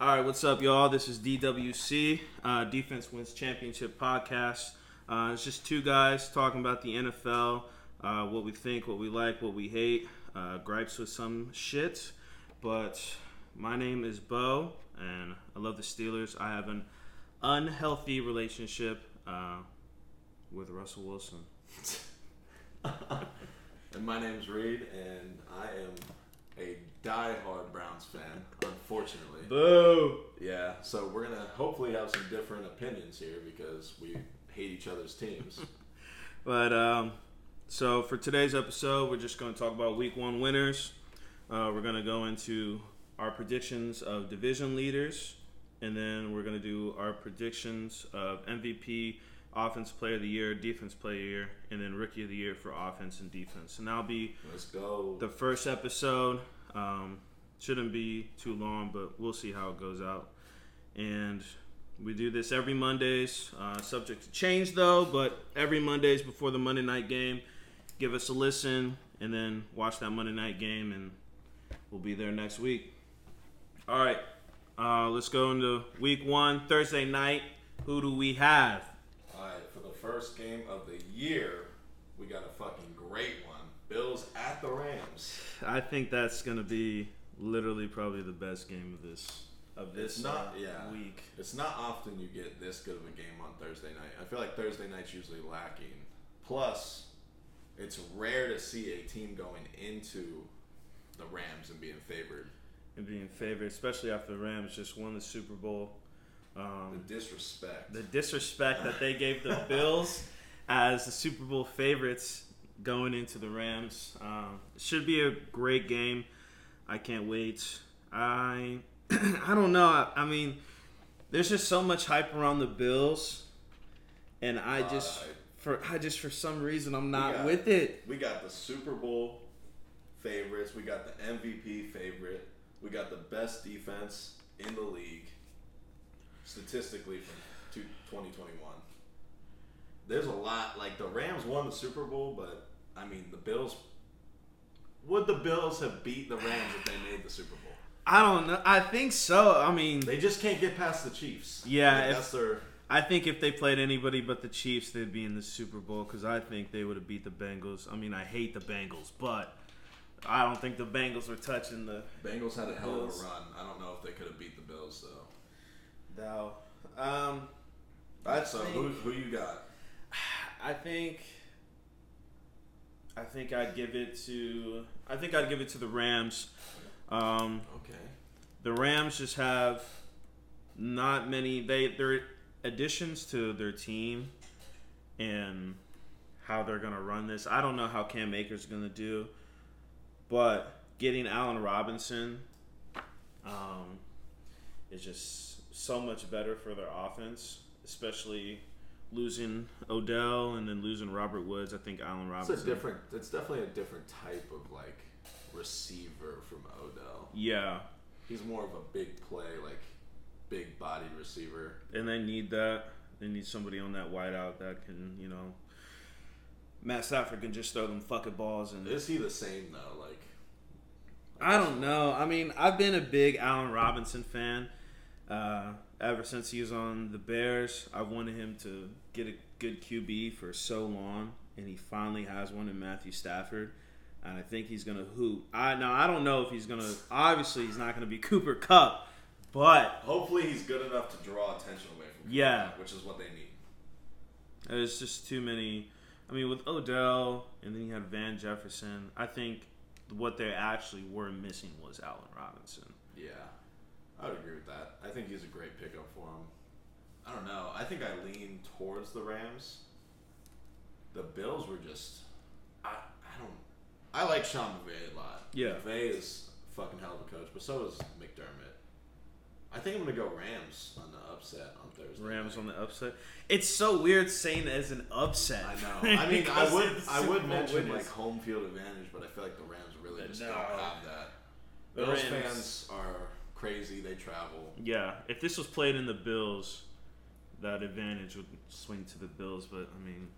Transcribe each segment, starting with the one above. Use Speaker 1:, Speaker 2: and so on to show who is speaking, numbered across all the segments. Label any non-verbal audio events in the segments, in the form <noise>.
Speaker 1: All right, what's up, y'all? This is DWC, uh, Defense Wins Championship podcast. Uh, it's just two guys talking about the NFL, uh, what we think, what we like, what we hate, uh, gripes with some shit. But my name is Bo, and I love the Steelers. I have an unhealthy relationship uh, with Russell Wilson. <laughs>
Speaker 2: And my name's Reed, and I am a die-hard Browns fan, unfortunately.
Speaker 1: Boo!
Speaker 2: Yeah, so we're gonna hopefully have some different opinions here because we hate each other's teams. <laughs>
Speaker 1: But um, so for today's episode, we're just going to talk about Week One winners. Uh, we're going to go into our predictions of division leaders, and then we're going to do our predictions of MVP, Offense Player of the Year, Defense Player of the Year, and then Rookie of the Year for offense and defense. And that'll be
Speaker 2: Let's go.
Speaker 1: the first episode. Um, shouldn't be too long, but we'll see how it goes out. And we do this every Mondays, uh, subject to change though, but every Mondays before the Monday night game. Give us a listen and then watch that Monday night game, and we'll be there next week. All right, uh, let's go into week one, Thursday night. Who do we have?
Speaker 2: All right, for the first game of the year, we got a fucking great one. Bills at the Rams.
Speaker 1: I think that's gonna be literally probably the best game of this of this
Speaker 2: It's not,
Speaker 1: uh,
Speaker 2: yeah.
Speaker 1: week.
Speaker 2: It's not often you get this good of a game on Thursday night. I feel like Thursday night's usually lacking. Plus, it's rare to see a team going into the Rams and being favored.
Speaker 1: and being favored, especially after the Rams just won the Super Bowl.
Speaker 2: The
Speaker 1: Um,
Speaker 2: disrespect.
Speaker 1: the disrespect that they gave the <laughs> Bills as the Super Bowl favorites going into the Rams um, should be a great game. I can't wait. I <clears throat> I don't know. I, I mean, there's just so much hype around the Bills, and I just
Speaker 2: Uh,
Speaker 1: for I just for some reason I'm not
Speaker 2: got-
Speaker 1: with it.
Speaker 2: We got the Super Bowl favorites. We got the MVP favorite. We got the best defense in the league statistically from 2021. There's a lot. Like the Rams won the Super Bowl, but I mean the Bills. Would the Bills have beat the Rams if they made the Super Bowl?
Speaker 1: I don't know. I think so. I mean,
Speaker 2: They just can't get past the Chiefs.
Speaker 1: Yeah, if-
Speaker 2: that's their.
Speaker 1: I think if they played anybody but the Chiefs, they'd be in the Super Bowl because I think they would have beat the Bengals. I mean, I hate the Bengals, but I don't think the Bengals were touching the
Speaker 2: Bengals had a hell of a run. I don't know if they could have beat the Bills though.
Speaker 1: Dow. Um,
Speaker 2: Alright, so who, who you got? <sighs>
Speaker 1: I think. I think I'd give it to. I think I'd give it to the Rams. Um,
Speaker 2: Okay.
Speaker 1: the Rams just have not many. They their additions to their team and how they're gonna run this. I don't know how Cam Akers is gonna do, but getting Allen Robinson um, is just so much better for their offense, especially losing Odell and then losing Robert Woods. I think Allen Robinson.
Speaker 2: It's a different. It's definitely a different type of like receiver from Odell.
Speaker 1: Yeah,
Speaker 2: He's more of a big play, like big body receiver.
Speaker 1: and they need that. They need somebody on that wideout that can, you know, Matt Stafford can just throw them fucking balls and.
Speaker 2: Is he the same though? Like
Speaker 1: I don't know. I mean, I've been a big Allen Robinson fan uh, ever since he was on the Bears. I've wanted him to get a good QB for so long, and he finally has one in Matthew Stafford. And I think he's gonna hoop. I now I don't know if he's gonna. Obviously, he's not gonna be <laughs> Cooper Kupp, but
Speaker 2: hopefully he's good enough to draw attention away from.
Speaker 1: Yeah.
Speaker 2: Cooper, which is what they need.
Speaker 1: There's just too many. I mean, with Odell, and then you had Van Jefferson. I think what they actually were missing was Allen Robinson.
Speaker 2: Yeah, I would agree with that. I think he's a great pickup for him. I don't know. I think I lean towards the Rams. The Bills were just. I I don't. I like Sean McVay a lot.
Speaker 1: Yeah.
Speaker 2: McVay is a fucking hell of a coach, but so is McDermott. I think I'm gonna go Rams on the upset on Thursday.
Speaker 1: Rams
Speaker 2: night.
Speaker 1: on the upset. It's so weird saying it as an upset.
Speaker 2: I know. <laughs> I mean, I would I would mention
Speaker 1: winners.
Speaker 2: like home field advantage, but I feel like the Rams really just
Speaker 1: No.
Speaker 2: don't have that.
Speaker 1: The
Speaker 2: Bills
Speaker 1: Rams-
Speaker 2: fans are crazy. They travel.
Speaker 1: Yeah, if this was played in the Bills, that advantage would swing to the Bills. But I mean,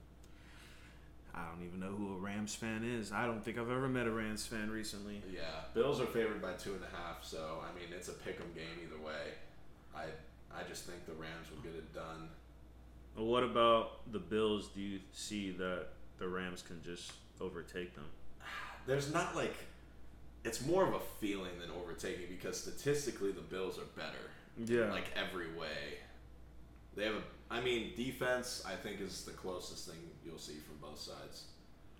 Speaker 1: I don't even know who a Rams fan is. I don't think I've ever met a Rams fan recently.
Speaker 2: Yeah, Bills are favored by two and a half, so I mean it's a pick 'em game either way. I I just think the Rams will get it done.
Speaker 1: Well, what about the Bills? Do you see that the Rams can just overtake them? <sighs>
Speaker 2: There's not like it's more of a feeling than overtaking because statistically the Bills are better.
Speaker 1: Yeah.
Speaker 2: Like every way. They have a I mean, defense I think is the closest thing you'll see from both sides.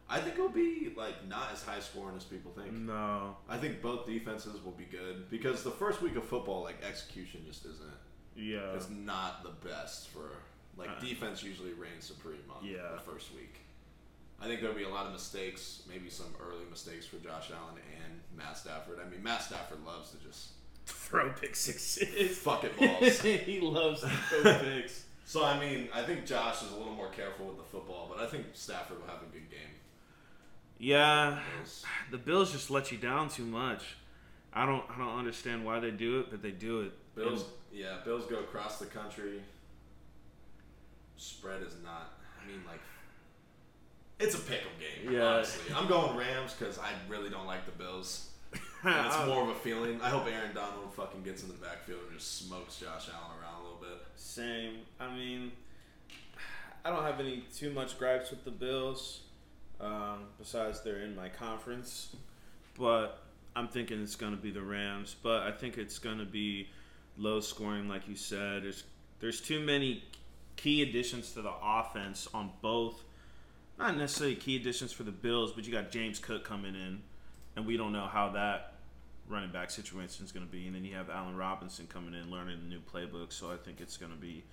Speaker 2: I think it'll be like not as high scoring as people think.
Speaker 1: no.
Speaker 2: I think both defenses will be good because the first week of football, like execution just isn't.
Speaker 1: Yeah.
Speaker 2: It's not the best for like
Speaker 1: Uh,
Speaker 2: defense usually reigns supreme on
Speaker 1: Yeah.
Speaker 2: the first week. I think there'll be a lot of mistakes, maybe some early mistakes for Josh Allen and Matt Stafford. I mean, Matt Stafford loves to just
Speaker 1: Throw pick sixes.
Speaker 2: fuck it <laughs> balls.
Speaker 1: he loves to throw <laughs> picks.
Speaker 2: so I mean, I think Josh is a little more careful with the football, but I think Stafford will have a good game.
Speaker 1: Yeah. The Bills just let you down too much. I don't I don't understand why they do it, but they do it.
Speaker 2: Bills, yeah, Bills go across the country. Spread is not. I mean, like, it's a pick'em game.
Speaker 1: Yeah.
Speaker 2: honestly, I'm going Rams because I really don't like the Bills. <laughs> And it's more of a feeling. I hope Aaron Donald fucking gets in the backfield and just smokes Josh Allen around a little bit.
Speaker 1: Same. I mean, I don't have any too much gripes with the Bills. Um, besides, they're in my conference, but I'm thinking it's going to be the Rams. But I think it's going to be low scoring, like you said. There's there's too many key additions to the offense on both. Not necessarily key additions for the Bills, but you got James Cook coming in, and we don't know how that running back situation is going to be. And then you have Allen Robinson coming in, learning the new playbook. So I think it's going to be.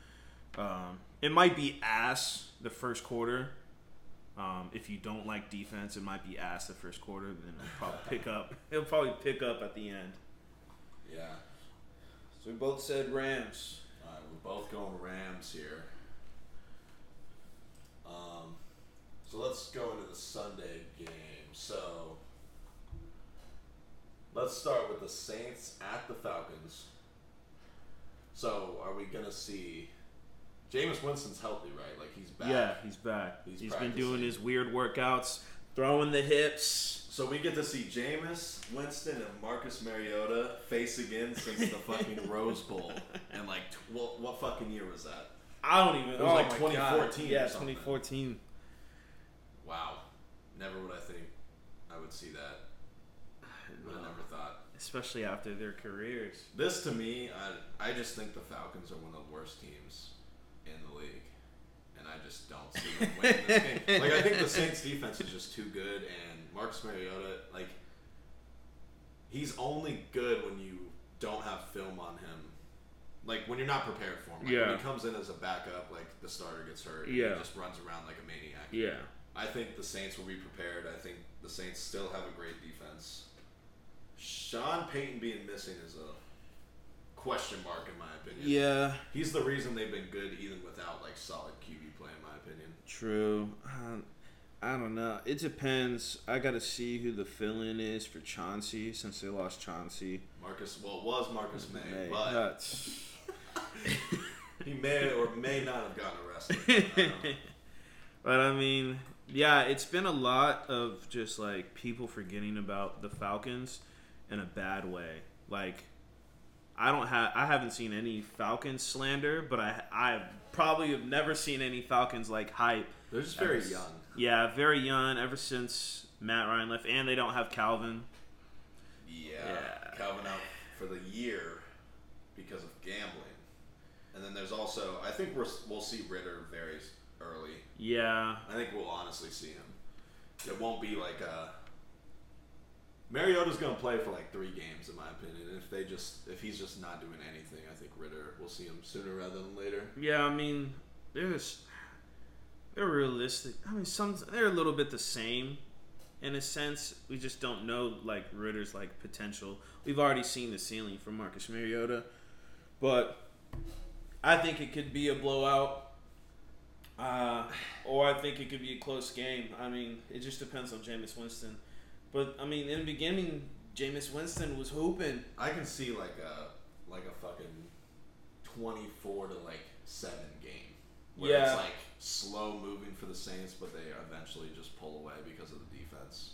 Speaker 1: Um, it might be ass the first quarter. Um, if you don't like defense, it might be ass the first quarter. Then it'll probably pick up. It'll probably pick up at the end.
Speaker 2: Yeah.
Speaker 1: So we both said Rams.
Speaker 2: All right, we're both going Rams here. Um, so let's go into the Sunday game. So let's start with the Saints at the Falcons. So are we gonna see? Jameis Winston's healthy, right? Like he's back.
Speaker 1: Yeah, he's back.
Speaker 2: He's
Speaker 1: he's been doing his weird workouts, throwing the hips.
Speaker 2: So we get to see Jameis Winston and Marcus Mariota face again since the fucking <laughs> Rose Bowl. And like, tw- what, what fucking year was that?
Speaker 1: I don't even.
Speaker 2: It was
Speaker 1: oh
Speaker 2: like
Speaker 1: my
Speaker 2: 2014
Speaker 1: God. Yeah,
Speaker 2: something.
Speaker 1: 2014.
Speaker 2: Wow. Never would I think I would see that. I never thought.
Speaker 1: Especially after their careers.
Speaker 2: This to me, I, I just think the Falcons are one of the worst teams in the league. And I just don't see them winning this game. <laughs> Like, I think the Saints defense is just too good, and Marcus Mariota, like, he's only good when you don't have film on him. Like, when you're not prepared for him. Like,
Speaker 1: Yeah.
Speaker 2: When he comes in as a backup, like, the starter gets hurt, and
Speaker 1: Yeah.
Speaker 2: he just runs around like a maniac.
Speaker 1: Yeah.
Speaker 2: I think the Saints will be prepared. I think the Saints still have a great defense. Sean Payton being missing is a question mark in my opinion.
Speaker 1: Yeah.
Speaker 2: He's the reason they've been good even without like solid QB play in my opinion.
Speaker 1: True. Uh, I don't know. It depends. I got to see who the fill-in is for Chauncey since they lost Chauncey.
Speaker 2: Marcus well it was Marcus Maye,
Speaker 1: May.
Speaker 2: but <laughs> <laughs> he may or may not have gotten arrested. I <laughs>
Speaker 1: but I mean, yeah, it's been a lot of just like people forgetting about the Falcons in a bad way. Like, I don't have, I haven't seen any Falcons slander, but I, I probably have never seen any Falcons like hype.
Speaker 2: They're just very
Speaker 1: Ever-
Speaker 2: young.
Speaker 1: Yeah, very young ever since Matt Ryan left, and they don't have Calvin.
Speaker 2: Yeah.
Speaker 1: Yeah.
Speaker 2: Calvin out for the year because of gambling. And then there's also I think we're, we'll see Ridder very early.
Speaker 1: Yeah,
Speaker 2: I think we'll honestly see him. It won't be like a. Mariota's gonna play for like three games, in my opinion. If they just, if he's just not doing anything, I think Ridder will see him sooner rather than later.
Speaker 1: yeah. I mean, they're just, they're realistic. I mean, some they're a little bit the same, in a sense. We just don't know like Ridder's like potential. We've already seen the ceiling for Marcus Mariota, but I think it could be a blowout. Uh, or I think it could be a close game. I mean, it just depends on Jameis Winston. But I mean, in the beginning, Jameis Winston was hooping.
Speaker 2: I can see like a like a fucking twenty-four to like seven game. Where
Speaker 1: Yeah.
Speaker 2: it's like slow moving for the Saints, but they eventually just pull away because of the defense.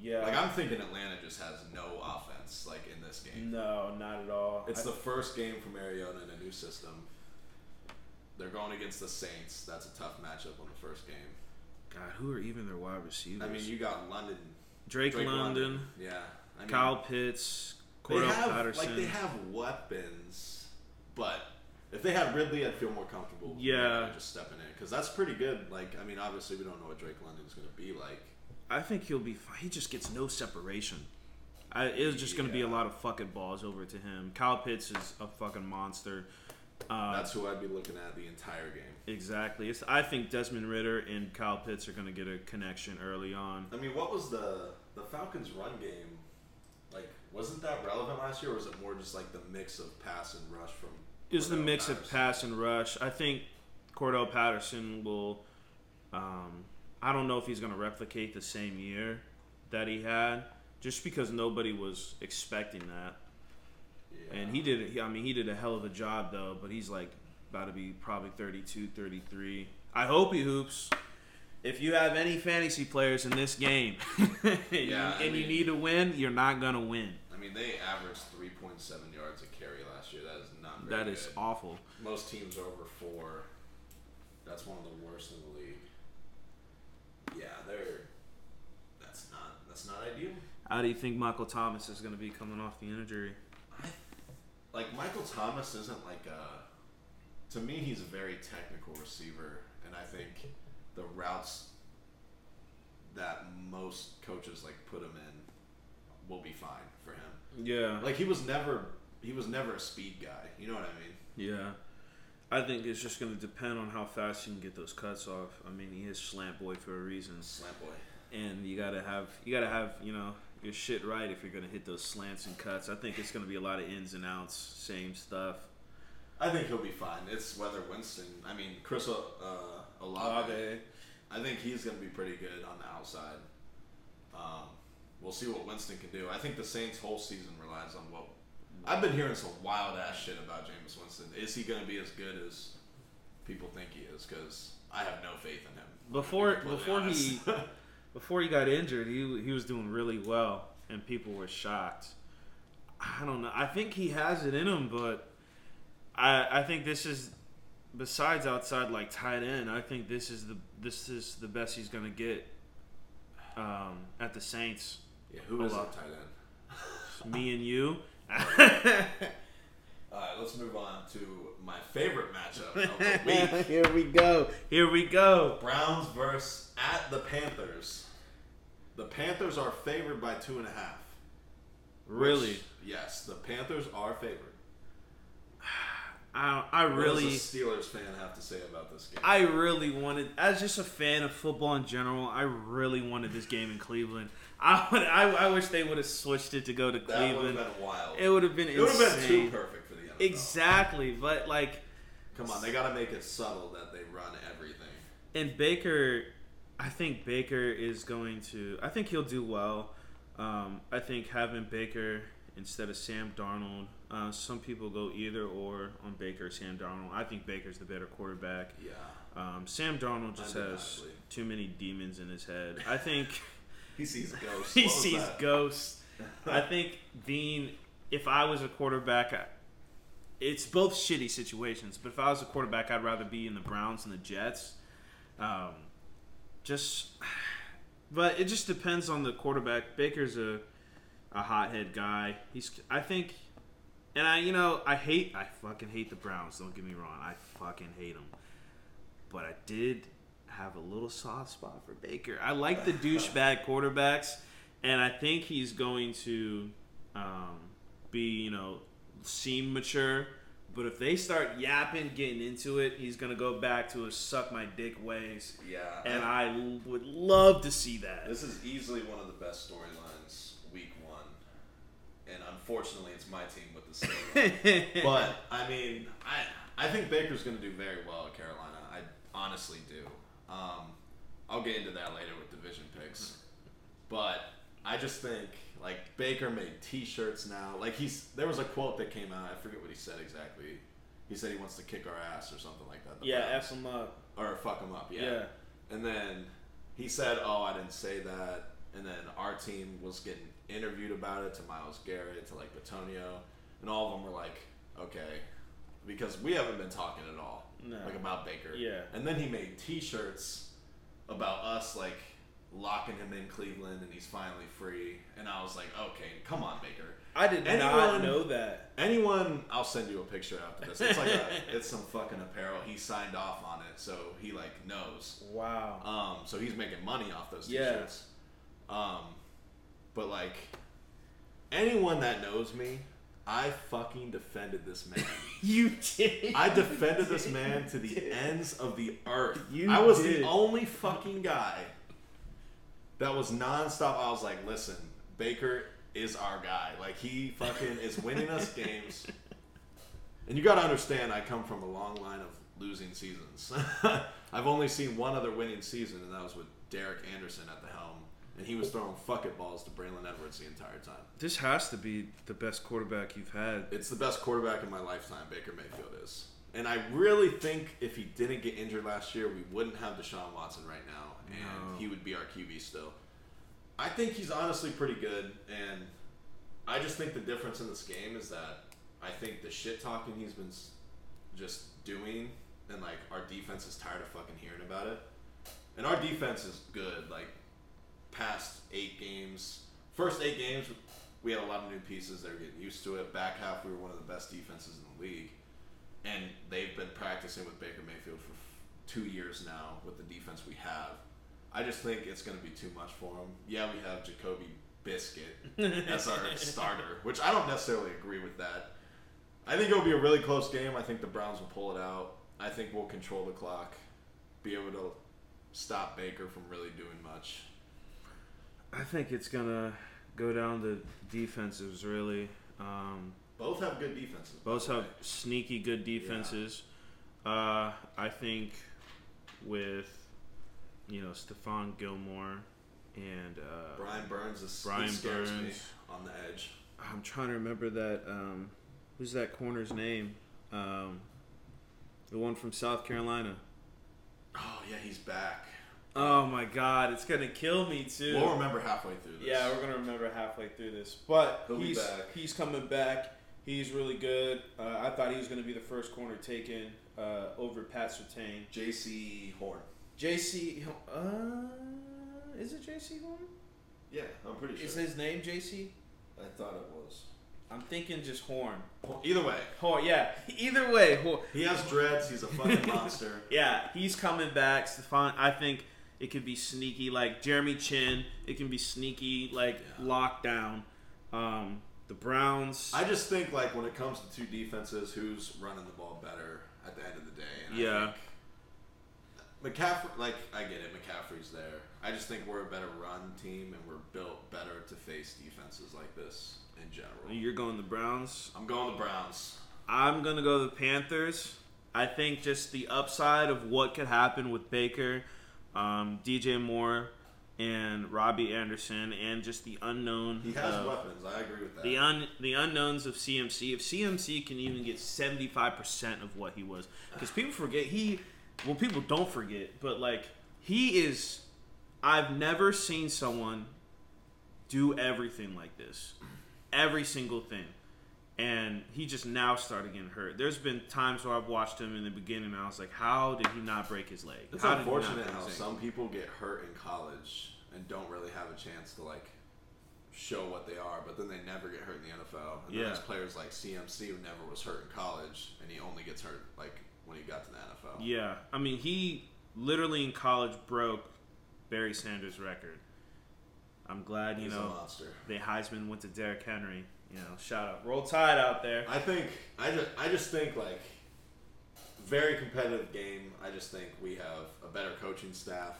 Speaker 1: Yeah.
Speaker 2: Like I'm thinking Atlanta just has no offense like in this game.
Speaker 1: no, not at all.
Speaker 2: It's
Speaker 1: I-
Speaker 2: the first game for Mariota in a new system. They're going against the Saints. That's a tough matchup on the first game.
Speaker 1: God, who are even their wide receivers?
Speaker 2: I mean, you got London,
Speaker 1: Drake,
Speaker 2: Drake
Speaker 1: London,
Speaker 2: Yeah, I mean,
Speaker 1: Kyle Pitts,
Speaker 2: they
Speaker 1: Cordarrelle
Speaker 2: have
Speaker 1: Patterson.
Speaker 2: like they have weapons, but if they had Ridley, I'd feel more comfortable.
Speaker 1: Yeah.
Speaker 2: just stepping in because that's pretty good. Like, I mean, obviously we don't know what Drake London's going to be like.
Speaker 1: I think he'll be fine. He just gets no separation. I, it's just going to be a lot of fucking balls over to him. Kyle Pitts is a fucking monster. Uh,
Speaker 2: That's who I'd be looking at the entire game.
Speaker 1: exactly. It's, I think Desmond Ridder and Kyle Pitts are going to get a connection early on.
Speaker 2: I mean, what was the the Falcons' run game? Like, wasn't that relevant last year, or was it more just like the mix of pass and rush from?
Speaker 1: It was the mix of pass and rush. I think Cordarrelle Patterson will. Um, I don't know if he's going to replicate the same year that he had, just because nobody was expecting that. And he did. I mean, he did a hell of a job though. But he's like about to be probably 32, 33. I hope he hoops. If you have any fantasy players in this game, <laughs>
Speaker 2: Yeah, I
Speaker 1: and you need to win, you're not gonna win.
Speaker 2: I mean, they averaged three point seven yards a carry last year. That is not
Speaker 1: That is
Speaker 2: good.
Speaker 1: awful.
Speaker 2: Most teams are over four. That's one of the worst in the league. Yeah, they're. That's not. That's not ideal.
Speaker 1: How do you think Michael Thomas is gonna be coming off the injury?
Speaker 2: Like Michael Thomas isn't like a. To me, he's a very technical receiver, and I think the routes that most coaches like put him in will be fine for him.
Speaker 1: Yeah,
Speaker 2: Like he was never. He was never a speed guy. You know what I mean?
Speaker 1: yeah. I think it's just gonna depend on how fast you can get those cuts off. I mean, he is slant boy for a reason.
Speaker 2: Slant boy.
Speaker 1: and you gotta have you gotta have you know your shit right if you're gonna hit those slants and cuts. I think it's gonna be a lot of ins and outs, same stuff.
Speaker 2: I think he'll be fine. It's whether Winston. I mean, Chris uh, Olave. I think he's going to be pretty good on the outside. Um, we'll see what Winston can do. I think the Saints' whole season relies on what. I've been hearing some wild ass shit about Jameis Winston. Is he going to be as good as people think he is? Because I have no faith in him.
Speaker 1: Before
Speaker 2: to be completely
Speaker 1: before
Speaker 2: honest.
Speaker 1: he <laughs> before he got injured, he he was doing really well, and people were shocked. I don't know. I think he has it in him, but I I think this is besides outside like tight end. I think this is the this is the best he's gonna get um, at the Saints.
Speaker 2: yeah, who is tight end?
Speaker 1: Me and you. <laughs> <laughs>
Speaker 2: All right, let's move on to my favorite matchup of the <laughs> week.
Speaker 1: Here we go. Here we go.
Speaker 2: Browns versus at the Panthers. The Panthers are favored by two and a half.
Speaker 1: Really,
Speaker 2: Which, yes, the Panthers are favored. <sighs>
Speaker 1: I I really.
Speaker 2: What does a Steelers fan have to say about this game?
Speaker 1: I really wanted, as just a fan of football in general, I really wanted this game in Cleveland. <laughs> I would, I, I wish they would have switched it to go to Cleveland.
Speaker 2: that would have
Speaker 1: Cleveland.
Speaker 2: been wild.
Speaker 1: It would have been
Speaker 2: It would have been too perfect for the NFL.
Speaker 1: Exactly, but like,
Speaker 2: Come on, they got to make it subtle that they run everything.
Speaker 1: and Baker, I think Baker is going to. I think he'll do well. Um, I think having Baker instead of Sam Darnold. Uh, some people go either or on Baker or Sam Darnold. I think Baker's the better quarterback.
Speaker 2: Yeah.
Speaker 1: Um, Sam Darnold just has too many demons in his head. I think <laughs>
Speaker 2: He sees ghosts. <laughs>
Speaker 1: he sees
Speaker 2: that?
Speaker 1: ghosts. I think being, if I was a quarterback, I- it's both shitty situations. But if I was a quarterback, I'd rather be in the Browns and the Jets. Um, just, <sighs> but it just depends on the quarterback. Baker's a a hothead guy. He's, I think, and I, you know, I hate, I fucking hate the Browns. Don't get me wrong, I fucking hate them. But I did have a little soft spot for Baker. I like the douchebag <laughs> quarterbacks, and I think he's going to um, be, you know, seem mature. But if they start yapping, getting into it, he's gonna go back to his suck my dick ways,
Speaker 2: Yeah.
Speaker 1: and I would love to see that.
Speaker 2: This is easily one of the best storylines week one. And unfortunately, it's my team with the storyline. <laughs> but, I mean, I, I think Baker's going to do very well at Carolina. I honestly do. Um, I'll get into that later with division picks. But I just think, like, Baker made t shirts now. Like, he's there was a quote that came out. I forget what he said exactly. He said he wants to kick our ass or something like that.
Speaker 1: yeah,
Speaker 2: Browns.
Speaker 1: f him up.
Speaker 2: or fuck him up.
Speaker 1: Yeah.
Speaker 2: And then he said, "Oh, I didn't say that." And then our team was getting interviewed about it to Myles Garrett, to like Bitonio, and all of them were like, "Okay, because we haven't been talking at all,
Speaker 1: No.
Speaker 2: like about Baker.
Speaker 1: Yeah.
Speaker 2: And then he made T-shirts about us, like locking him in Cleveland, and he's finally free. And I was like, okay, come on, Baker.
Speaker 1: I did not know that.
Speaker 2: Anyone, I'll send you a picture after this. It's like a, <laughs> it's some fucking apparel. He signed off on it, so he like knows.
Speaker 1: Wow.
Speaker 2: Um, so he's making money off those
Speaker 1: Yeah.
Speaker 2: t-shirts. Um, but like anyone that knows me, I fucking defended this man. <laughs>
Speaker 1: You did.
Speaker 2: I defended this man to the <laughs> ends of the earth.
Speaker 1: You
Speaker 2: I was
Speaker 1: did.
Speaker 2: the only fucking guy that was nonstop. I was like, listen, Baker is our guy. Like he fucking is winning us games. And you got to understand, I come from a long line of losing seasons. <laughs> I've only seen one other winning season, and that was with Derek Anderson at the helm, and he was throwing fuck it balls to Braylon Edwards the entire time.
Speaker 1: This has to be the best quarterback you've had.
Speaker 2: It's the best quarterback in my lifetime, Baker Mayfield is. And I really think if he didn't get injured last year, we wouldn't have Deshaun Watson right now, and
Speaker 1: No.
Speaker 2: he would be our QB still. I think he's honestly pretty good, and I just think the difference in this game is that I think the shit talking he's been s- just doing, and like our defense is tired of fucking hearing about it. And our defense is good. Like past eight games, first eight games, we had a lot of new pieces. They're getting used to it. Back half, we were one of the best defenses in the league, and they've been practicing with Baker Mayfield for f- two years now with the defense we have. I just think it's going to be too much for him. Yeah, we have Jacoby Biscuit <laughs> as our starter, which I don't necessarily agree with that. I think it'll be a really close game. I think the Browns will pull it out. I think we'll control the clock, be able to stop Baker from really doing much.
Speaker 1: I think it's gonna go down to defenses really. Um,
Speaker 2: Both have good defenses.
Speaker 1: both have sneaky good defenses. Uh, I think with you know Stephon Gilmore and uh,
Speaker 2: Brian Burns is
Speaker 1: Brian Burns.
Speaker 2: on the edge.
Speaker 1: I'm trying to remember that. Um, who's that corner's name? Um, the one from South Carolina.
Speaker 2: Oh yeah, he's back.
Speaker 1: Oh my God, it's gonna kill me too.
Speaker 2: We'll remember halfway through this.
Speaker 1: Yeah, we're gonna remember halfway through this, but
Speaker 2: He'll
Speaker 1: he's
Speaker 2: back.
Speaker 1: he's coming back. He's really good. Uh, I thought he was gonna be the first corner taken uh, over Pat Surtain.
Speaker 2: Jaycee Horn.
Speaker 1: JC, uh, is it Jaycee Horn?
Speaker 2: Yeah, I'm pretty sure.
Speaker 1: Is his name JC?
Speaker 2: I thought it was.
Speaker 1: I'm thinking just Horn.
Speaker 2: Either way,
Speaker 1: Horn, yeah. Either way, Horn.
Speaker 2: he has dreads. He's a fucking <laughs> monster.
Speaker 1: Yeah, he's coming back. Stephon, I think it could be sneaky like Jeremy Chinn. It can be sneaky like
Speaker 2: Yeah.
Speaker 1: lockdown. Um, the Browns.
Speaker 2: I just think like when it comes to two defenses, who's running the ball better at the end of the day? And
Speaker 1: Yeah.
Speaker 2: I think McCaffrey, like I get it, McCaffrey's there. I just think we're a better run team and we're built better to face defenses like this in general.
Speaker 1: You're going the Browns.
Speaker 2: I'm going the Browns.
Speaker 1: I'm gonna go the Panthers. I think just the upside of what could happen with Baker, um, DJ Moore, and Robby Anderson, and just the unknown.
Speaker 2: He has
Speaker 1: of-
Speaker 2: weapons. I agree with that.
Speaker 1: The un the unknowns of CMC. If CMC can even get seventy five percent of what he was, because people forget he. Well, people don't forget, but like he is. I've never seen someone do everything like this, every single thing, and he just now started getting hurt. There's been times where I've watched him in the beginning, and I was like, how did he not break his leg?
Speaker 2: It's
Speaker 1: how did he not
Speaker 2: unfortunate how some people get hurt in college and don't really have a chance to like show what they are, but then they never get hurt in the NFL. And
Speaker 1: Yeah.
Speaker 2: there's players like CMC who never was hurt in college, and he only gets hurt like when he got to the NFL.
Speaker 1: Yeah, I mean, he literally in college broke Barry Sanders' record. I'm glad you
Speaker 2: He's
Speaker 1: know the Heisman went to Derrick Henry. You know, shout out, roll tide out there.
Speaker 2: I think I just I just think like very competitive game. I just think we have a better coaching staff.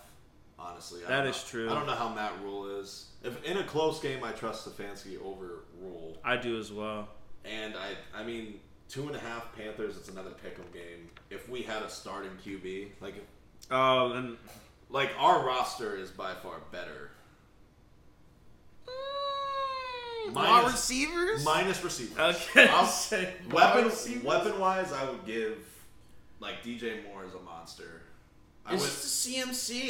Speaker 2: Honestly, I
Speaker 1: That
Speaker 2: don't know-
Speaker 1: true.
Speaker 2: I don't know how Matt Rhule is. If in a close game, I trust Stefanski over Rhule.
Speaker 1: I do as well.
Speaker 2: And I, I mean, two and a half Panthers. It's another pick'em game. If we had a starting QB, like,
Speaker 1: Oh, and
Speaker 2: like our roster is by far better,
Speaker 1: wide
Speaker 2: Minus-
Speaker 1: receivers.
Speaker 2: minus receivers.
Speaker 1: Okay,
Speaker 2: I'll- <laughs>
Speaker 1: say
Speaker 2: weapon,
Speaker 1: receivers?
Speaker 2: weapon wise, I would give like DJ Moore as a monster. I
Speaker 1: It's
Speaker 2: would,
Speaker 1: just the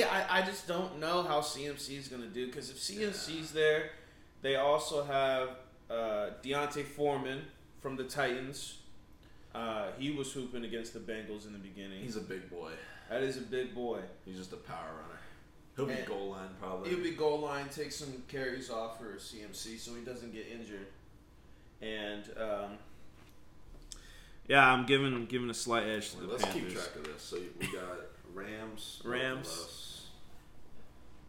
Speaker 1: CMC. I, I just don't know how CMC is going to do because if CMC's there, they also have uh, D'Onta Foreman from the Titans. Uh, he was hooping against the Bengals in the beginning.
Speaker 2: He's a big boy.
Speaker 1: that is a big boy.
Speaker 2: He's just a power runner. He'll be
Speaker 1: And-
Speaker 2: goal line probably.
Speaker 1: He'll be goal line, take some carries off for CMC so he doesn't get injured. And um, yeah, I'm giving giving a slight edge to the
Speaker 2: Let's keep track of this. So we got <laughs> Rams,
Speaker 1: Rams.
Speaker 2: both of us.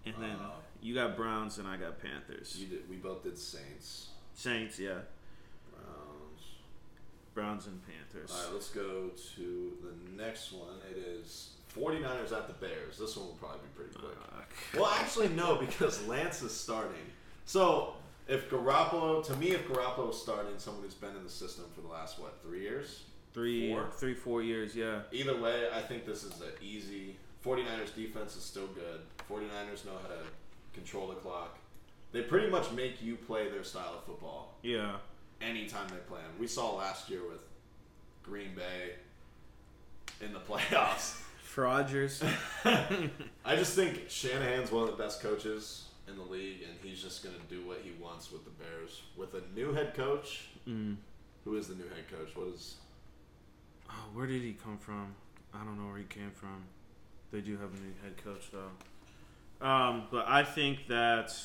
Speaker 1: And then
Speaker 2: Uh,
Speaker 1: you got Browns and I got Panthers.
Speaker 2: You did, we both did Saints,
Speaker 1: Saints, yeah.
Speaker 2: Browns.
Speaker 1: Browns and Panthers.
Speaker 2: All right, let's go to the next one. It is 49ers at the Bears. This one will probably be pretty quick. Well, actually, no, because Lance is starting. So if Garoppolo, to me, if Garoppolo is starting, someone who's been in the system for the last what three years.
Speaker 1: Three,
Speaker 2: Four?
Speaker 1: three, four years, yeah.
Speaker 2: Either way, I think this is an easy. 49ers defense is still good. 49ers know how to control the clock. They pretty much make you play their style of football
Speaker 1: Yeah.
Speaker 2: anytime they play them. We saw last year with Green Bay in the <laughs> playoffs.
Speaker 1: Frogers. <laughs>
Speaker 2: I just think Shanahan's one of the best coaches in the league, and he's just going to do what he wants with the Bears. With a new head coach,
Speaker 1: mm.
Speaker 2: who is the new head coach? What is?
Speaker 1: oh, where did he come from? I don't know where he came from. They do have a new head coach, though. Um, but I think that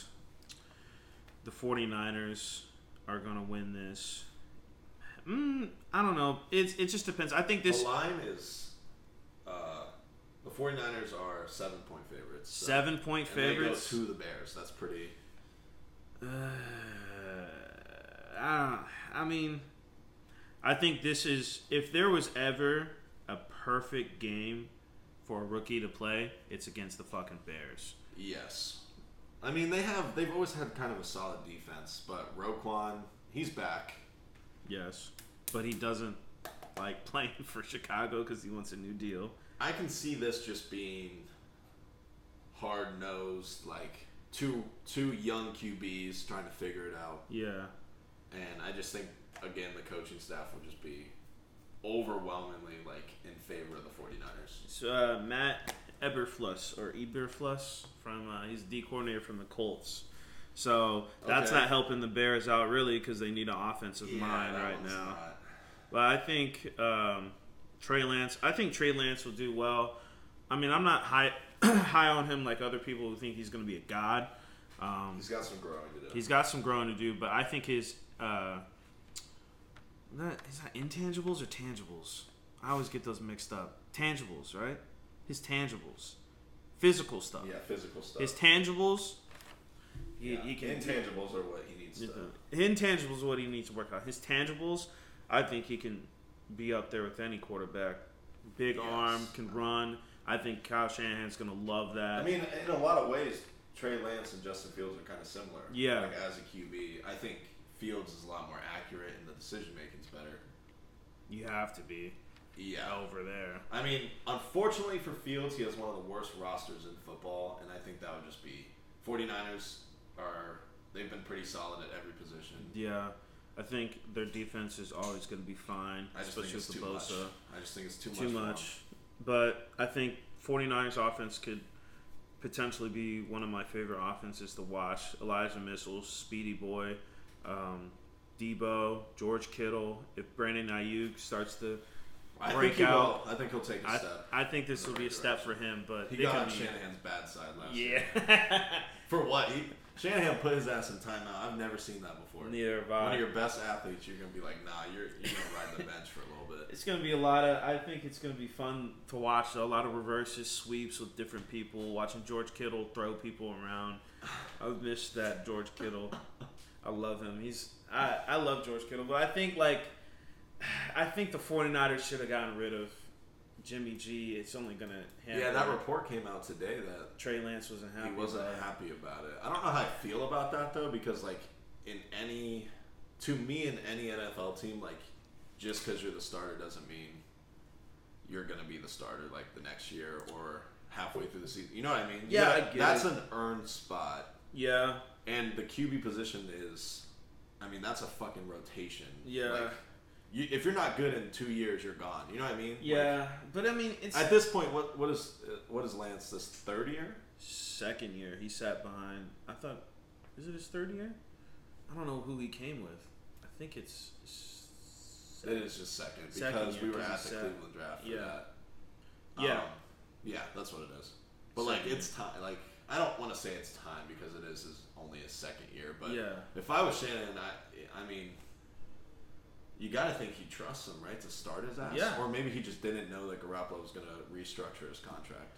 Speaker 1: the 49ers are going to win this. Mm, I don't know. It's, it just depends. I think this
Speaker 2: the line is. Uh, the 49ers are seven point favorites. so-
Speaker 1: seven point
Speaker 2: and they go
Speaker 1: favorites.
Speaker 2: to the Bears. That's pretty.
Speaker 1: Uh, I don't. I mean, I think this is if there was ever a perfect game for a rookie to play, it's against the fucking Bears.
Speaker 2: Yes. I mean, they have. They've always had kind of a solid defense, but Roquan, he's back.
Speaker 1: Yes, but he doesn't like <laughs> playing for Chicago because he wants a new deal.
Speaker 2: I can see this just being hard nosed, like two two young QBs trying to figure it out.
Speaker 1: Yeah,
Speaker 2: And I just think again the coaching staff will just be overwhelmingly like in favor of the 49ers.
Speaker 1: so uh, Matt Eberflus or Eberflus from uh, he's the coordinator from the Colts. So that's
Speaker 2: Okay.
Speaker 1: not helping the Bears out really because they need an offensive mind right now.
Speaker 2: not-
Speaker 1: But I think um, Trey Lance. I think Trey Lance will do well. I mean, I'm not high <clears throat> high on him like other people who think he's going to be a god. Um,
Speaker 2: He's got some growing to do.
Speaker 1: he's got some growing to do, but I think his uh, that is that intangibles or tangibles. I always get those mixed up. Tangibles, right? His tangibles, physical stuff.
Speaker 2: yeah, physical stuff.
Speaker 1: His tangibles. He,
Speaker 2: yeah.
Speaker 1: he can
Speaker 2: Intangibles are what he needs to.
Speaker 1: Intangibles is what he needs to work on. His tangibles, I think he can be up there with any quarterback. Big
Speaker 2: Yes.
Speaker 1: arm, can run. I think Kyle Shanahan's gonna love that.
Speaker 2: I mean, in a lot of ways, Trey Lance and Justin Fields are kind of similar.
Speaker 1: Yeah.
Speaker 2: Like as a QB, I think Fields is a lot more accurate and the decision making's better.
Speaker 1: you have to be
Speaker 2: Yeah.
Speaker 1: over there.
Speaker 2: I mean, unfortunately for Fields, he has one of the worst rosters in football, and I think that would just be 49ers are they've been pretty solid at every position.
Speaker 1: Yeah, I think their defense is always gonna be fine,
Speaker 2: I
Speaker 1: especially with the
Speaker 2: much. I just think it's too much.
Speaker 1: Too
Speaker 2: for
Speaker 1: much. But I think 49ers offense could potentially be one of my favorite offenses to watch. Elijah Mitchell, Speedy Boy, um, Deebo, George Kittle. If Brandon Aiyuk starts to
Speaker 2: I
Speaker 1: break out,
Speaker 2: will. I think he'll take a
Speaker 1: I,
Speaker 2: step.
Speaker 1: I think this will
Speaker 2: the
Speaker 1: be a
Speaker 2: right
Speaker 1: step for him. But
Speaker 2: He
Speaker 1: they
Speaker 2: got on Shanahan's bad side last year.
Speaker 1: Yeah. <laughs>
Speaker 2: For what? He, Shanahan put his ass in timeout. I've never seen that before.
Speaker 1: Neither have I.
Speaker 2: One of your best athletes, you're gonna be like, nah, you're you're gonna ride the bench for a little bit.
Speaker 1: It's gonna be a lot of. I think it's gonna be fun to watch. A lot of reverses, sweeps with different people. Watching George Kittle throw people around. I've missed that George Kittle. I love him. He's. I I love George Kittle, but I think like, I think the 49ers should have gotten rid of Jimmy G. It's only gonna.
Speaker 2: Yeah, that report came out today that
Speaker 1: Trey Lance wasn't happy.
Speaker 2: he wasn't
Speaker 1: about it.
Speaker 2: happy about it. I don't know how I feel about that though, because like in any, to me in any NFL team, like just because you're the starter doesn't mean you're gonna be the starter like the next year or halfway through the season. You know what I mean?
Speaker 1: Yeah,
Speaker 2: gotta-
Speaker 1: I get
Speaker 2: that's
Speaker 1: it.
Speaker 2: an earned spot,
Speaker 1: Yeah.
Speaker 2: and the QB position is, I mean, that's a fucking rotation.
Speaker 1: Yeah.
Speaker 2: Like, you, if you're not good in two years, you're gone. You know what I mean? Like,
Speaker 1: Yeah, but I mean, it's
Speaker 2: at this point, what what is uh, what is Lance this third year?
Speaker 1: second year. He sat behind. I thought, is it his third year? I don't know who he came with. I think it's s-
Speaker 2: It is just second
Speaker 1: Second
Speaker 2: because
Speaker 1: year,
Speaker 2: we were at the
Speaker 1: set.
Speaker 2: Cleveland draft for
Speaker 1: Yeah.
Speaker 2: that.
Speaker 1: Yeah.
Speaker 2: Um, yeah, that's what it is. But like,
Speaker 1: Second
Speaker 2: it's time. Like, I don't want to say it's time because it is his only his second year. But
Speaker 1: Yeah.
Speaker 2: if I was Shannon, I, I mean, you got to think he trusts him, right, to start his ass.
Speaker 1: Yeah.
Speaker 2: Or maybe he just didn't know that Garoppolo was going to restructure his contract.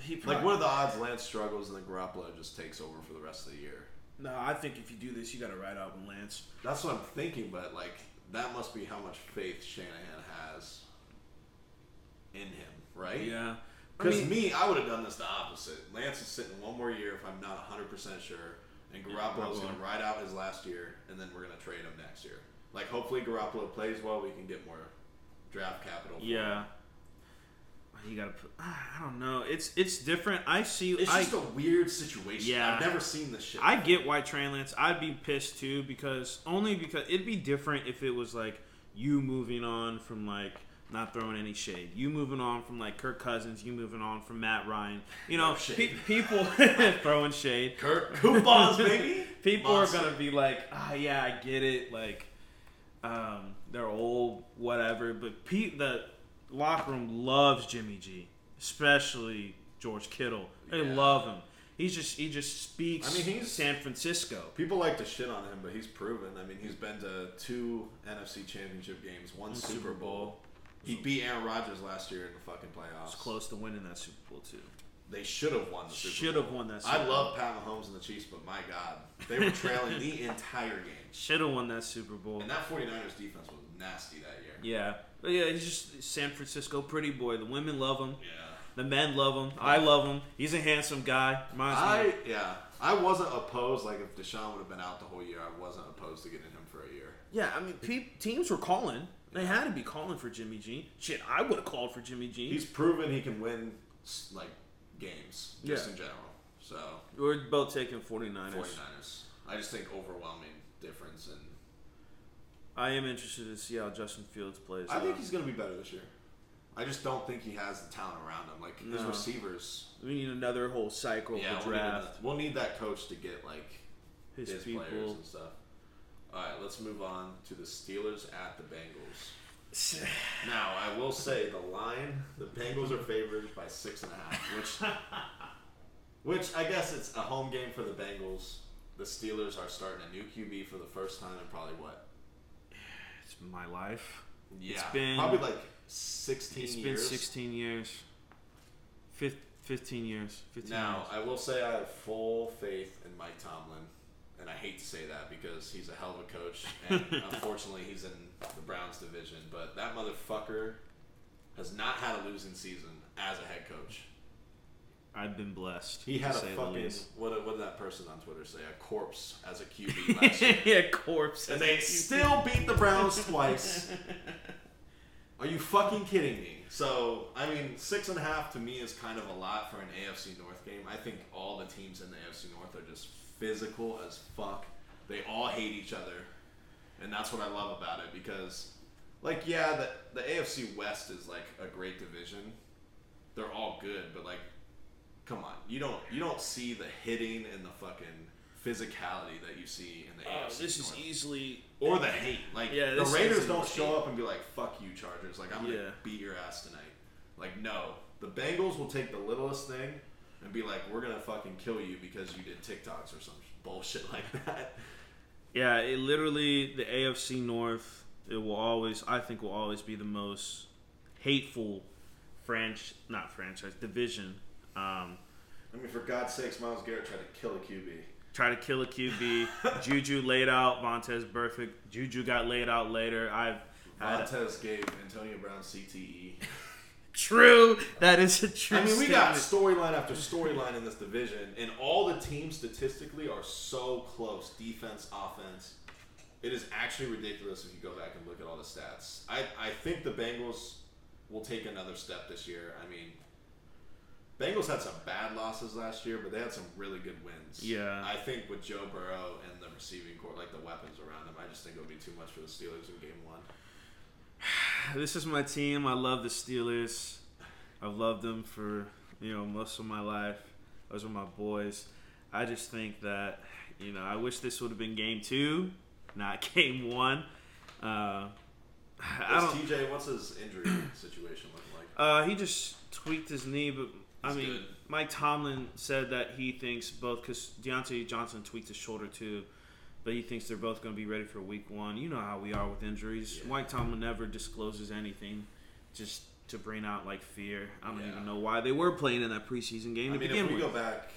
Speaker 1: He
Speaker 2: Like, what are the odds Lance struggles and then Garoppolo just takes over for the rest of the year?
Speaker 1: No, I think if you do this, you got to ride out with Lance.
Speaker 2: That's what I'm thinking, but like that must be how much faith Shanahan has in him, right?
Speaker 1: Yeah. I
Speaker 2: Because
Speaker 1: mean,
Speaker 2: me, I would have done this the opposite. Lance is sitting one more year if I'm not 100 percent sure, and Garoppolo's
Speaker 1: Garoppolo.
Speaker 2: going to ride out his last year, and then we're going to trade him next year. Like hopefully Garoppolo plays well, we can get more draft capital.
Speaker 1: yeah. You gotta put. I don't know. It's it's different. I see.
Speaker 2: it's
Speaker 1: I,
Speaker 2: just a weird situation.
Speaker 1: Yeah.
Speaker 2: I've never seen this shit.
Speaker 1: I get why Trey Lance. I'd be pissed too because only because it'd be different if it was like you moving on from like not throwing any shade. You moving on from like Kirk Cousins. You moving on from Matt Ryan. You know,
Speaker 2: No
Speaker 1: pe- people <laughs> throwing shade.
Speaker 2: Kirk coupons, baby. <laughs>
Speaker 1: People
Speaker 2: Monster.
Speaker 1: are gonna be like, ah, yeah, I get it. Like, um, they're old, whatever. But Pete, the locker room loves Jimmy G, especially George Kittle. They
Speaker 2: Yeah.
Speaker 1: love him. He's just he just speaks.
Speaker 2: I mean, he's-
Speaker 1: San Francisco.
Speaker 2: People like to shit on him, but he's proven. I mean, he's been to two NFC Championship games, one
Speaker 1: Super
Speaker 2: Super Bowl.
Speaker 1: Bowl.
Speaker 2: He beat Aaron Rodgers last year in the fucking playoffs.
Speaker 1: Close to winning that Super Bowl too.
Speaker 2: They should have won the Super
Speaker 1: Should have won that
Speaker 2: I
Speaker 1: Super
Speaker 2: love Pat Mahomes and the Chiefs, but my God, they were trailing the <laughs> entire game.
Speaker 1: Should have won that Super Bowl.
Speaker 2: And that 49ers defense was nasty that year.
Speaker 1: Yeah, but yeah, he's just San Francisco pretty boy. The women love him.
Speaker 2: Yeah.
Speaker 1: The men love him. I love him. He's a handsome guy. Reminds me.
Speaker 2: I yeah. I wasn't opposed. Like if Deshaun would have been out the whole year, I wasn't opposed to getting him for a year.
Speaker 1: Yeah, I mean, pe- teams were calling. They had to be calling for Jimmy G. Shit, I would have called for Jimmy G.
Speaker 2: He's proven he can win s- like games just
Speaker 1: Yeah.
Speaker 2: in general. So
Speaker 1: We're both taking 49ers.
Speaker 2: 49ers. I just think overwhelming difference and
Speaker 1: I am interested to see how Justin Fields plays.
Speaker 2: I think he's going to be better this year. I just don't think he has the talent around him. Like his receivers.
Speaker 1: we need another whole cycle
Speaker 2: Yeah,
Speaker 1: of
Speaker 2: we'll
Speaker 1: the
Speaker 2: need,
Speaker 1: draft.
Speaker 2: we'll need that coach to get like
Speaker 1: His,
Speaker 2: his,
Speaker 1: people.
Speaker 2: players and stuff. All right, let's move on to the Steelers at the Bengals. Now, I will say the line: the Bengals are favored by six and a half, which, <laughs> which I guess it's a home game for the Bengals. The Steelers are starting a new QB for the first time in probably what?
Speaker 1: It's my life.
Speaker 2: Yeah, it's
Speaker 1: been-
Speaker 2: probably like sixteen
Speaker 1: It's been
Speaker 2: years.
Speaker 1: 16 years. Fif- 15 years. 15
Speaker 2: Now,
Speaker 1: years.
Speaker 2: I will say I have full faith in Mike Tomlin, and I hate to say that because he's a hell of a coach, and <laughs> unfortunately, he's in the Browns division. But that motherfucker has not had a losing season as a head coach.
Speaker 1: I've been blessed.
Speaker 2: He had a fucking what? What did that person on Twitter say? A corpse as a QB <laughs> last year,
Speaker 1: yeah, corpse.
Speaker 2: and they still beat the Browns <laughs> twice. Are you fucking kidding me? So, I mean, six and a half to me is kind of a lot for an AFC North game. I think all the teams in the AFC North are just physical as fuck. They all hate each other. And that's what I love about it because, like, yeah, the, the AFC West is, like, a great division. They're all good, but, like, come on. You don't you don't see the hitting and the fucking physicality that you see in the
Speaker 1: Oh,
Speaker 2: AFC
Speaker 1: this is easily.
Speaker 2: or the hate. Like
Speaker 1: Yeah,
Speaker 2: the Raiders don't show up and be like, "Fuck you, Chargers!" Like I'm gonna beat your ass tonight. Like no, the Bengals will take the littlest thing and be like, "We're gonna fucking kill you because you did TikToks or some bullshit <laughs> like that."
Speaker 1: Yeah, it literally the AFC North. It will always, I think, will always be the most hateful franchise, not franchise division. Um,
Speaker 2: I mean, for God's sakes, Myles Garrett tried to kill a QB.
Speaker 1: try to kill a QB. <laughs> Juju laid out Vontaze perfect. Juju got laid out later. I've had
Speaker 2: Montez gave Antonio Brown CTE. <laughs>
Speaker 1: true. That is a true.
Speaker 2: I mean, we got storyline after storyline in this division, and all the teams statistically are so close defense, offense. It is actually ridiculous if you go back and look at all the stats. I, I think the Bengals will take another step this year. I mean, Bengals had some bad losses last year, but they had some really good wins.
Speaker 1: Yeah.
Speaker 2: I think with Joe Burrow and the receiving corps, like the weapons around them, I just think it would be too much for the Steelers in game one. <sighs>
Speaker 1: This is my team. I love the Steelers. I've loved them for you know most of my life. Those are my boys. I just think that you know I wish this would have been game two, not <laughs> game one. Uh, <sighs> I
Speaker 2: What's. TJ? What's his injury <coughs> situation looking like?
Speaker 1: Uh, he just tweaked his knee, but I
Speaker 2: He's
Speaker 1: mean,
Speaker 2: good.
Speaker 1: Mike Tomlin said that he thinks both because Diontae Johnson tweaked his shoulder too, but he thinks they're both going to be ready for Week One. You know how we are with injuries.
Speaker 2: Yeah.
Speaker 1: Mike Tomlin never discloses anything, just to bring out like fear. I don't
Speaker 2: Yeah.
Speaker 1: even know why they were playing in that preseason game
Speaker 2: I
Speaker 1: to
Speaker 2: mean,
Speaker 1: begin
Speaker 2: if we
Speaker 1: with.
Speaker 2: go back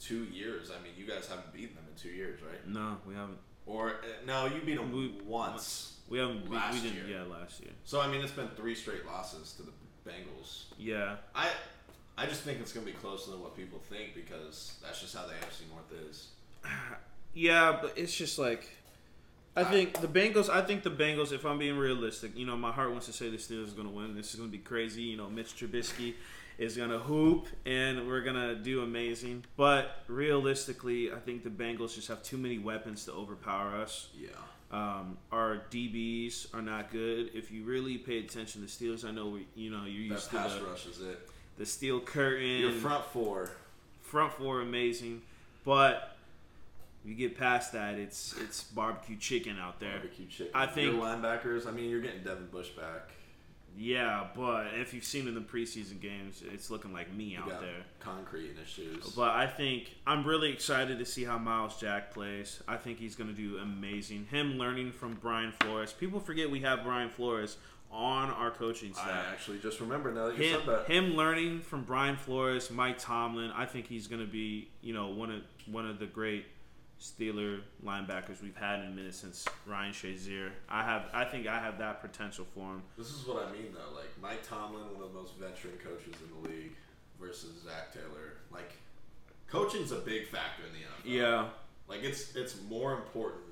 Speaker 2: two years, I mean, you guys haven't beaten them in two years, right?
Speaker 1: no, we haven't.
Speaker 2: Or uh, no, you beat them
Speaker 1: We-
Speaker 2: once.
Speaker 1: We haven't. We, we didn't.
Speaker 2: year.
Speaker 1: Yeah, last year.
Speaker 2: So I mean, it's been three straight losses to the Bengals.
Speaker 1: Yeah.
Speaker 2: I I just think it's gonna be closer than what people think because that's just how the AFC North is. <sighs> <sighs>
Speaker 1: Yeah, but it's just like I think the Bengals. I think the Bengals. If I'm being realistic, you know, my heart wants to say the Steelers are going to win. This is going to be crazy. You know, Mitch Trubisky is going to hoop, and we're going to do amazing. But realistically, I think the Bengals just have too many weapons to overpower us.
Speaker 2: Yeah.
Speaker 1: Um, our DBs are not good. If you really pay attention to Steelers, I know we, you know you're
Speaker 2: That
Speaker 1: used to
Speaker 2: pass
Speaker 1: the,
Speaker 2: rush is it.
Speaker 1: the steel curtain.
Speaker 2: Your front four.
Speaker 1: front four amazing, but you get past that, it's it's barbecue chicken out there.
Speaker 2: Barbecue chicken.
Speaker 1: I think-
Speaker 2: your linebackers. I mean, you're getting Devin Bush back.
Speaker 1: Yeah, but if you've seen in the preseason games, it's looking like me
Speaker 2: You
Speaker 1: out there.
Speaker 2: concrete in his shoes.
Speaker 1: But I think I'm really excited to see how Myles Jack plays. I think he's going to do amazing. Him learning from Brian Flores. People forget we have Brian Flores on our coaching staff.
Speaker 2: I actually just remember now that you
Speaker 1: him,
Speaker 2: said that.
Speaker 1: him learning from Brian Flores, Mike Tomlin, I think he's going to be, you know, one of one of the great Steeler linebackers we've had in a minute since Ryan Shazier. I have, I think I have that potential for him.
Speaker 2: This is what I mean though. Like Mike Tomlin, one of the most veteran coaches in the league, versus Zac Taylor. Like coaching's a big factor in the NFL.
Speaker 1: Yeah,
Speaker 2: Like it's it's more important.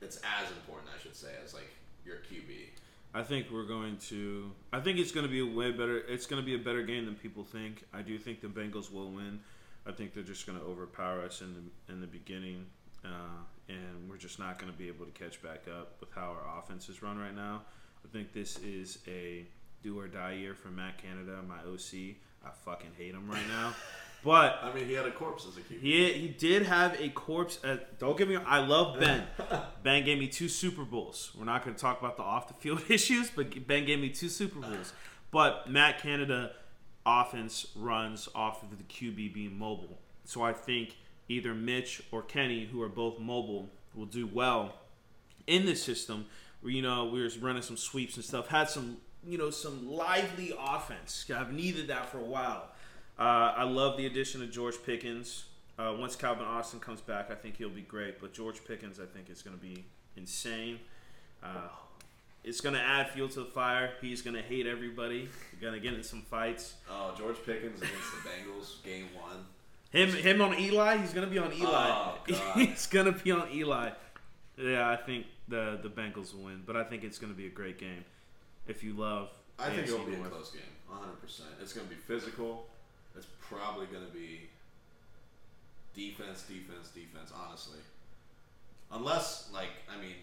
Speaker 2: It's as important, I should say, as like your QB.
Speaker 1: I think we're going to. I think it's going to be a way better. It's going to be a better game than people think. I do think the Bengals will win. I think they're just going to overpower us in the in the beginning, uh, and we're just not going to be able to catch back up with how our offense is run right now. I think this is a do or die year for Matt Canada, my OC. I fucking hate him right now, <laughs> but
Speaker 2: I mean, he had a corpse as a QB.
Speaker 1: he he did have a corpse. At, don't get me. I love Ben. <laughs> Ben gave me two Super Bowls. We're not going to talk about the off the field <laughs> issues, but Ben gave me two Super Bowls. But Matt Canada offense runs off of the QB being mobile. So I think either Mitch or Kenny, who are both mobile, will do well in this system. Where you know we were running some sweeps and stuff, had some you know some lively offense. I've needed that for a while. Uh, I love the addition of George Pickens. Uh, once Calvin Austin comes back, I think he'll be great. But George Pickens, I think, is going to be insane. Uh, it's going to add fuel to the fire. He's going to hate everybody. You're to get in some fights.
Speaker 2: Oh, George Pickens against the Bengals, game one.
Speaker 1: Him, him on Eli. He's going to be on Eli.
Speaker 2: Oh, <laughs> God.
Speaker 1: he's going to be on Eli. Yeah, I think the the Bengals will win, but I think it's going to be a great game. If you love,
Speaker 2: I think it'll be a close game, 100. percent It's going to be physical. It's probably going to be defense, defense, defense. Honestly, unless like I mean,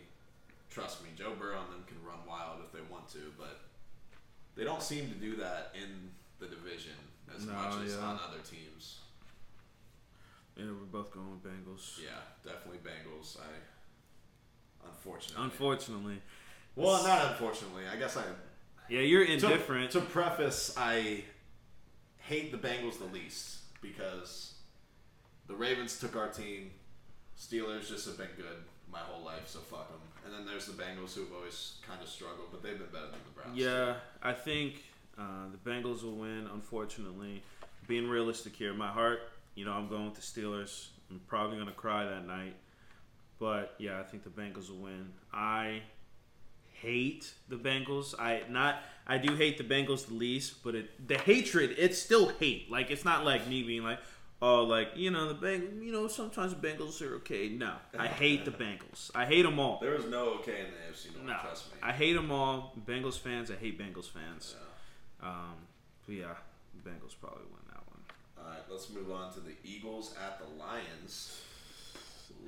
Speaker 2: trust me, Joe Burrow and them can run wild if they want to, but they don't seem to do that in the division as
Speaker 1: No,
Speaker 2: much as
Speaker 1: yeah.
Speaker 2: on other teams.
Speaker 1: Yeah, we're both going with Bengals.
Speaker 2: Yeah, definitely Bengals. I unfortunately.
Speaker 1: Unfortunately,
Speaker 2: well, not unfortunately. I guess I
Speaker 1: yeah, you're
Speaker 2: To-
Speaker 1: indifferent.
Speaker 2: To, preface, I hate the Bengals the least because the Ravens took our team. Steelers just have been good my whole life, so fuck them. And then there's the Bengals who've always kind of struggled, but they've been better than the Browns.
Speaker 1: Yeah, I think uh, the Bengals will win. Unfortunately, being realistic here, my heart, you know, I'm going with the Steelers. I'm probably going to cry that night, but yeah, I think the Bengals will win. I hate the Bengals. I not. I do hate the Bengals the least, but it the hatred. It's still hate. Like it's not like me being like, oh, like you know the Beng. You know sometimes the Bengals are okay. No, I hate the Bengals. I hate them all.
Speaker 2: There was no okay in the AFC North,
Speaker 1: No,
Speaker 2: trust me.
Speaker 1: I hate them all. Bengals fans, I hate Bengals fans.
Speaker 2: Yeah.
Speaker 1: Um, but yeah, Bengals probably win that one.
Speaker 2: All right, let's move on to the Eagles at the Lions.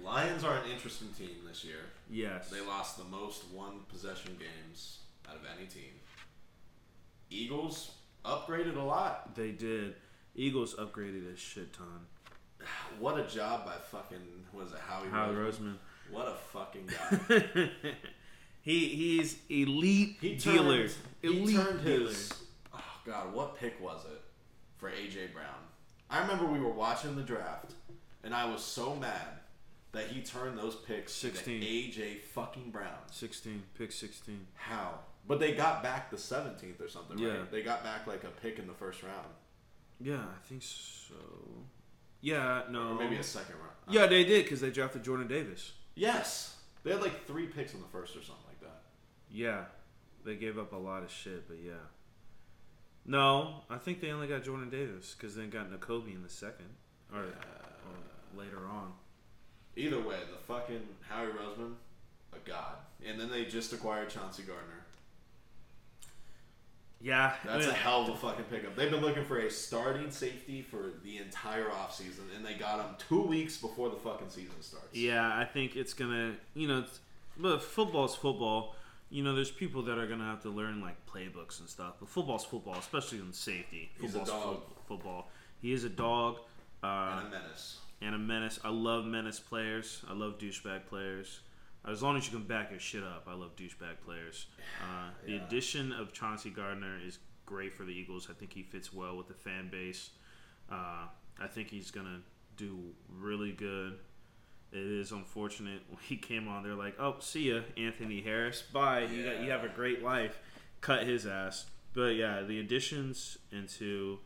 Speaker 2: Lions are an interesting team this year.
Speaker 1: Yes.
Speaker 2: They lost the most one possession games out of any team. Eagles upgraded a lot.
Speaker 1: They did. Eagles upgraded a shit ton.
Speaker 2: What a job by fucking was it Howie,
Speaker 1: Howie
Speaker 2: Roseman?
Speaker 1: Roseman.
Speaker 2: What a fucking guy. <laughs>
Speaker 1: He he's elite
Speaker 2: He
Speaker 1: dealer.
Speaker 2: turned, he
Speaker 1: elite
Speaker 2: turned
Speaker 1: dealer.
Speaker 2: his. Oh God, what pick was it for AJ Brown? I remember we were watching the draft, and I was so mad that he turned those picks
Speaker 1: 16.
Speaker 2: to AJ fucking Brown.
Speaker 1: Sixteen, pick sixteen.
Speaker 2: How? But they got back the seventeenth or something,
Speaker 1: Yeah.
Speaker 2: right? They got back like a pick in the first round,
Speaker 1: Yeah, I think so. Yeah, no.
Speaker 2: or maybe a second round.
Speaker 1: Yeah, they did because they drafted Jordan Davis.
Speaker 2: Yes, they had like three picks in the first or something like that.
Speaker 1: Yeah, they gave up a lot of shit, but yeah. No, I think they only got Jordan Davis because they got Nakobe in the second or, or later on.
Speaker 2: Either way, the fucking Howie Roseman, a god, and then they just acquired Chauncey Gardner.
Speaker 1: Yeah,
Speaker 2: That's a hell of a fucking pickup. They've been looking for a starting safety for the entire offseason, and they got him two weeks before the fucking season starts.
Speaker 1: Yeah, I think it's gonna, you know, it's, but football's football. You know, there's people that are gonna have to learn like playbooks and stuff, but football's football, especially in safety.
Speaker 2: He's a
Speaker 1: Football's
Speaker 2: dog.
Speaker 1: fo- football. He is a dog. Uh,
Speaker 2: And a menace.
Speaker 1: and a menace. I love menace players. I love douchebag players. As long as you can back your shit up, I love douchebag players. Uh, the addition of Chauncey Gardner is great for the Eagles. I think he fits well with the fan base. Uh, I think he's gonna do really good. It is unfortunate <laughs> when he came on. They're like, "Oh, see ya, Anthony Harris. Bye. You got, you have a great life." Cut his ass. But yeah, the additions into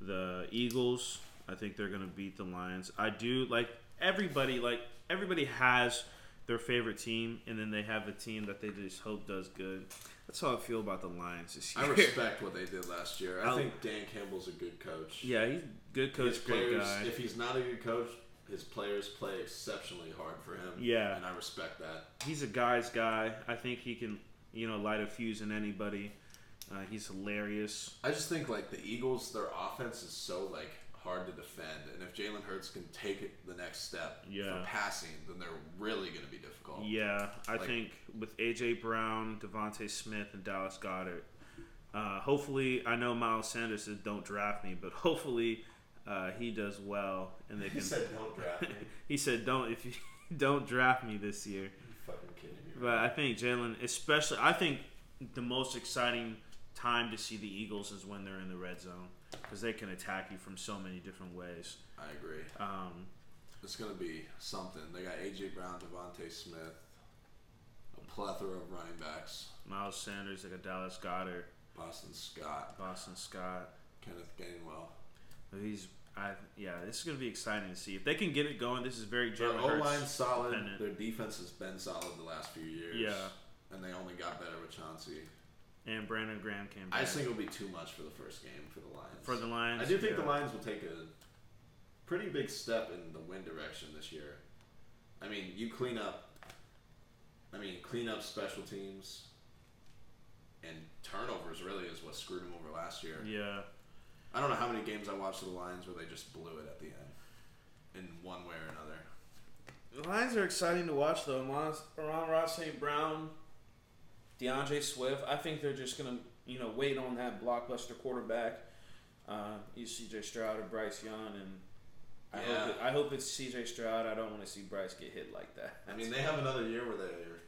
Speaker 1: the Eagles, I think they're gonna beat the Lions. I do like everybody. Like everybody has their favorite team, and then they have a team that they just hope does good. That's how I feel about the Lions this year.
Speaker 2: I respect what they did last year. I
Speaker 1: I'll-
Speaker 2: think Dan Campbell's a good coach.
Speaker 1: yeah, he's a good coach,
Speaker 2: his
Speaker 1: great
Speaker 2: players,
Speaker 1: guy.
Speaker 2: if he's not a good coach, his players play exceptionally hard for him.
Speaker 1: Yeah.
Speaker 2: And I respect that.
Speaker 1: he's a guy's guy. I think he can, you know, light a fuse in anybody. Uh, he's hilarious.
Speaker 2: I just think like the Eagles, their offense is so like hard to defend, and if Jalen Hurts can take it the next step
Speaker 1: Yeah.
Speaker 2: for passing, then they're really going to be difficult.
Speaker 1: Yeah, I
Speaker 2: Like-
Speaker 1: think with AJ Brown, DeVonta Smith, and Dallas Goedert. Uh, hopefully, I know Miles Sanders said don't draft me, but <laughs> hopefully uh, he does well and they can.
Speaker 2: He
Speaker 1: can.
Speaker 2: said, "Don't <laughs> draft me."
Speaker 1: he said don't if you <laughs> don't draft me this year.
Speaker 2: You fucking kidding me?
Speaker 1: But I think Jalen, especially, I think the most exciting time to see the Eagles is when they're in the red zone because they can attack you from so many different ways.
Speaker 2: I agree.
Speaker 1: Um,
Speaker 2: It's going to be something. They got AJ Brown, DeVonta Smith, a plethora of running backs,
Speaker 1: Miles Sanders, like a Dallas Goedert,
Speaker 2: Boston Scott,
Speaker 1: Boston Scott.
Speaker 2: Kenneth Gainwell.
Speaker 1: He's, I yeah, this is gonna be exciting to see if they can get it going. This is very
Speaker 2: Their O line's solid.
Speaker 1: dependent.
Speaker 2: Their defense has been solid the last few years.
Speaker 1: Yeah.
Speaker 2: And they only got better with Chauncey.
Speaker 1: And Brandon Graham came back
Speaker 2: I just think it'll be too much for the first game for the Lions.
Speaker 1: for the Lions.
Speaker 2: I do think
Speaker 1: yeah.
Speaker 2: the Lions will take a pretty big step in the win direction this year. I mean, you clean up. I mean, clean up special teams and turnovers. Really, is what screwed them over last year.
Speaker 1: Yeah,
Speaker 2: I don't know how many games I watched of the Lions where they just blew it at the end, in one way or another.
Speaker 1: the Lions are exciting to watch though. Miles, Ron Ross St. Brown, D'Andre Swift. I think they're just gonna you know wait on that blockbuster quarterback. Uh, you C.J. Stroud or Bryce Young, and I
Speaker 2: Yeah.
Speaker 1: hope it, I hope it's C.J. Stroud. I don't want to see Bryce get hit like that.
Speaker 2: I mean, they have another year where they're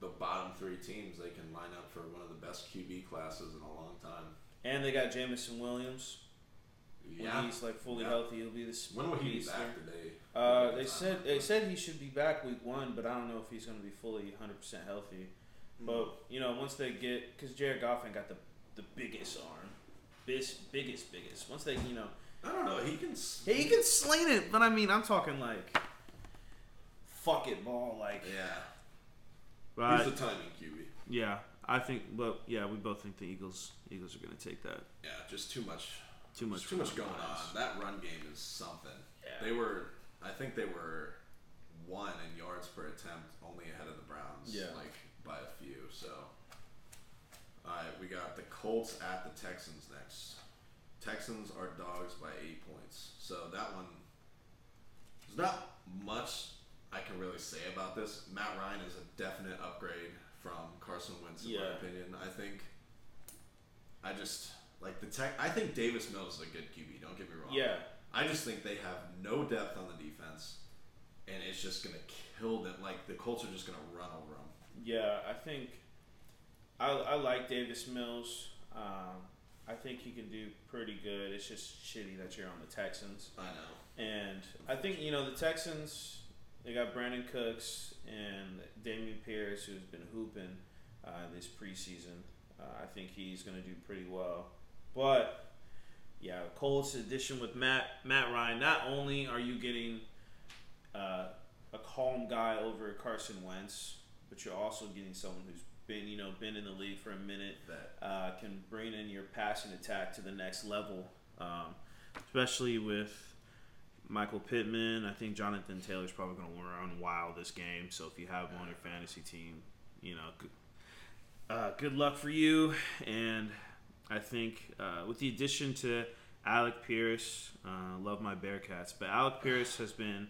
Speaker 2: the bottom three teams. They can line up for one of the best QB classes in a long time.
Speaker 1: and they got Jameson Williams.
Speaker 2: Yeah.
Speaker 1: When he's like fully
Speaker 2: Yeah.
Speaker 1: healthy, he'll be this.
Speaker 2: When will he be back today?
Speaker 1: Uh, they said they said he should be back week one, but I don't know if he's going to be fully 100 percent healthy. But you know, once they get because Jared Goff ain't got the the biggest arm, biggest biggest biggest. Once they you know
Speaker 2: I don't know. He can. s-
Speaker 1: he can sling it, but I mean I'm talking like fuck it ball like.
Speaker 2: Yeah.
Speaker 1: But
Speaker 2: He's the timing QB.
Speaker 1: yeah, I think. But yeah, we both think the Eagles Eagles are going to take that.
Speaker 2: Yeah, just too much.
Speaker 1: Too much.
Speaker 2: There's too much
Speaker 1: for the
Speaker 2: going
Speaker 1: Lions.
Speaker 2: on. That run game is something.
Speaker 1: Yeah.
Speaker 2: They were, I think they were one in yards per attempt, only ahead of the Browns.
Speaker 1: Yeah.
Speaker 2: Like by a few. So, all right, we got the Colts at the Texans next. Texans are dogs by eight points. So that one, there's not much I can really say about this. Matt Ryan is a definite upgrade from Carson Wentz, in my opinion. I think. I just like the tech. I think Davis Mills is a good QB. Don't get me wrong.
Speaker 1: Yeah.
Speaker 2: I just think they have no depth on the defense, and it's just gonna kill them. Like the Colts are just gonna run over them.
Speaker 1: Yeah, I think I, I like Davis Mills. Um, I think he can do pretty good. It's just shitty that you're on the Texans.
Speaker 2: I know.
Speaker 1: And I think, you know, the Texans, they got Brandin Cooks and Dameon Pierce, who's been hooping uh, this preseason. Uh, I think he's going to do pretty well. But, yeah, Colts addition with Matt Matt Ryan, not only are you getting uh, a calm guy over Carson Wentz, but you're also getting someone who's been, you know, been in the league for a minute uh, can bring in your passing attack to the next level, um, especially with Michael Pittman. I think Jonathan Taylor's probably going to run wild this game. So if you have him on your fantasy team, you know, good, uh, good luck for you. And I think uh, with the addition to Alec Pierce, uh, love my Bearcats, but Alec Pierce has been.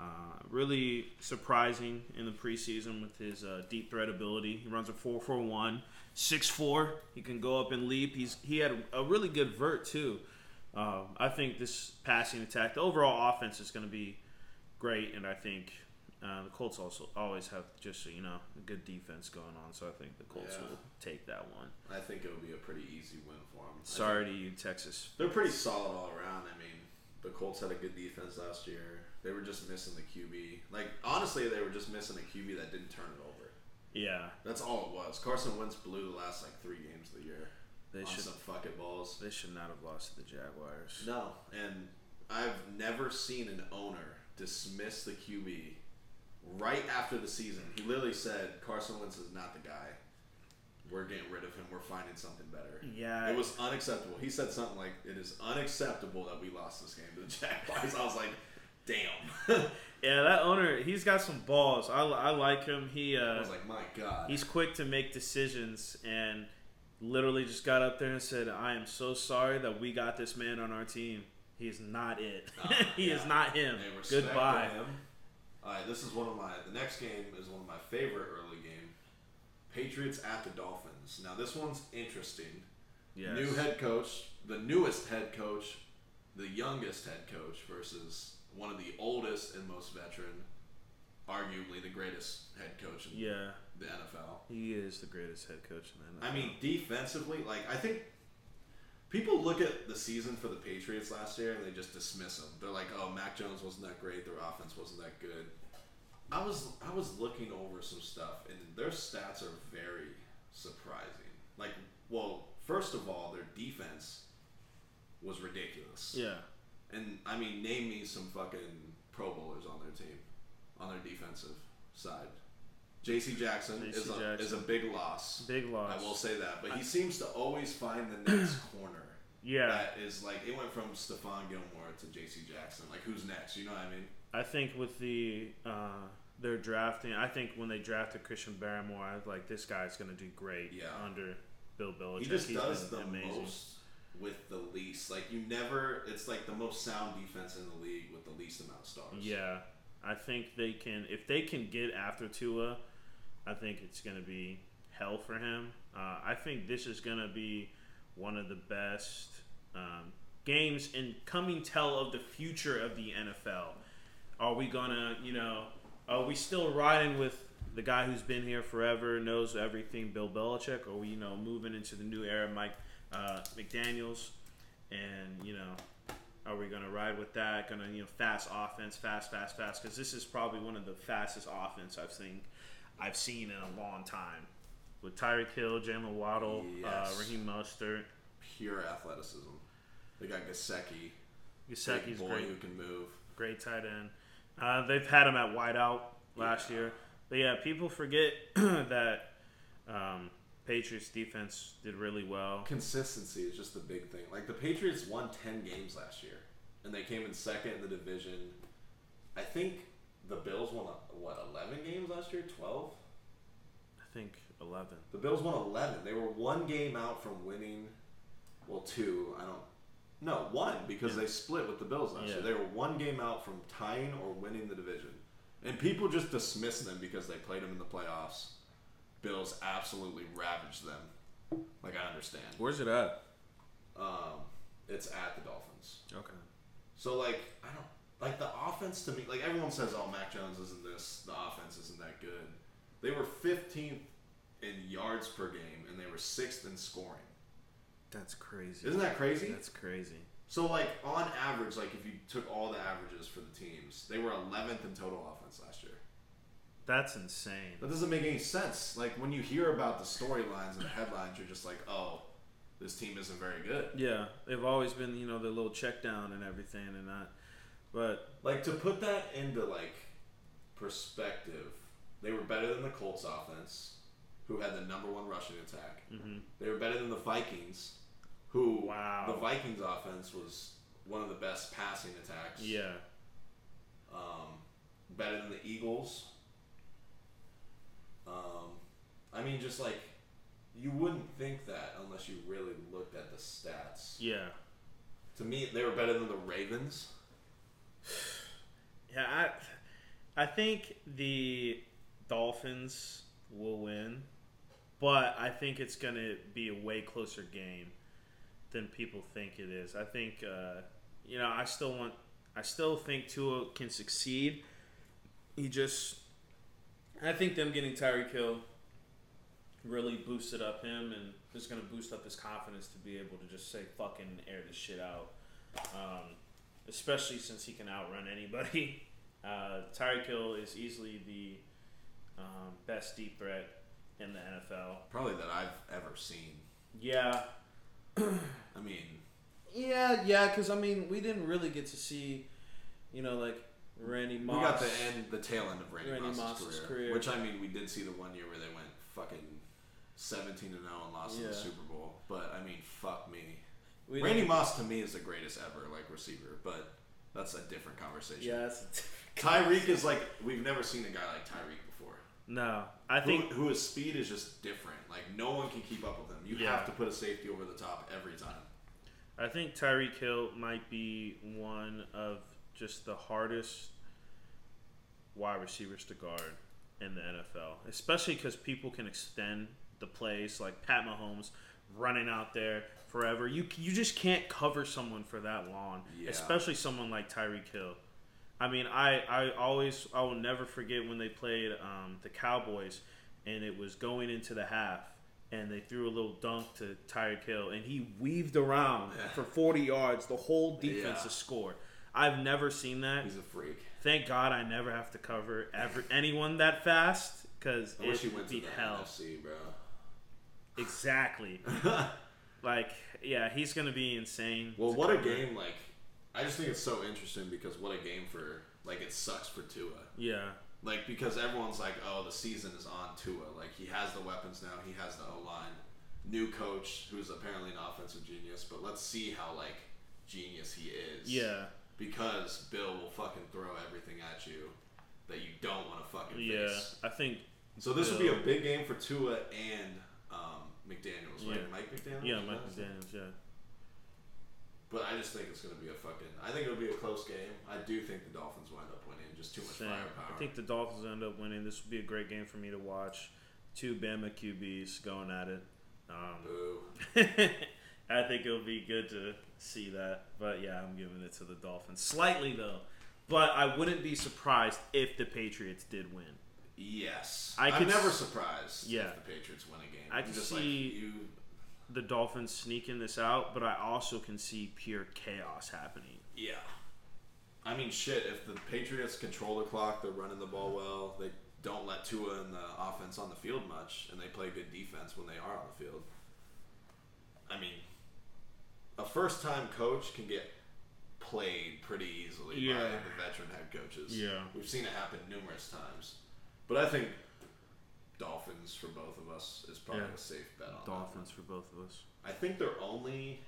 Speaker 1: Uh, really surprising in the preseason with his uh, deep threat ability. He runs a 4-4-1, 6'4". He can go up and leap. He's he had a really good vert too. Um, I think this passing attack, the overall offense is going to be great, and I think uh, the Colts also always have just you know a good defense going on. So I think the Colts
Speaker 2: Yeah.
Speaker 1: will take that one.
Speaker 2: I think it'll be a pretty easy win for them.
Speaker 1: Sorry to you, Texas.
Speaker 2: They're pretty solid all around. I mean, the Colts had a good defense last year. They were just missing the QB. Like honestly, they were just missing a QB that didn't turn it over.
Speaker 1: Yeah,
Speaker 2: That's all it was. Carson Wentz blew the last like three games of the year
Speaker 1: they
Speaker 2: on
Speaker 1: should
Speaker 2: some fuck it balls.
Speaker 1: they should not have lost to the Jaguars.
Speaker 2: No, and I've never seen an owner dismiss the QB right after the season. He literally said Carson Wentz is not the guy. We're getting rid of him. We're finding something better.
Speaker 1: Yeah,
Speaker 2: It was unacceptable. He said something like, "It is unacceptable that we lost this game to the <laughs> Jaguars." I was like, "Damn." <laughs>
Speaker 1: Yeah, that owner, he's got some balls. I, I like him. He
Speaker 2: I
Speaker 1: uh,
Speaker 2: was like, "My God."
Speaker 1: he's quick to make decisions and literally just got up there and said, "I am so sorry that we got this man on our team. <laughs> He is not it.
Speaker 2: Uh,
Speaker 1: he is not him. Goodbye."
Speaker 2: him. All right, this is one of my. The next game is one of my favorite early game. Patriots at the Dolphins. Now this one's interesting.
Speaker 1: Yes.
Speaker 2: New head coach, the newest head coach, the youngest head coach versus one of the oldest and most veteran, arguably the greatest head coach in
Speaker 1: Yeah,
Speaker 2: the NFL.
Speaker 1: he is the greatest head coach in the NFL.
Speaker 2: I mean, defensively, like I think people look at the season for the Patriots last year and they just dismiss them. They're like, "Oh, Mac Jones wasn't that great. Their offense wasn't that good." I was I was looking over some stuff and their stats are very surprising. Like, well, first of all, their defense was ridiculous.
Speaker 1: yeah,
Speaker 2: And I mean, name me some fucking Pro Bowlers on their team, on their defensive side. J.C. Jackson,
Speaker 1: J.C.
Speaker 2: is, a,
Speaker 1: Jackson.
Speaker 2: is a big loss.
Speaker 1: big loss.
Speaker 2: I will say that, but he seems to always find the next <clears throat> corner.
Speaker 1: Yeah,
Speaker 2: That is like it went from Stephon Gilmore to J.C. Jackson. Like who's next? You know what I mean?
Speaker 1: I think with the uh, their drafting, I think when they drafted Christian Barmore, I was like, this guy's going to do great
Speaker 2: Yeah.
Speaker 1: under Bill Belichick.
Speaker 2: He just
Speaker 1: He's
Speaker 2: does the
Speaker 1: amazing.
Speaker 2: most with the least. Like you never. It's like the most sound defense in the league with the least amount of stars.
Speaker 1: Yeah, I think they can. If they can get after Tua, I think it's going to be hell for him. Uh, I think this is going to be one of the best um, games and coming tell of the future of the NFL. Are we gonna, you know, are we still riding with the guy who's been here forever, knows everything, Bill Belichick, or are we, you know, moving into the new era, Mike uh, McDaniel's, and you know, are we going to ride with that? Going to you know fast offense, fast, fast, fast? Because this is probably one of the fastest offense I've seen I've seen in a long time. With Tyreek Hill, Jaylen Waddle, uh,
Speaker 2: Yes.
Speaker 1: Raheem Mostert,
Speaker 2: Pure athleticism. They got Gesicki, big boy
Speaker 1: great,
Speaker 2: who can move.
Speaker 1: great tight end. Uh, they've had him at wideout last
Speaker 2: Yeah.
Speaker 1: year, but yeah, people forget <clears throat> that um, Patriots defense did really well.
Speaker 2: Consistency is just the big thing. Like the Patriots won ten games last year, and they came in second in the division. I think the Bills won what eleven games last year? Twelve.
Speaker 1: I think eleven.
Speaker 2: The Bills won eleven. They were one game out from winning. Well, two. I don't. No, one because
Speaker 1: Yeah.
Speaker 2: they split with the Bills last
Speaker 1: Yeah.
Speaker 2: year. They were one game out from tying or winning the division, and people just dismiss them because they played them in the playoffs. Bills absolutely ravaged them. Like I understand.
Speaker 1: Where's it at?
Speaker 2: Um, it's at the Dolphins.
Speaker 1: Okay.
Speaker 2: So like I don't like the offense to me. Like everyone says, "Oh, Mac Jones isn't this. The offense isn't that good." They were 15th in yards per game, and they were sixth in scoring.
Speaker 1: That's crazy.
Speaker 2: Isn't that crazy?
Speaker 1: That's crazy.
Speaker 2: So, like on average, like if you took all the averages for the teams, they were 11th in total offense last year.
Speaker 1: That's insane.
Speaker 2: That doesn't make any sense. Like when you hear about the storylines and the headlines, you're just like, oh, this team isn't very good.
Speaker 1: Yeah, they've always been, you know, the little check down and everything and that. But
Speaker 2: Like to put that into like perspective, they were better than the Colts offense, who had the number one rushing attack.
Speaker 1: mhm.
Speaker 2: They were better than the Vikings, who
Speaker 1: Wow.
Speaker 2: the Vikings offense was one of the best passing attacks.
Speaker 1: yeah,
Speaker 2: Um, better than the Eagles. Um, I mean, just like you wouldn't think that unless you really looked at the stats.
Speaker 1: yeah.
Speaker 2: To me, they were better than the Ravens. <sighs>
Speaker 1: Yeah, I I think the Dolphins will win, but I think it's going to be a way closer game than people think it is. I think uh, you know, I still want I still think Tua can succeed. He just I think them getting Tyreek Hill really boosted up him and is going to boost up his confidence to be able to just say fucking air this shit out. Um, especially since he can outrun anybody. <laughs> Uh, Tyreek Hill is easily the um, best deep threat in the NFL.
Speaker 2: Probably that I've ever seen.
Speaker 1: Yeah,
Speaker 2: I mean,
Speaker 1: yeah, yeah. Because I mean, we didn't really get to see, you know, like Randy Moss.
Speaker 2: we got the end, the tail end of Randy,
Speaker 1: Randy
Speaker 2: Moss's,
Speaker 1: Moss's
Speaker 2: career,
Speaker 1: career.
Speaker 2: which I mean, we did see the one year where they went fucking seventeen and zero and lost in the Super Bowl. But I mean, fuck me.
Speaker 1: We
Speaker 2: Randy Moss to me is the greatest ever, like receiver, but that's a different conversation.
Speaker 1: Yeah, that's,
Speaker 2: Tyreek is like we've never seen a guy like Tyreek before.
Speaker 1: no. I
Speaker 2: Who,
Speaker 1: think
Speaker 2: who his speed is just different. Like no one can keep up with him. You
Speaker 1: Yeah.
Speaker 2: have to put a safety over the top every time.
Speaker 1: I think Tyreek Hill might be one of just the hardest wide receivers to guard in the NFL, especially because people can extend the plays like Pat Mahomes running out there forever. You you just can't cover someone for that long,
Speaker 2: Yeah.
Speaker 1: especially someone like Tyreek Hill. I mean, I, I always I will never forget when they played um, the Cowboys, and it was going into the half, and they threw a little dunk to Tyreek Hill, and he weaved around
Speaker 2: Yeah.
Speaker 1: for 40 yards, the whole defense
Speaker 2: Yeah.
Speaker 1: to score. I've never seen that.
Speaker 2: He's a freak.
Speaker 1: Thank God I never have to cover ever anyone that fast because
Speaker 2: I wish
Speaker 1: it
Speaker 2: he
Speaker 1: would
Speaker 2: went to
Speaker 1: be
Speaker 2: the
Speaker 1: hell.
Speaker 2: NFC, bro.
Speaker 1: Exactly. <laughs> like, yeah, he's gonna be insane.
Speaker 2: Well,
Speaker 1: to
Speaker 2: what a game! Like, I just think it's so interesting because what a game for like it sucks for Tua.
Speaker 1: Yeah,
Speaker 2: Like because everyone's like, oh, the season is on Tua. Like he has the weapons now. He has the O line. New coach who's apparently an offensive genius. But let's see how like genius he is.
Speaker 1: yeah,
Speaker 2: Because Bill will fucking throw everything at you that you don't want to fucking
Speaker 1: yeah.
Speaker 2: face.
Speaker 1: I think
Speaker 2: So this would be a big game for Tua and um, McDaniel's, right? Mike McDaniel's.
Speaker 1: yeah, Mike? McDaniel's. Yeah,
Speaker 2: But I just think it's going to be a fucking. I think it'll be a close game. I do think the Dolphins wind up winning. Just too much
Speaker 1: Same.
Speaker 2: firepower.
Speaker 1: I think the Dolphins end up winning. This would be a great game for me to watch. Two Bama QBs going at it. Um,
Speaker 2: Boo. <laughs>
Speaker 1: I think it'll be good to see that. But yeah, I'm giving it to the Dolphins. Slightly though. But I wouldn't be surprised if the Patriots did win.
Speaker 2: Yes.
Speaker 1: I
Speaker 2: I am never
Speaker 1: s-
Speaker 2: surprised
Speaker 1: Yeah.
Speaker 2: if the Patriots win a game.
Speaker 1: I could
Speaker 2: just
Speaker 1: see-
Speaker 2: like you.
Speaker 1: The Dolphins sneaking this out, but I also can see pure chaos happening.
Speaker 2: Yeah. I mean, shit. If the Patriots control the clock, they're running the ball well. They don't let Tua and the offense on the field much, and they play good defense when they are on the field. I mean, a first-time coach can get played pretty easily by the veteran head coaches.
Speaker 1: Yeah.
Speaker 2: we've seen it happen numerous times. But I think Dolphins for both of us is probably
Speaker 1: Yeah.
Speaker 2: a safe bet on that
Speaker 1: Dolphins for both of us.
Speaker 2: I think they're only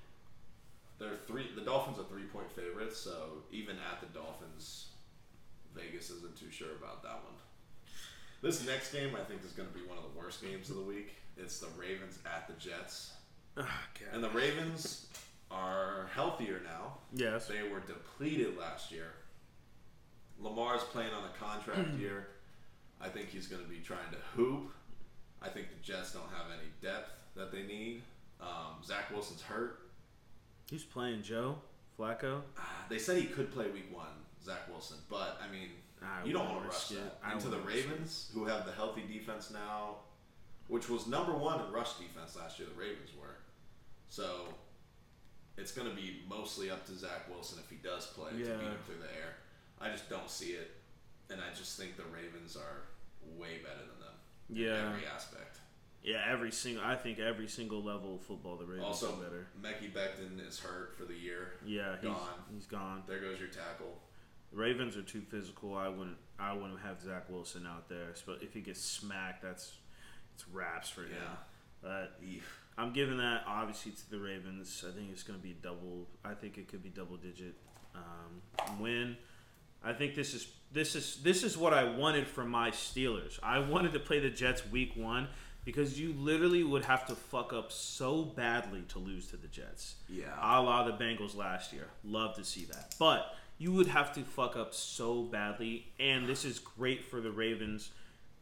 Speaker 2: they're three. The Dolphins are three point favorites, so even at the Dolphins, Vegas isn't too sure about that one. This next game, I think, is going to be one of the worst games of the week. It's the Ravens at the Jets,
Speaker 1: Oh,
Speaker 2: and the Ravens are healthier now.
Speaker 1: Yes.
Speaker 2: They were depleted last year. Lamar's playing on a contract <clears throat> year. I think he's going to be trying to hoop. I think the Jets don't have any depth that they need. Um, Zach Wilson's hurt.
Speaker 1: He's playing Joe Flacco?
Speaker 2: Ah, They said he could play week one, Zach Wilson, but I mean,
Speaker 1: I
Speaker 2: you don't want to rush that.
Speaker 1: I
Speaker 2: And the
Speaker 1: wouldn't risk it.
Speaker 2: Ravens, who have the healthy defense now, which was number one in rush defense last year, the Ravens were. So it's going to be mostly up to Zach Wilson if he does play to beat him through the air. I just don't see it, and I just think the Ravens are way better than them in
Speaker 1: Yeah,
Speaker 2: every aspect.
Speaker 1: yeah. Every single, I think every single level of football, the Ravens
Speaker 2: Also,
Speaker 1: are better.
Speaker 2: Mekhi Becton is hurt for the year.
Speaker 1: Yeah, he's
Speaker 2: Gone.
Speaker 1: he's gone.
Speaker 2: There goes your tackle.
Speaker 1: Ravens are too physical. I wouldn't. I wouldn't have Zach Wilson out there. But if he gets smacked, that's it's wraps for him.
Speaker 2: Yeah.
Speaker 1: But
Speaker 2: Eef.
Speaker 1: I'm giving that obviously to the Ravens. I think it's going to be double. I think it could be double digit um, win. I think this is this is this is what I wanted from my Steelers. I wanted to play the Jets week one because you literally would have to fuck up so badly to lose to the Jets.
Speaker 2: Yeah.
Speaker 1: A la the Bengals last year. Love to see that. But you would have to fuck up so badly, and this is great for the Ravens.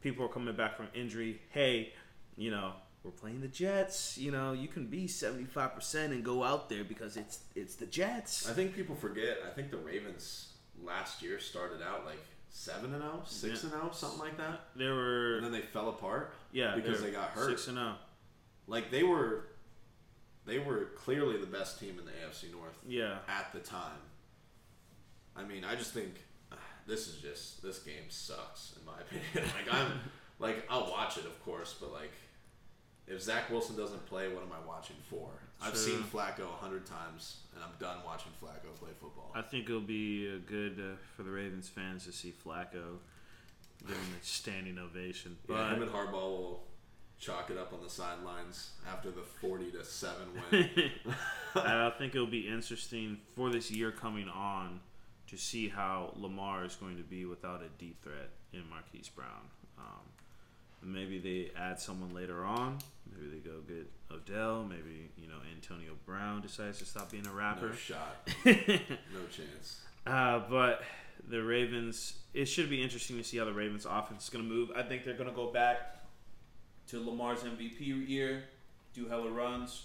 Speaker 1: People are coming back from injury. Hey, you know, we're playing the Jets. You know, you can be seventy five percent and go out there because it's it's the Jets.
Speaker 2: I think people forget. I think the Ravens last year started out like seven and 0, 6 and 0, something like that.
Speaker 1: They were
Speaker 2: And then they fell apart.
Speaker 1: yeah
Speaker 2: because
Speaker 1: they're
Speaker 2: they got hurt.
Speaker 1: six and oh. zero.
Speaker 2: Like they were, they were clearly the best team in the AFC North
Speaker 1: Yeah,
Speaker 2: at the time. I mean, I just think uh, <sighs> this is just this game sucks in my <laughs> opinion. like I'm, like I'll watch it of course, but like if Zach Wilson doesn't play, what am I watching for? I've seen Flacco a hundred times, and I'm done watching Flacco play football.
Speaker 1: I think it'll be uh, good uh, for the Ravens fans to see Flacco giving a standing ovation. But
Speaker 2: Yeah, him and Harbaugh will chalk it up on the sidelines after the forty to seven win. <laughs> <laughs>
Speaker 1: I think it'll be interesting for this year coming on to see how Lamar is going to be without a deep threat in Marquise Brown. Um, maybe they add someone later on. Maybe they go get Odell. Maybe you know Antonio Brown decides to stop being a rapper.
Speaker 2: no shot, <laughs> no chance.
Speaker 1: Uh, but the Ravens, it should be interesting to see how the Ravens offense is going to move. I think they're going to go back to Lamar's MVP year, do hella runs.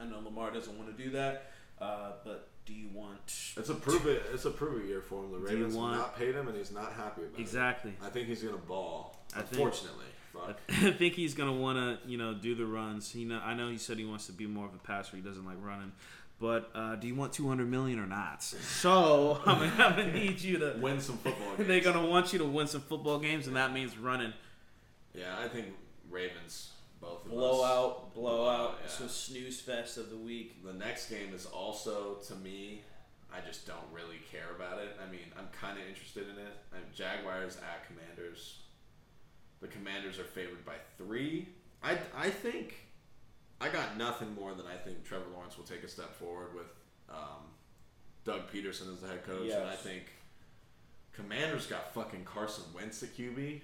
Speaker 1: I know Lamar doesn't want to do that, uh, but do you want
Speaker 2: It's a prove it. It's a prove it year for him. The Ravens have
Speaker 1: want-
Speaker 2: not paid him, and he's not happy about
Speaker 1: exactly?
Speaker 2: it. Exactly. I think he's gonna ball.
Speaker 1: I think-
Speaker 2: Unfortunately,
Speaker 1: I
Speaker 2: fuck. <laughs>
Speaker 1: I think he's gonna want to, you know, do the runs. He know, I know he said he wants to be more of a passer. He doesn't like running. But uh, do you want 200 million or not? So <laughs> I'm gonna, I'm gonna need you to.
Speaker 2: Win some football <laughs> games.
Speaker 1: They're gonna want you to win some football games, and that means running.
Speaker 2: Yeah, I think Ravens both of us.
Speaker 1: Blowout, blowout.
Speaker 2: Yeah.
Speaker 1: So snooze fest of the week.
Speaker 2: The next game is also to me. I just don't really care about it. I mean, I'm kind of interested in it. i Jaguars at Commanders. The Commanders are favored by three. I, I think I got nothing more than I think Trevor Lawrence will take a step forward with um, Doug Pederson as the head coach, and I think Commanders got fucking Carson Wentz at QB,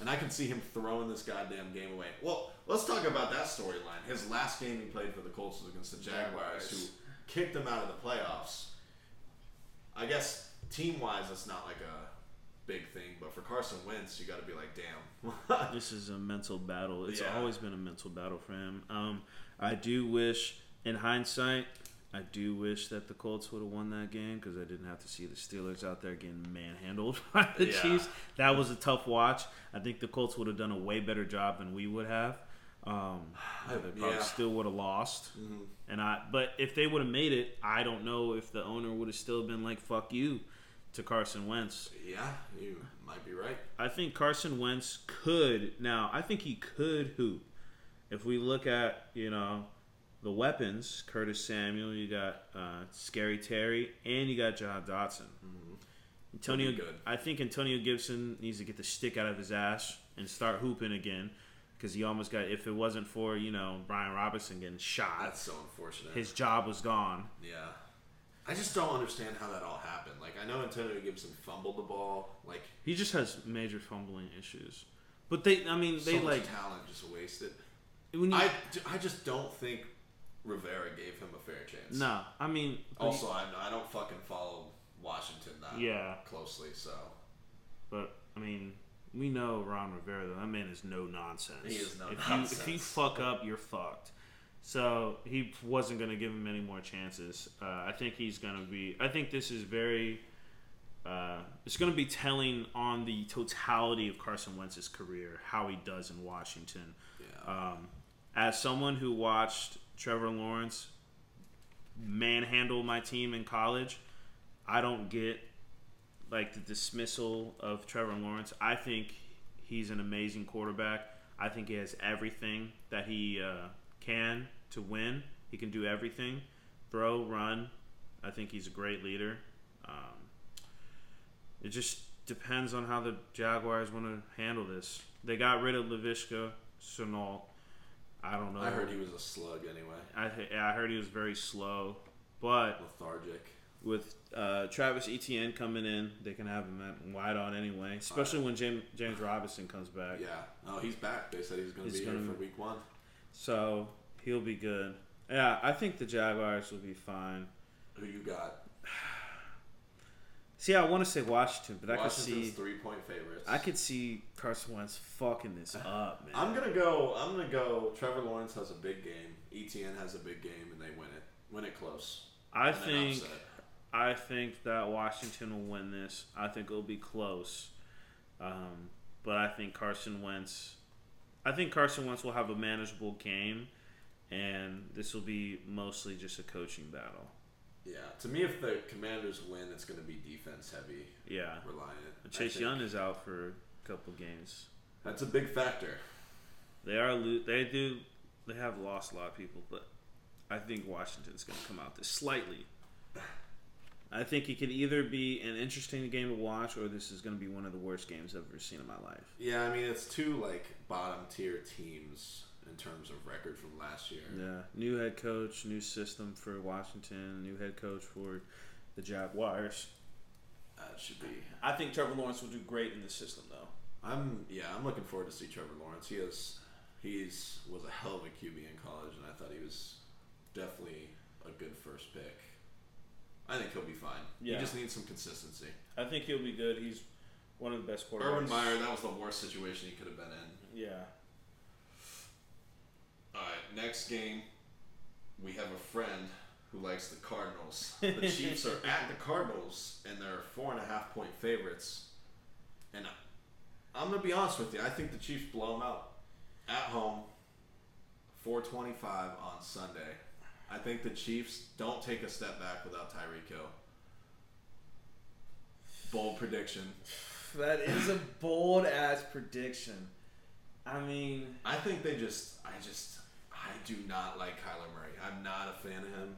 Speaker 2: and I can see him throwing this goddamn game away. Well, let's talk about that storyline. His last game he played for the Colts was against the Jaguars,
Speaker 1: Jaguars.
Speaker 2: who kicked him out of the playoffs. I guess team wise, it's not like a big thing, but for Carson Wentz, you got to be like, damn. <laughs>
Speaker 1: This is a mental battle. It's
Speaker 2: Yeah.
Speaker 1: always been a mental battle for him. Um, I do wish, in hindsight, I do wish that the Colts would have won that game because I didn't have to see the Steelers out there getting manhandled <laughs> by the
Speaker 2: Yeah.
Speaker 1: Chiefs. That was a tough watch. I think the Colts would have done a way better job than we would have. Um, <sighs> they probably
Speaker 2: Yeah.
Speaker 1: still would have lost.
Speaker 2: Mhm.
Speaker 1: And I, but if they would have made it, I don't know if the owner would have still been like "fuck you" to Carson Wentz.
Speaker 2: Yeah, you might be right.
Speaker 1: I think Carson Wentz could now. I think he could hoop. If we look at you know the weapons, Curtis Samuel, you got uh, Scary Terry, and you got Jahan Dotson. Antonio,
Speaker 2: be good.
Speaker 1: I think Antonio Gibson needs to get the stick out of his ass and start hooping again because he almost got. If it wasn't for you know Brian Robinson getting shot,
Speaker 2: That's so unfortunate.
Speaker 1: his job was gone.
Speaker 2: yeah. I just don't understand how that all happened. Like, I know Antonio Gibson fumbled the ball. Like,
Speaker 1: He just has major fumbling issues. But they, I mean, they
Speaker 2: so
Speaker 1: like
Speaker 2: talent just wasted.
Speaker 1: when you,
Speaker 2: I, I just don't think Rivera gave him a fair chance.
Speaker 1: no, I mean,
Speaker 2: Also, I, I don't fucking follow Washington that
Speaker 1: Yeah.
Speaker 2: closely, so
Speaker 1: But I mean, we know Ron Rivera. Though that man is no nonsense.
Speaker 2: He is no
Speaker 1: if You, if you fuck up, you're fucked. So he wasn't going to give him any more chances. Uh, I think he's going to be. I think this is very uh, it's going to be telling on the totality of Carson Wentz's career how he does in Washington.
Speaker 2: Yeah.
Speaker 1: Um, as someone who watched Trevor Lawrence manhandle my team in college, I don't get like the dismissal of Trevor Lawrence. I think he's an amazing quarterback. I think he has everything that he uh, can to win. He can do everything throw, run. I think he's a great leader. Um, it just depends on how the Jaguars want to handle this. They got rid of Laviska Shenault. I don't know.
Speaker 2: I heard he was a slug anyway.
Speaker 1: I, I heard he was very slow, but
Speaker 2: Lethargic.
Speaker 1: with uh, Travis Etienne coming in, they can have him at wide on anyway. Especially when James, James Robinson comes back.
Speaker 2: Yeah. Oh, he's back. They said he's going to be here
Speaker 1: gonna-
Speaker 2: for week one.
Speaker 1: So he'll be good. Yeah, I think the Jaguars will be fine.
Speaker 2: Who you got? <sighs>
Speaker 1: See, I want to say Washington, but I could see
Speaker 2: three point favorites.
Speaker 1: I could see Carson Wentz fucking this <sighs> up, man.
Speaker 2: I'm gonna go. I'm gonna go. Trevor Lawrence has a big game. Etienne has a big game, and they win it. Win it close.
Speaker 1: I think. I think that Washington will win this. I think it'll be close, um, but I think Carson Wentz. I think Carson Wentz will have a manageable game, and this will be mostly just a coaching battle.
Speaker 2: Yeah. To me, if the Commanders win, it's gonna be defense heavy,
Speaker 1: Yeah,
Speaker 2: reliant. I
Speaker 1: Chase Young is out for a couple games.
Speaker 2: That's a big factor.
Speaker 1: They are lo- they do they have lost a lot of people, but I think Washington's going to come out this slightly. I think it could either be an interesting game to watch, or this is going to be one of the worst games I've ever seen in my life.
Speaker 2: Yeah, I mean it's two like bottom tier teams in terms of record from last year.
Speaker 1: Yeah, new head coach, new system for Washington, new head coach for the Jaguars.
Speaker 2: That should be.
Speaker 1: I think Trevor Lawrence will do great in the system, though.
Speaker 2: I'm yeah. I'm looking forward to see Trevor Lawrence. He is he's was a hell of a QB in college, and I thought he was definitely a good first pick. I think he'll be fine.
Speaker 1: Yeah.
Speaker 2: He just needs some consistency.
Speaker 1: I think he'll be good. He's one of the best quarterbacks.
Speaker 2: Urban Meyer, that was the worst situation he could have been in.
Speaker 1: Yeah.
Speaker 2: All right, next game, we have a friend who likes the Cardinals. <laughs> The Chiefs are at the Cardinals, and they're four and a half point favorites. And I'm gonna be honest with you, I think the Chiefs blow them out at home, 425 on Sunday. I think the Chiefs don't take a step back without Tyreek Hill. Bold prediction. <sighs>
Speaker 1: That is a bold ass prediction. I mean,
Speaker 2: I think they just, I just, I do not like Kyler Murray. I'm not a fan of him.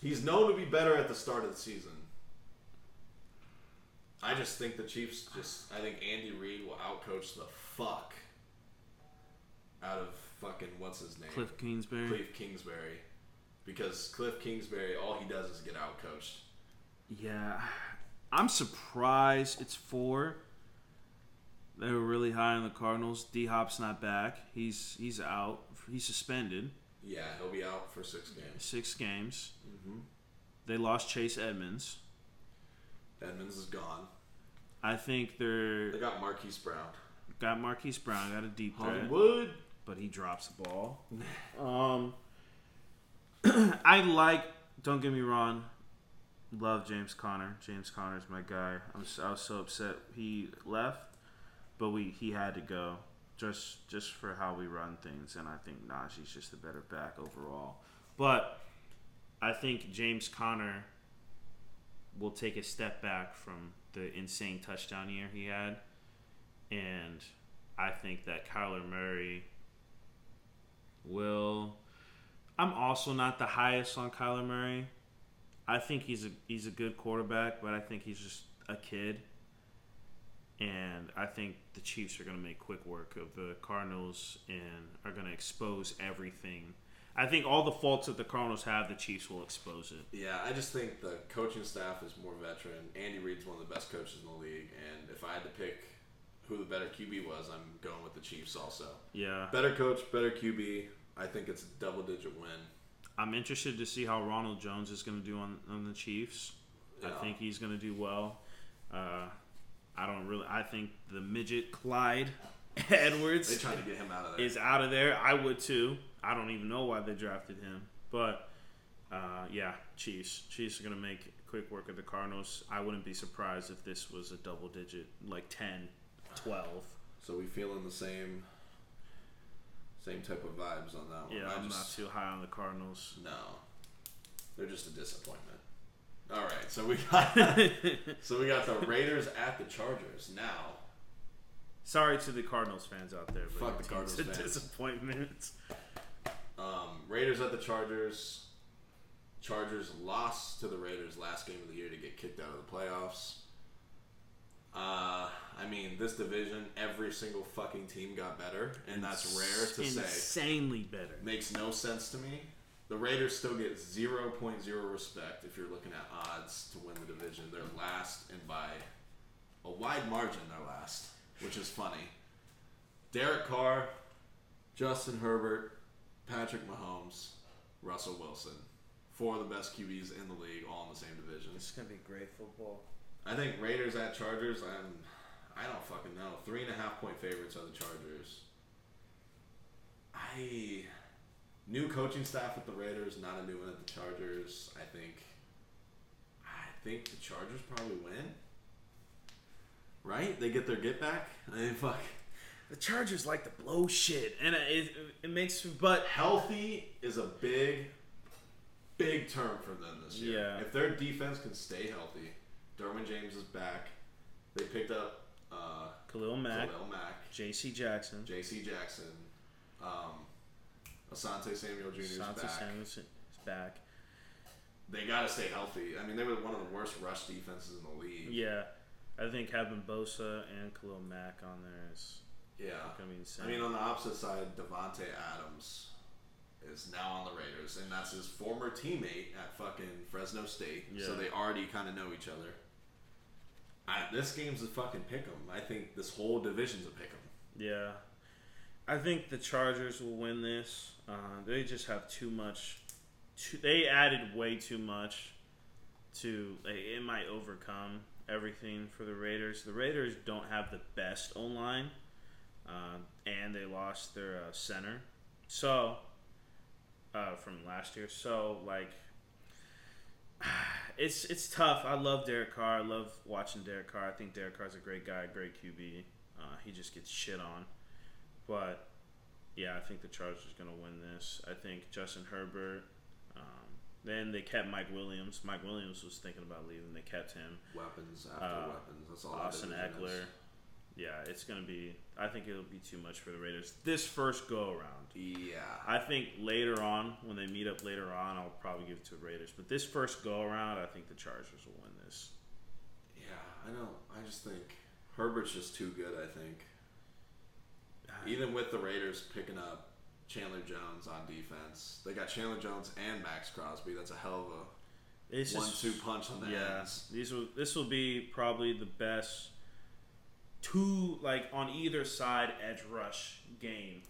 Speaker 2: He's known to be better at the start of the season. I just think the Chiefs just, I think Andy Reid will outcoach the fuck out of fucking, what's his name?
Speaker 1: Cliff Kingsbury.
Speaker 2: Cliff Kingsbury. Because Cliff Kingsbury, all he does is get outcoached.
Speaker 1: Yeah, I'm surprised it's four. They were really high on the Cardinals. D Hop's not back. He's he's out. He's suspended.
Speaker 2: Yeah, he'll be out for six games.
Speaker 1: Six games.
Speaker 2: Mm-hmm.
Speaker 1: They lost Chase Edmonds.
Speaker 2: Edmonds is gone.
Speaker 1: I think they're
Speaker 2: They got Marquise Brown.
Speaker 1: got Marquise Brown. Got a deep threat,
Speaker 2: Hollywood.
Speaker 1: but he drops the ball. <laughs> um, <clears throat> I like. Don't get me wrong. Love James Conner. James Conner's my guy. I'm so, I was so upset he left, but we he had to go just just for how we run things, and I think Najee's just the better back overall. But I think James Conner will take a step back from the insane touchdown year he had, and I think that Kyler Murray will. I'm also not the highest on Kyler Murray. I think he's a he's a good quarterback, but I think he's just a kid. And I think the Chiefs are going to make quick work of the Cardinals and are going to expose everything. I think all the faults that the Cardinals have, the Chiefs will expose it.
Speaker 2: Yeah, I just think the coaching staff is more veteran. Andy Reid's one of the best coaches in the league, and if I had to pick who the better QB was, I'm going with the Chiefs also.
Speaker 1: Yeah.
Speaker 2: Better coach, better QB. I think it's a double digit win.
Speaker 1: I'm interested to see how Ronald Jones is going to do on, on the Chiefs. I think he's going to do well. Uh, I don't really. I think the midget Clyde <laughs> Edwards
Speaker 2: tried to get him out of there.
Speaker 1: is out of there. I would too. I don't even know why they drafted him, but uh, yeah, Chiefs. Chiefs are going to make quick work of the Cardinals. I wouldn't be surprised if this was a double digit, like 10, 12.
Speaker 2: So we feeling the same, same type of vibes on that one.
Speaker 1: Yeah,
Speaker 2: I
Speaker 1: I'm
Speaker 2: just,
Speaker 1: not too high on the Cardinals.
Speaker 2: No, they're just a disappointment. All right, so we got <laughs> so we got the Raiders at the Chargers now.
Speaker 1: Sorry to the Cardinals fans out there, but
Speaker 2: Fuck the Cardinals <laughs>
Speaker 1: a
Speaker 2: fans.
Speaker 1: disappointment.
Speaker 2: Um, Raiders at the Chargers. Chargers lost to the Raiders last game of the year to get kicked out of the playoffs. Uh, I mean, this division, every single fucking team got better, and that's rare to say.
Speaker 1: Insanely better.
Speaker 2: Makes no sense to me. The Raiders still get 0.0 respect if you're looking at odds to win the division. They're last, and by a wide margin, they're last, which is funny. Derek Carr, Justin Herbert, Patrick Mahomes, Russell Wilson. Four of the best QBs in the league, all in the same division.
Speaker 1: It's gonna be great football.
Speaker 2: I think Raiders at Chargers. I'm. I don't fucking know. Three and a half point favorites are the Chargers. I new coaching staff at the Raiders, not a new one at the Chargers. I think. I think the Chargers probably win. Right? They get their get back. I mean, fuck.
Speaker 1: The Chargers like to blow shit, and it, it makes. But
Speaker 2: Healthy is a big, big term for them this year.
Speaker 1: Yeah.
Speaker 2: If their defense can stay healthy, Derwin James is back. They picked up uh,
Speaker 1: Khalil Mack,
Speaker 2: Khalil Mack,
Speaker 1: J.C. Jackson,
Speaker 2: J.C. Jackson, um, Asante Samuel Jr. is back.
Speaker 1: Samuelson is back.
Speaker 2: They got to stay healthy. I mean, they were one of the worst rush defenses in the league.
Speaker 1: Yeah, I think having Bosa and Khalil Mack on there is
Speaker 2: Yeah.
Speaker 1: gonna be insane.
Speaker 2: I mean, on the opposite side, Davante Adams is now on the Raiders, and that's his former teammate at fucking Fresno State.
Speaker 1: Yeah.
Speaker 2: So they already kind of know each other. I, this game's a fucking pick 'em. I think this whole division's a pick 'em.
Speaker 1: Yeah, I think the Chargers will win this. Uh, they just have too much. Too, they added way too much to. Like, it might overcome everything for the Raiders. The Raiders don't have the best O line, uh, and they lost their uh, center. So, uh, from last year. So, like, <sighs> it's it's tough. I love Derek Carr. I love watching Derek Carr. I think Derek Carr's a great guy, great QB. Uh, he just gets shit on. But yeah, I think the Chargers are going to win this. I think Justin Herbert. Um, then they kept Mike Williams. Mike Williams was thinking about leaving. They kept him.
Speaker 2: Weapons after
Speaker 1: Uh,
Speaker 2: weapons. That's all. that
Speaker 1: Austin
Speaker 2: division Ekeler.
Speaker 1: Yeah, it's going to be. I think it'll be too much for the Raiders this first go around.
Speaker 2: Yeah.
Speaker 1: I think later on, when they meet up later on, I'll probably give it to the Raiders. But this first go around, I think the Chargers will win this.
Speaker 2: Yeah, I know. I just think Herbert's just too good. I think even with the Raiders picking up Chandler Jones on defense, they got Chandler Jones and Maxx Crosby. That's a hell of a
Speaker 1: It's
Speaker 2: one-two punch on the
Speaker 1: yeah,
Speaker 2: ends.
Speaker 1: these will this will be probably the best two like on either side edge rush game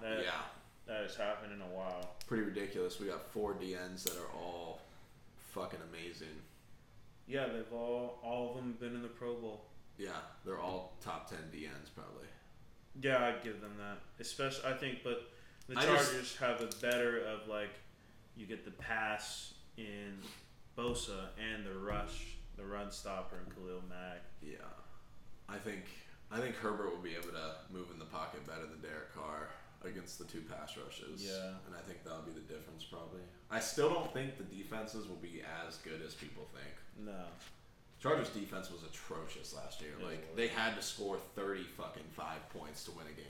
Speaker 1: that
Speaker 2: Yeah,
Speaker 1: that has happened in a while.
Speaker 2: pretty ridiculous. We got four DNs that are all fucking amazing.
Speaker 1: Yeah, they've all all of them been in the Pro Bowl.
Speaker 2: Yeah, they're all top ten DNs probably.
Speaker 1: Yeah, I'd give them that. Especially, I think, but the
Speaker 2: I just-
Speaker 1: Chargers have a better of like you get the pass in Bosa and the rush, the run stopper in Khalil Mack.
Speaker 2: Yeah, I think I think Herbert will be able to move in the pocket better than Derek Carr against the two pass rushes.
Speaker 1: Yeah.
Speaker 2: and I think that'll be the difference probably. I still don't think the defenses will be as good as people think.
Speaker 1: No,
Speaker 2: Chargers defense was atrocious last year. Like they had to score thirty fucking five points to win a game.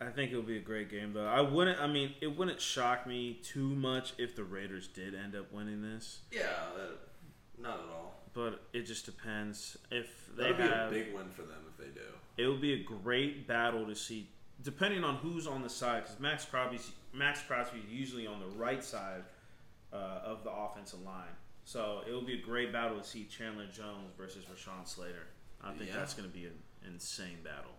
Speaker 1: I think it'll be a great game though. I wouldn't. I mean, it wouldn't shock me too much if the Raiders did end up winning this,
Speaker 2: Yeah, that, not at all.
Speaker 1: but it just depends if they
Speaker 2: That'll be
Speaker 1: have.
Speaker 2: a big win for them if they do.
Speaker 1: it would be a great battle to see, depending on who's on the side. Because Maxx Crosby's Maxx Crosby is usually on the right side uh, of the offensive line, so it will be a great battle to see Chandler Jones versus Rashawn Slater. I think
Speaker 2: Yeah.
Speaker 1: that's going to be an insane battle.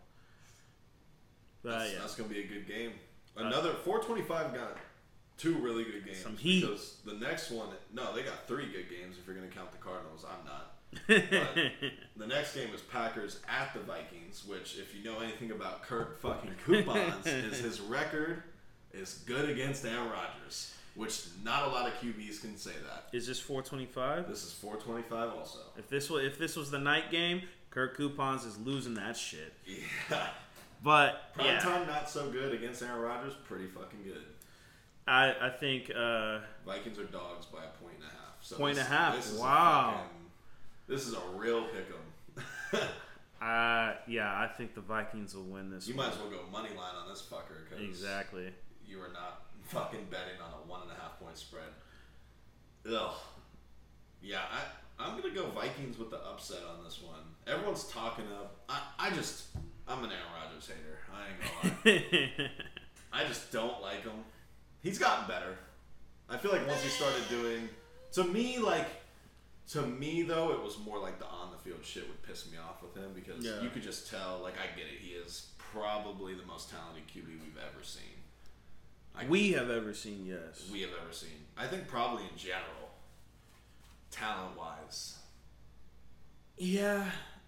Speaker 1: But
Speaker 2: That's,
Speaker 1: yeah,
Speaker 2: that's gonna be a good game. Uh, Another 425 got two really good games.
Speaker 1: Some heat.
Speaker 2: Because the next one, no, they got three good games if you're gonna count the Cardinals. I'm not. <laughs> But the next game is Packers at the Vikings, which, if you know anything about Kurt fucking Coupons, <laughs> is his record is good against Aaron Rodgers. Which not a lot of QBs can say that.
Speaker 1: Is this 425?
Speaker 2: This is 425 also.
Speaker 1: If this was if this was the night game, Kirk Coupons is losing that shit.
Speaker 2: Yeah.
Speaker 1: But
Speaker 2: Prime
Speaker 1: yeah,
Speaker 2: time not so good against Aaron Rodgers. Pretty fucking good.
Speaker 1: I I think uh,
Speaker 2: Vikings are dogs by a point and a half. So
Speaker 1: Point
Speaker 2: this,
Speaker 1: and a half,
Speaker 2: is a
Speaker 1: wow.
Speaker 2: fucking- this is a real pick'em. <laughs>
Speaker 1: uh yeah, I think the Vikings will win this.
Speaker 2: you
Speaker 1: one.
Speaker 2: might as well go money line on this fucker because
Speaker 1: exactly.
Speaker 2: you are not fucking betting on a one and a half point spread. Ugh. Yeah, I I'm gonna go Vikings with the upset on this one. Everyone's talking up. I I just I'm an Aaron Rodgers hater. I ain't gonna lie. <laughs> I just don't like him. He's gotten better. I feel like once he started doing, to me, like, to me though, it was more like the on the field shit would piss me off with him because
Speaker 1: Yeah.
Speaker 2: you could just tell. Like, I get it. He is probably the most talented QB we've ever seen. I,
Speaker 1: we have ever seen yes.
Speaker 2: we have ever seen. I think probably in general, talent wise,
Speaker 1: yeah,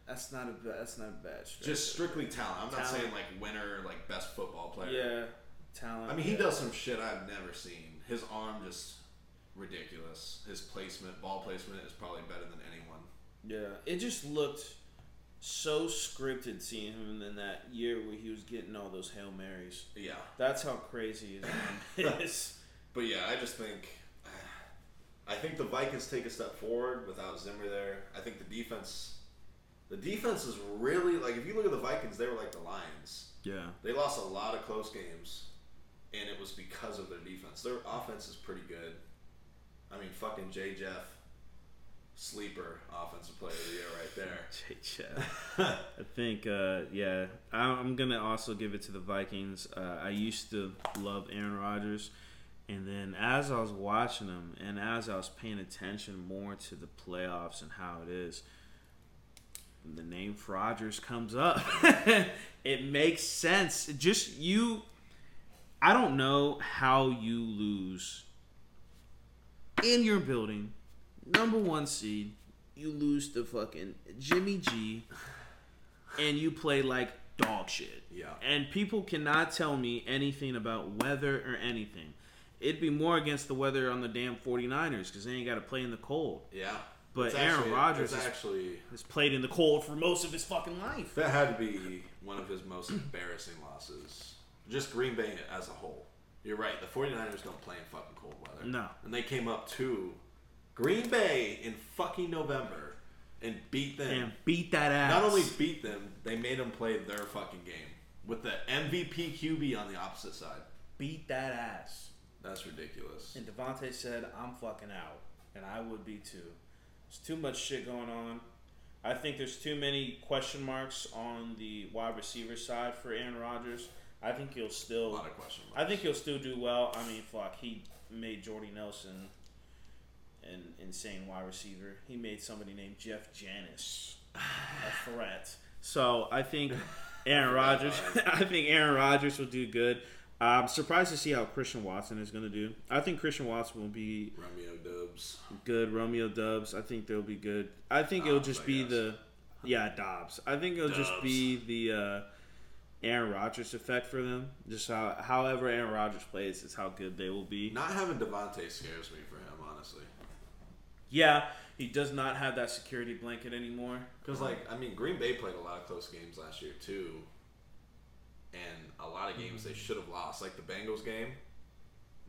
Speaker 1: that's not a that's not a bad stretch.
Speaker 2: just strictly talent. I'm not saying like winner, like best football player.
Speaker 1: yeah, talent.
Speaker 2: I mean, he
Speaker 1: yeah.
Speaker 2: does some shit I've never seen. His arm just ridiculous. His placement, ball placement, is probably better than anyone.
Speaker 1: Yeah, it just looked so scripted seeing him in that year where he was getting all those hail marys.
Speaker 2: Yeah,
Speaker 1: That's how crazy his arm <laughs> is.
Speaker 2: but yeah, I just think, I think the Vikings take a step forward without Zimmer there. I think the defense, the defense is really like if you look at the Vikings, they were like the Lions.
Speaker 1: Yeah,
Speaker 2: They lost a lot of close games, and it was because of their defense. Their offense is pretty good. I mean, fucking J. Jeff, sleeper offensive player of the year right there. <laughs>
Speaker 1: yeah. I think, uh, yeah, I'm gonna also give it to the Vikings. Uh, I used to love Aaron Rodgers, and then as I was watching him, and as I was paying attention more to the playoffs and how it is, the name Rodgers comes up. <laughs> it makes sense. Just you, I don't know how you lose in your building, number one seed. You lose to fucking Jimmy G, and you play like dog shit.
Speaker 2: Yeah.
Speaker 1: And people cannot tell me anything about weather or anything. It'd be more against the weather on the damn 49ers because they ain't got to play in the cold.
Speaker 2: Yeah.
Speaker 1: But
Speaker 2: It's
Speaker 1: Aaron Rodgers
Speaker 2: actually
Speaker 1: Has played in the cold for most of his fucking life.
Speaker 2: that had to be one of his most embarrassing losses. Just Green Bay as a whole. You're right. The 49ers don't play in fucking cold weather.
Speaker 1: No.
Speaker 2: And they came up to Green Bay in fucking November and beat them.
Speaker 1: And beat that ass.
Speaker 2: Not only beat them, they made them play their fucking game with the MVP QB on the opposite side.
Speaker 1: beat that ass.
Speaker 2: That's ridiculous.
Speaker 1: And Davante said, I'm fucking out. And I would be too. There's too much shit going on. I think there's too many question marks on the wide receiver side for Aaron Rodgers. I think he'll
Speaker 2: A
Speaker 1: still
Speaker 2: lot of question
Speaker 1: I think he'll still do well. I mean, fuck, he made Jordy Nelson an insane wide receiver. He made somebody named Jeff Janis a <sighs> threat. So I think Aaron Rodgers. <laughs> I think Aaron Rodgers will do good. I'm surprised to see how Christian Watson is going to do. I think Christian Watson will be
Speaker 2: Romeo Doubs.
Speaker 1: good. Romeo Doubs. I think they'll be good. I think it'll just
Speaker 2: I
Speaker 1: be
Speaker 2: guess.
Speaker 1: the yeah Dobbs. I think it'll just be the uh, Aaron Rodgers effect for them. Just how however Aaron Rodgers plays is how good they will be.
Speaker 2: Not having Davante scares me for him, honestly.
Speaker 1: Yeah, he does not have that security blanket anymore.
Speaker 2: Because, like, I mean, Green Bay played a lot of close games last year, too. And a lot of games they should have lost. Like the Bengals game,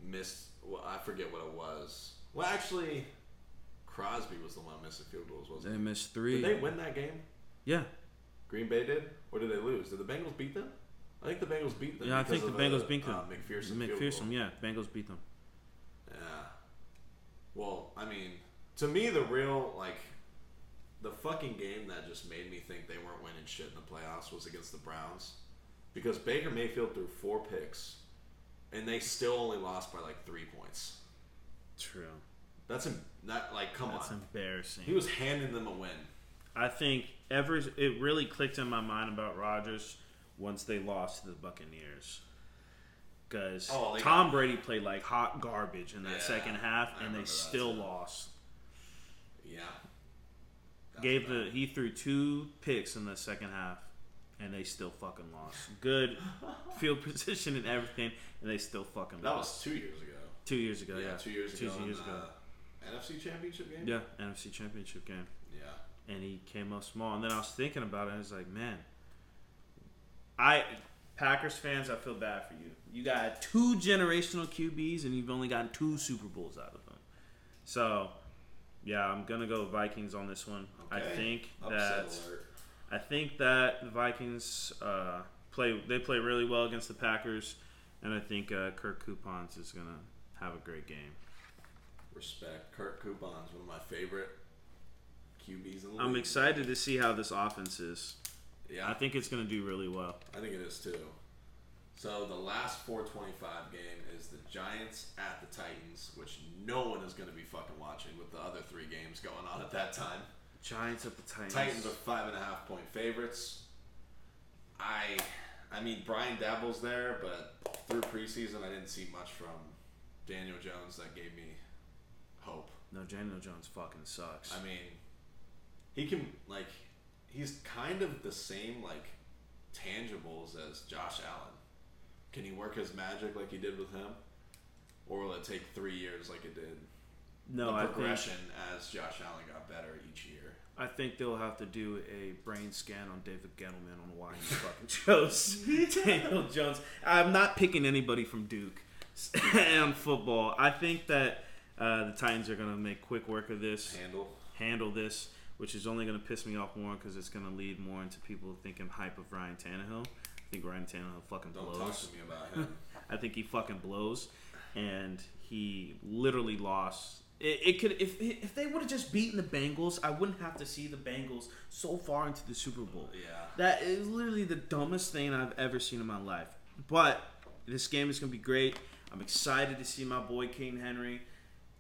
Speaker 2: missed, well, I forget what it was. Well, actually, Crosby was the one missing field goals, wasn't
Speaker 1: it?
Speaker 2: They missed
Speaker 1: three.
Speaker 2: Did they win that game?
Speaker 1: yeah,
Speaker 2: Green Bay did? Or did they lose? Did the Bengals beat them? I think the Bengals beat them.
Speaker 1: yeah. I think the
Speaker 2: because
Speaker 1: Bengals
Speaker 2: a,
Speaker 1: beat them.
Speaker 2: Uh, McPherson. field
Speaker 1: McPherson,
Speaker 2: goal.
Speaker 1: yeah, Bengals beat them.
Speaker 2: Yeah. Well, I mean, to me, the real like the fucking game that just made me think they weren't winning shit in the playoffs was against the Browns, because Baker Mayfield threw four picks, and they still only lost by like three points.
Speaker 1: True.
Speaker 2: That's em- that like come
Speaker 1: That's
Speaker 2: on.
Speaker 1: embarrassing.
Speaker 2: He was handing them a win.
Speaker 1: I think ever it really clicked in my mind about Rodgers once they lost to the Buccaneers. Because
Speaker 2: Oh,
Speaker 1: Tom Brady played like hot garbage in that
Speaker 2: Yeah,
Speaker 1: second half, and they
Speaker 2: that
Speaker 1: still lost.
Speaker 2: Yeah. That's
Speaker 1: Gave the he threw two picks in the second half, and they still fucking lost. Good <laughs> field position and everything, and they still fucking
Speaker 2: that
Speaker 1: lost.
Speaker 2: That was two years ago.
Speaker 1: Two years ago,
Speaker 2: yeah,
Speaker 1: yeah.
Speaker 2: two years ago. Two
Speaker 1: years ago.
Speaker 2: NFC Championship game.
Speaker 1: Yeah, NFC Championship game.
Speaker 2: Yeah.
Speaker 1: and he came up small. And then I was thinking about it. I was like, man, I Packers fans, I feel bad for you. You got two generational QBs, and you've only gotten two Super Bowls out of them. So, yeah, I'm gonna go Vikings on this one. I think
Speaker 2: Upset
Speaker 1: that
Speaker 2: alert.
Speaker 1: I think that the Vikings uh, play they play really well against the Packers, and I think uh, Kirk Coupons is gonna have a great game.
Speaker 2: Respect. Kirk Coupons, one of my favorite QBs in the
Speaker 1: I'm
Speaker 2: league.
Speaker 1: excited to see how this offense is.
Speaker 2: Yeah,
Speaker 1: I think it's gonna do really well.
Speaker 2: I think it is too. So the last 425 game is the Giants at the Titans, which no one is going to be fucking watching with the other three games going on at that time.
Speaker 1: Giants at the Titans.
Speaker 2: Titans are five and a half point favorites. I, I mean Brian Daboll's there, but through preseason I didn't see much from Daniel Jones that gave me hope.
Speaker 1: No, Daniel Jones fucking sucks.
Speaker 2: I mean, he can like he's kind of the same like tangibles as Josh Allen. Can he work his magic like he did with him, or will it take three years like it did?
Speaker 1: no,
Speaker 2: the
Speaker 1: I think
Speaker 2: progression as Josh Allen got better each year.
Speaker 1: I think they'll have to do a brain scan on David Gettleman on why he fucking <laughs> chose <laughs> Daniel Jones. I'm not picking anybody from Duke <laughs> on football. I think that uh, the Titans are gonna make quick work of this,
Speaker 2: Handle.
Speaker 1: handle this, which is only gonna piss me off more because it's gonna lead more into people thinking hype of Ryan Tannehill. Think Ryan Tannehill fucking
Speaker 2: Don't
Speaker 1: blows.
Speaker 2: talk to me about him. <laughs>
Speaker 1: I think he fucking blows, and he literally lost. It, it could if if they would have just beaten the Bengals, I wouldn't have to see the Bengals so far into the Super Bowl.
Speaker 2: yeah.
Speaker 1: That is literally the dumbest thing I've ever seen in my life. But this game is gonna be great. I'm excited to see my boy King Henry.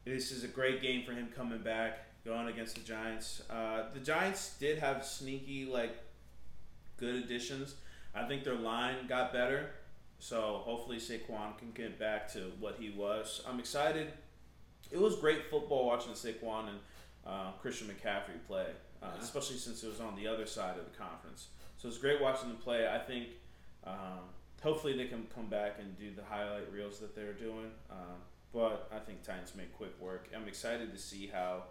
Speaker 1: This is a great game for him coming back, going against the Giants. Uh, the Giants did have sneaky like good additions. I think their line got better. So hopefully Saquon can get back to what he was. I'm excited. It was great football watching Saquon and uh, Christian McCaffrey play, uh,
Speaker 2: Yeah.
Speaker 1: especially since it was on the other side of the conference. So it's great watching them play. I think um, hopefully they can come back and do the highlight reels that they're doing. Um, but I think Titans make quick work. I'm excited to see how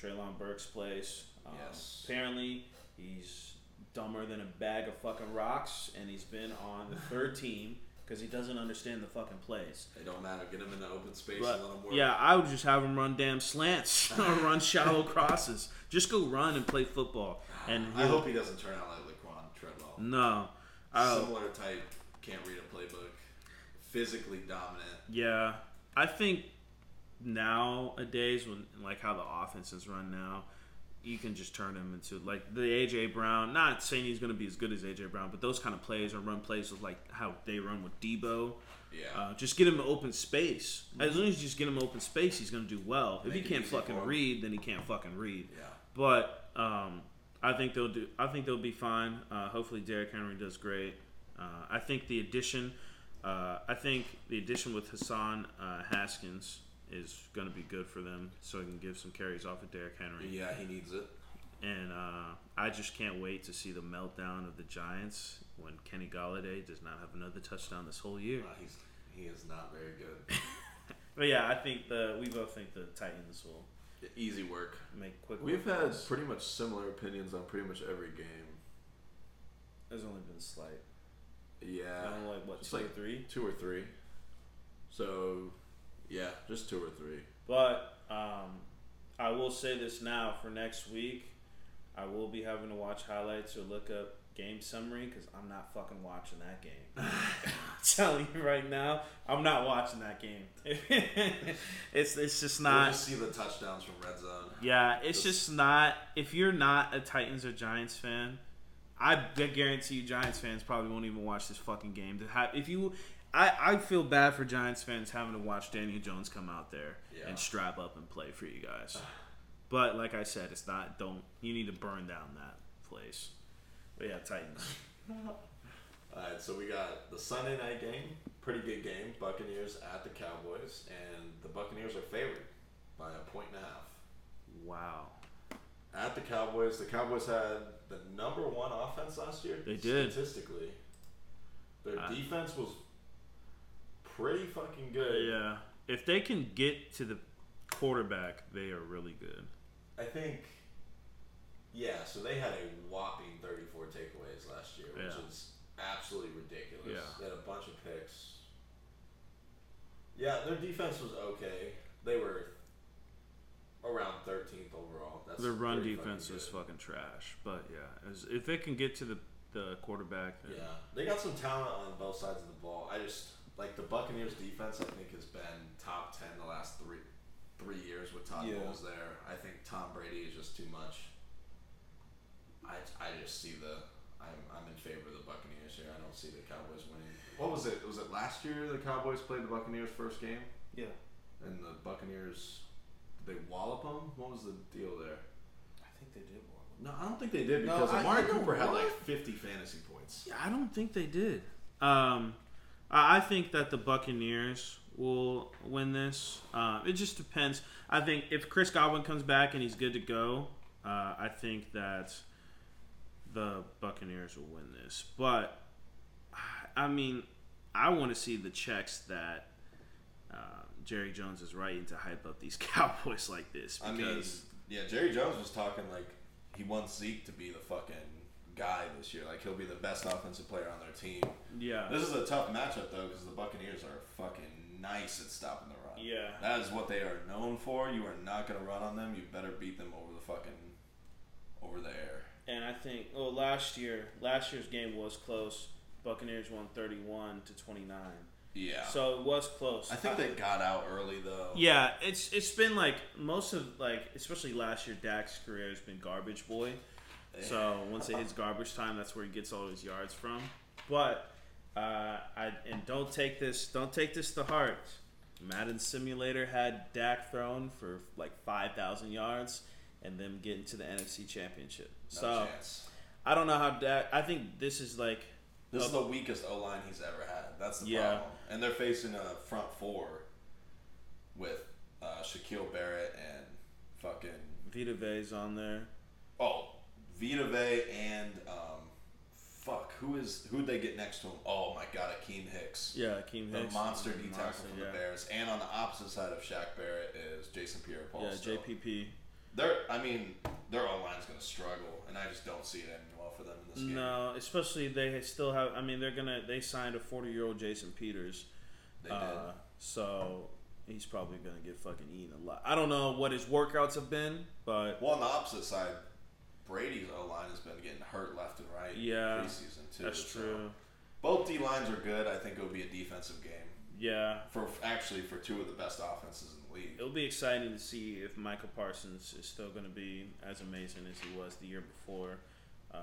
Speaker 1: Treylon Burks plays. Um,
Speaker 2: Yes.
Speaker 1: Apparently he's dumber than a bag of fucking rocks, and he's been on the third <laughs> team because he doesn't understand the fucking plays.
Speaker 2: They don't matter. Get him in the open space
Speaker 1: But,
Speaker 2: and let him work.
Speaker 1: yeah, I would just have him run damn slants <laughs> or run shallow <laughs> crosses. Just go run and play football. And
Speaker 2: I hope he doesn't turn out like Laquon Treadwell.
Speaker 1: no, I,
Speaker 2: Similar type, can't read a playbook, physically dominant.
Speaker 1: Yeah, I think nowadays when like how the offense is run now, you can just turn him into like the AJ Brown. Not saying he's going to be as good as AJ Brown, but those kind of plays or run plays with like how they run with Deebo.
Speaker 2: Yeah.
Speaker 1: Uh, just get him open space. As long as you just get him open space, he's going to do well. If he
Speaker 2: Make it
Speaker 1: can't fucking read, then he can't fucking read.
Speaker 2: yeah.
Speaker 1: But um, I think they'll do. I think they'll be fine. Uh, hopefully, Derrick Henry does great. Uh, I think the addition. Uh, I think the addition with Hassan uh, Haskins is going to be good for them, so he can give some carries off of Derrick Henry.
Speaker 2: Yeah, he needs it.
Speaker 1: And uh, I just can't wait to see the meltdown of the Giants when Kenny Golladay does not have another touchdown this whole year.
Speaker 2: Uh, he's he is not very good. <laughs>
Speaker 1: But yeah, I think the we both think the Titans will
Speaker 2: Easy work.
Speaker 1: make quick.
Speaker 2: We've had pretty much similar opinions on pretty much every game.
Speaker 1: There's only been slight.
Speaker 2: Yeah,
Speaker 1: don't like what
Speaker 2: Just
Speaker 1: two or
Speaker 2: like-
Speaker 1: three.
Speaker 2: two or three. So, yeah, just two or three.
Speaker 1: But um, I will say this now for next week, I will be having to watch highlights or look up game summary because I'm not fucking watching that game. <laughs> I'm telling you right now, I'm not watching that game. <laughs> it's it's just
Speaker 2: We'll
Speaker 1: not.
Speaker 2: just see the touchdowns from red zone.
Speaker 1: Yeah, it's
Speaker 2: Just-
Speaker 1: just not. If you're not a Titans or Giants fan, I guarantee you, Giants fans probably won't even watch this fucking game. If you, I, I feel bad for Giants fans having to watch Daniel Jones come out there
Speaker 2: Yeah.
Speaker 1: and strap up and play for you guys. But like I said, it's not. Don't you need to burn down that place? But yeah, Titans. <laughs>
Speaker 2: All right, so we got the Sunday night game, pretty good game. Buccaneers at the Cowboys, and the Buccaneers are favored by a point and a half.
Speaker 1: Wow.
Speaker 2: At the Cowboys, the Cowboys had the number one offense last year.
Speaker 1: They did.
Speaker 2: statistically. Their
Speaker 1: Uh,
Speaker 2: defense was pretty fucking good.
Speaker 1: Yeah. if they can get to the quarterback, they are really good.
Speaker 2: I think. Yeah, so they had a whopping 34 takeaways last year, which
Speaker 1: Yeah.
Speaker 2: is absolutely ridiculous.
Speaker 1: Yeah.
Speaker 2: They had a bunch of picks. Yeah, their defense was okay. They were around 13th overall. That's
Speaker 1: Their run defense
Speaker 2: fucking good.
Speaker 1: fucking trash, but yeah, as, if they can get to the the quarterback,
Speaker 2: Yeah, they got some talent on both sides of the ball. I just like the Buccaneers defense. I think has been top ten the last three three years with Todd
Speaker 1: Yeah.
Speaker 2: Bowles there. I think Tom Brady is just too much. I, I just see the I'm I'm in favor of the Buccaneers here. I don't see the Cowboys winning. What was it? Was it last year the Cowboys played the Buccaneers first game
Speaker 1: yeah,
Speaker 2: and the Buccaneers did they wallop them? What was the deal there?
Speaker 1: I think they did. wallop.
Speaker 2: No, I don't think they did because
Speaker 1: I-
Speaker 2: Amari Cooper had like 50 fantasy points.
Speaker 1: Yeah, I don't think they did. Um, I think that the Buccaneers will win this. Uh, it just depends. I think if Chris Godwin comes back and he's good to go, uh, I think that the Buccaneers will win this. But I mean, I want to see the checks that uh, Jerry Jones is writing to hype up these <laughs> Cowboys like this.
Speaker 2: I mean, yeah, Jerry Jones was talking like he wants Zeke to be the fucking guy this year. Like he'll be the best offensive player on their team.
Speaker 1: yeah,
Speaker 2: This is a tough matchup though because the Buccaneers are fucking nice at stopping the run.
Speaker 1: yeah.
Speaker 2: That is what they are known for. You are not gonna run on them. You better beat them over the fucking over the air.
Speaker 1: And I think, well, last year, last year's game was close. Buccaneers won thirty-one to twenty-nine,
Speaker 2: Yeah.
Speaker 1: so it was close.
Speaker 2: I think they got out early though.
Speaker 1: Yeah, it's it's been like most of like, especially last year, Dak's career has been garbage boy. So once it hits garbage time, that's where he gets all his yards from. But uh, I and don't take this don't take this to heart. Madden Simulator had Dak thrown for like five thousand yards and them getting to the NFC Championship.
Speaker 2: No
Speaker 1: so
Speaker 2: chance.
Speaker 1: I don't know how Dak. I think this is like
Speaker 2: This is the weakest O line he's ever had. That's the
Speaker 1: Yeah.
Speaker 2: problem. And they're facing a front four with uh, Shaquille Barrett and fucking
Speaker 1: Vita Vea's on there.
Speaker 2: oh Vita Vea and um, fuck who is who'd they get next to him? Oh my god, Akiem Hicks.
Speaker 1: Yeah,
Speaker 2: Akiem
Speaker 1: Hicks.
Speaker 2: The monster D tackle from
Speaker 1: yeah.
Speaker 2: the Bears, and on the opposite side of Shaq Barrett is Jason Pierre-Paul.
Speaker 1: Yeah,
Speaker 2: still.
Speaker 1: JPP.
Speaker 2: They're, I mean, their O line's gonna struggle, and I just don't see it ending well for them in this game.
Speaker 1: No, especially they still have. I mean, they're gonna. They signed a forty-year-old Jason Peters.
Speaker 2: They did.
Speaker 1: Uh, so he's probably gonna get fucking eaten a lot. I don't know what his workouts have been, but
Speaker 2: Well, on the opposite side, Brady's O line has been getting hurt left and right.
Speaker 1: Yeah,
Speaker 2: preseason too.
Speaker 1: that's
Speaker 2: so
Speaker 1: true.
Speaker 2: Both D lines are good. I think it would be a defensive game
Speaker 1: Yeah,
Speaker 2: for actually for two of the best offenses in the league.
Speaker 1: it'll be exciting to see if Michael Parsons is still gonna be as amazing as he was the year before. Um,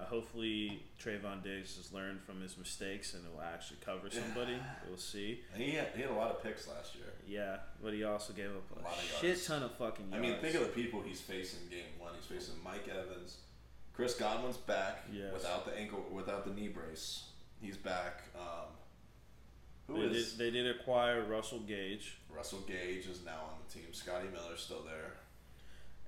Speaker 1: uh, hopefully, Trayvon Diggs has learned from his mistakes and will actually cover somebody. <sighs> We'll see.
Speaker 2: He had, he had a lot of picks last year.
Speaker 1: Yeah, but he also gave up a,
Speaker 2: A
Speaker 1: shit
Speaker 2: yards.
Speaker 1: ton of fucking
Speaker 2: I
Speaker 1: yards.
Speaker 2: mean, think of the people he's facing game one. He's facing Mike Evans, Chris Godwin's back
Speaker 1: Yes.
Speaker 2: without the ankle, without the knee brace. He's back. Um, who
Speaker 1: they
Speaker 2: is
Speaker 1: did, they did acquire Russell Gage.
Speaker 2: Russell Gage is now on the team. Scotty Miller's still there.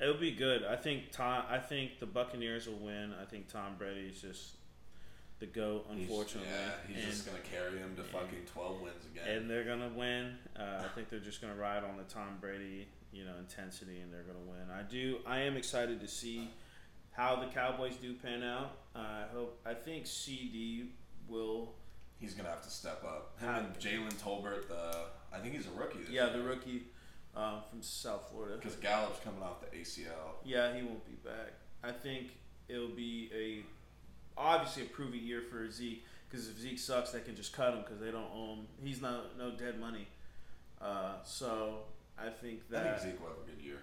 Speaker 1: It'll be good. I think Tom. I think the Buccaneers will win. I think Tom Brady is just the goat,
Speaker 2: He's-
Speaker 1: unfortunately.
Speaker 2: yeah, he's
Speaker 1: and,
Speaker 2: just gonna carry him to fucking twelve wins again.
Speaker 1: and they're gonna win. Uh, I think they're just gonna ride on the Tom Brady, you know, intensity, and they're gonna win. I do. I am excited to see how the Cowboys do pan out. Uh, I hope. I think CeeDee will.
Speaker 2: he's gonna have to step up. Him and. Jalen Tolbert, the I think he's a rookie.
Speaker 1: Yeah,
Speaker 2: year.
Speaker 1: the rookie um, from South Florida.
Speaker 2: Because Gallup's coming off the ACL.
Speaker 1: Yeah, he won't be back. I think it'll be a obviously a proving year for Zeke because if Zeke sucks, they can just cut him because they don't own. him. He's not no dead money. Uh, so I think
Speaker 2: I
Speaker 1: that
Speaker 2: think Zeke will have a good year.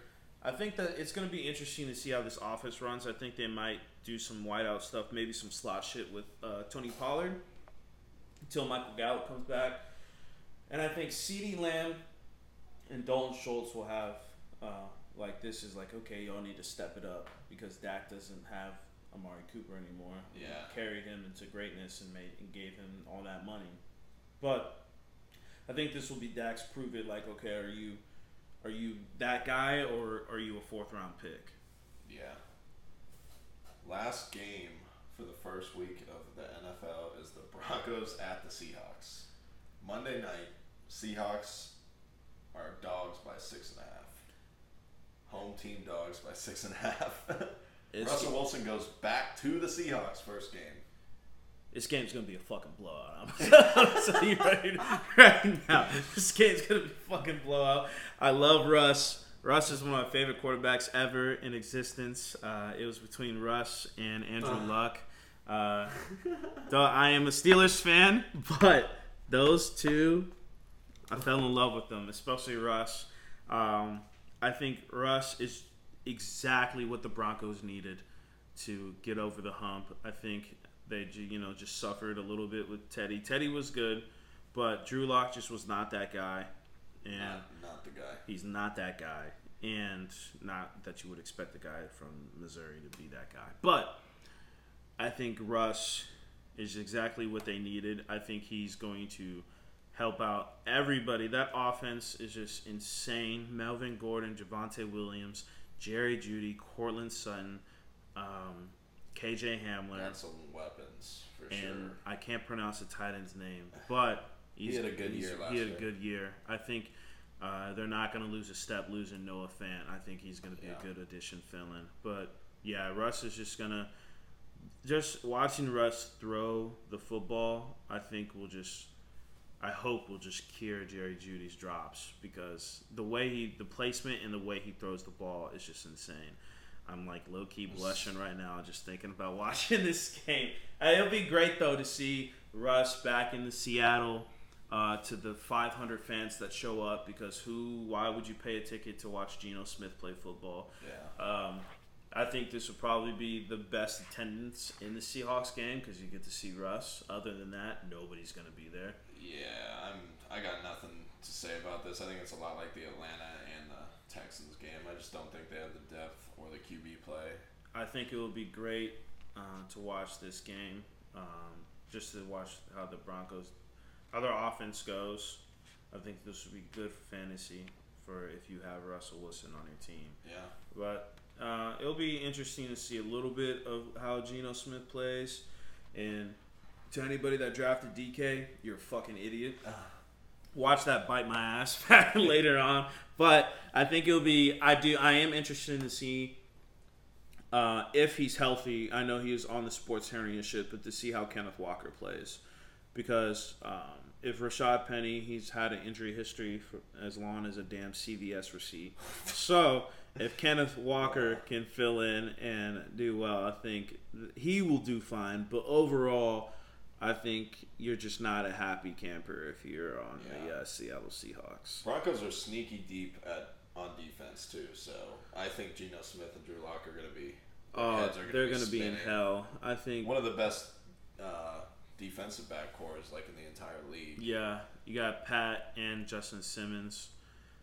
Speaker 1: I think that it's going to be interesting to see how this office runs. I think they might do some wideout stuff, maybe some slot shit with uh, Tony Pollard until Michael Gallup comes back. And I think CeeDee Lamb and Dalton Schultz will have uh, like this is like okay, y'all need to step it up because Dak doesn't have Amari Cooper anymore.
Speaker 2: Yeah.
Speaker 1: carried him into greatness and made and gave him all that money. But I think this will be Dak's prove it. Like okay, are you are you that guy or are you a fourth round pick?
Speaker 2: Yeah. Last game for the first week of the NFL is the Broncos at the Seahawks. Monday night, Seahawks are dogs by six and a half. Home team dogs by six and a half. <laughs> Russell Wilson goes back to the Seahawks first game.
Speaker 1: This game's gonna be a fucking blowout. I'm, <laughs> I'm telling you right, right now, this game's gonna be a fucking blowout. I love Russ. Russ is one of my favorite quarterbacks ever in existence. Uh, it was between Russ and Andrew uh. Luck. Uh, I am a Steelers fan, but those two I fell in love with them, especially Russ. Um, I think Russ is exactly what the Broncos needed to get over the hump. I think they, you know, just suffered a little bit with Teddy. Teddy was good, but Drew Lock just was not that guy, and
Speaker 2: Not, not the guy.
Speaker 1: he's not that guy, and not that you would expect the guy from Missouri to be that guy. But I think Russ is exactly what they needed. I think he's going to help out everybody. That offense is just insane. Melvin Gordon, Javonte Williams, Jerry Jeudy, Courtland Sutton, um, KJ Hamler,
Speaker 2: That's some weapons for
Speaker 1: and
Speaker 2: sure.
Speaker 1: I can't pronounce the tight end's name, but <laughs> he's,
Speaker 2: had a good year last
Speaker 1: He had a good year. I think uh, they're not going to lose a step losing Noah Fant. I think he's going to be
Speaker 2: Yeah.
Speaker 1: a good addition filling. But yeah, Russ is just going to just watching Russ throw the football. I think will just. I hope will just cure Jerry Jeudy's drops because the way he, the placement and the way he throws the ball is just insane. I'm like low key blushing right now just thinking about <laughs> watching this game. Uh, It'll be great though to see Russ back in the Seattle. Uh, to the 500 fans that show up because who? Why would you pay a ticket to watch Geno Smith play football?
Speaker 2: Yeah.
Speaker 1: Um, I think this will probably be the best attendance in the Seahawks game because you get to see Russ. Other than that, nobody's going to be there.
Speaker 2: Yeah, I'm. I got nothing to say about this. I think it's a lot like the Atlanta and the Texans game. I just don't think they have the depth or the QB play.
Speaker 1: I think it will be great uh, to watch this game, um, just to watch how the Broncos, how their offense goes. I think this would be good for fantasy for if you have Russell Wilson on your team.
Speaker 2: Yeah.
Speaker 1: But uh, it'll be interesting to see a little bit of how Geno Smith plays. And to anybody that drafted DK, you're a fucking idiot. Watch that bite my ass <laughs> later on. But I think it'll be. I do. I am interested to see uh, if he's healthy. I know he is on the sports hernia shit, but to see how Kenneth Walker plays, because um, if Rashad Penny, he's had an injury history for as long as a damn CVS receipt. So if Kenneth Walker can fill in and do well, I think he will do fine. But overall, I think you're just not a happy camper if you're on the uh, Seattle Seahawks.
Speaker 2: Broncos are sneaky deep at on defense too, so I think Geno Smith and Drew Lock are going to be.
Speaker 1: Uh,
Speaker 2: heads are
Speaker 1: they're
Speaker 2: going
Speaker 1: to be in hell. I think.
Speaker 2: One of the best uh, defensive back corps like in the entire league.
Speaker 1: Yeah, you got Pat and Justin Simmons.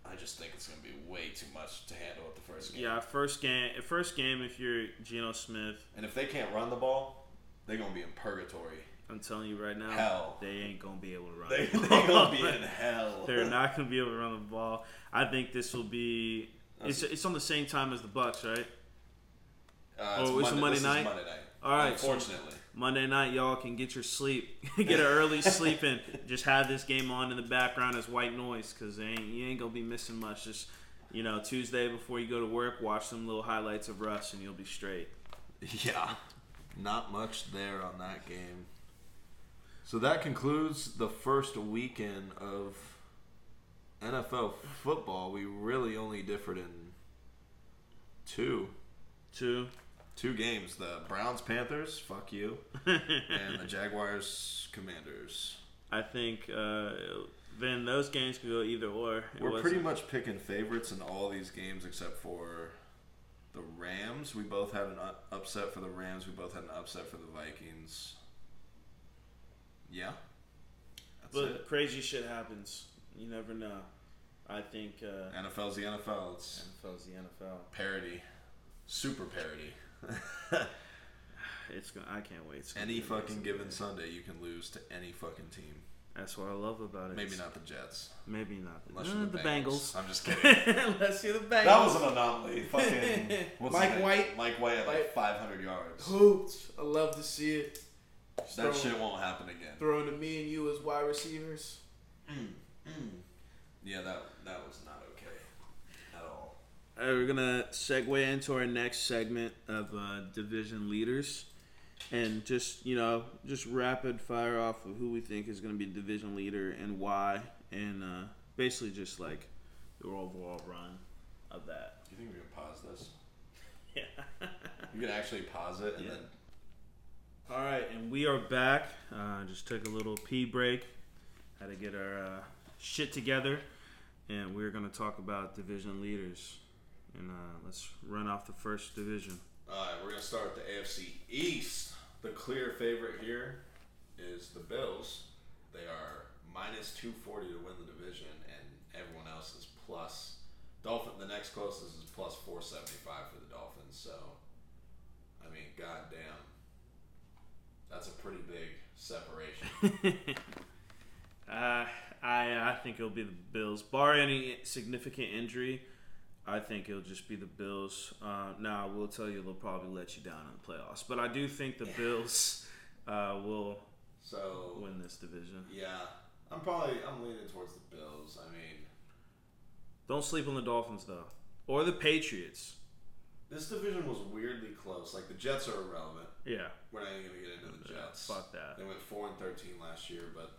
Speaker 2: I just think it's going to be way too much to handle at the first game.
Speaker 1: Yeah, first game. First game. If you're Geno Smith,
Speaker 2: And if they can't run the ball, they're going to be in purgatory.
Speaker 1: I'm telling you right now,
Speaker 2: Hell.
Speaker 1: they ain't gonna be able to run.
Speaker 2: They,
Speaker 1: the
Speaker 2: going to be in <laughs> hell.
Speaker 1: They're not gonna be able to run the ball. I think this will be. It's, it's on the same time as the Bucks, right?
Speaker 2: Uh,
Speaker 1: Oh, it's Monday
Speaker 2: is
Speaker 1: night?
Speaker 2: Monday night.
Speaker 1: All right, so- Monday night, y'all can get your sleep, <laughs> get an early <laughs> sleep in. Just have this game on in the background as white noise, cause ain't, you ain't gonna be missing much. Just you know, Tuesday before you go to work, watch some little highlights of Russ, and you'll be straight.
Speaker 2: Yeah, not much there on that game. So that concludes the first weekend of NFL football. We really only differed in two,
Speaker 1: Two.
Speaker 2: two games: the Browns Panthers, fuck you, <laughs> and the Jaguars Commanders.
Speaker 1: I think uh, then those games could go either or.
Speaker 2: We're
Speaker 1: wasn't-
Speaker 2: pretty much picking favorites in all these games except for the Rams. We both had an upset for the Rams. We both had an upset for the Vikings. Yeah. That's
Speaker 1: But
Speaker 2: it.
Speaker 1: crazy shit happens. You never know. I think uh,
Speaker 2: NFL's the NFL. It's
Speaker 1: NFL's the NFL.
Speaker 2: parody. Super parody. <sighs>
Speaker 1: It's gonna. I can't wait.
Speaker 2: Any fucking
Speaker 1: amazing.
Speaker 2: given Sunday, you can lose to any fucking team.
Speaker 1: That's what I love about it.
Speaker 2: Maybe not the Jets.
Speaker 1: Maybe not.
Speaker 2: Unless
Speaker 1: Uh,
Speaker 2: you're
Speaker 1: the
Speaker 2: the,
Speaker 1: Bengals.
Speaker 2: I'm just <laughs> kidding.
Speaker 1: Unless you're the Bengals.
Speaker 2: that was an anomaly. Fucking <laughs> what's his
Speaker 1: Mike? White.
Speaker 2: Mike White at like 500 yards.
Speaker 1: Hooped. I love to see it. Just
Speaker 2: That
Speaker 1: throwing-
Speaker 2: shit won't happen again.
Speaker 1: Throwing to me and you as wide receivers.
Speaker 2: Yeah, that that was not okay at all.
Speaker 1: uh, we're gonna segue into our next segment of uh, division leaders, and just you know, just rapid fire off of who we think is gonna be division leader and why, and uh, basically just like the overall run of that.
Speaker 2: Do you think we can pause this? <laughs>
Speaker 1: Yeah.
Speaker 2: You can actually pause it and
Speaker 1: Yeah.
Speaker 2: then.
Speaker 1: All right, and we are back. Uh, just took a little pee break. Had to get our uh, shit together, and we're gonna talk about division leaders. And uh, let's run off the first division.
Speaker 2: All right, we're gonna start with the AFC East. The clear favorite here is the Bills. They are minus two forty to win the division, and everyone else is plus. Dolphin. The next closest is plus four seventy five for the Dolphins. So, I mean, goddamn, that's a pretty big separation. <laughs>
Speaker 1: Uh, I I think it'll be the Bills, bar any significant injury. I think it'll just be the Bills. Uh, now, I will tell you they'll probably let you down in the playoffs, but I do think the Bills uh, will
Speaker 2: So,
Speaker 1: win this division.
Speaker 2: yeah, I'm probably I'm leaning towards the Bills. I mean,
Speaker 1: Don't sleep on the Dolphins though, or the Patriots.
Speaker 2: this division was weirdly close. Like the Jets are irrelevant.
Speaker 1: Yeah,
Speaker 2: We're not even gonna get into the Jets.
Speaker 1: fuck that.
Speaker 2: They went four and thirteen last year, but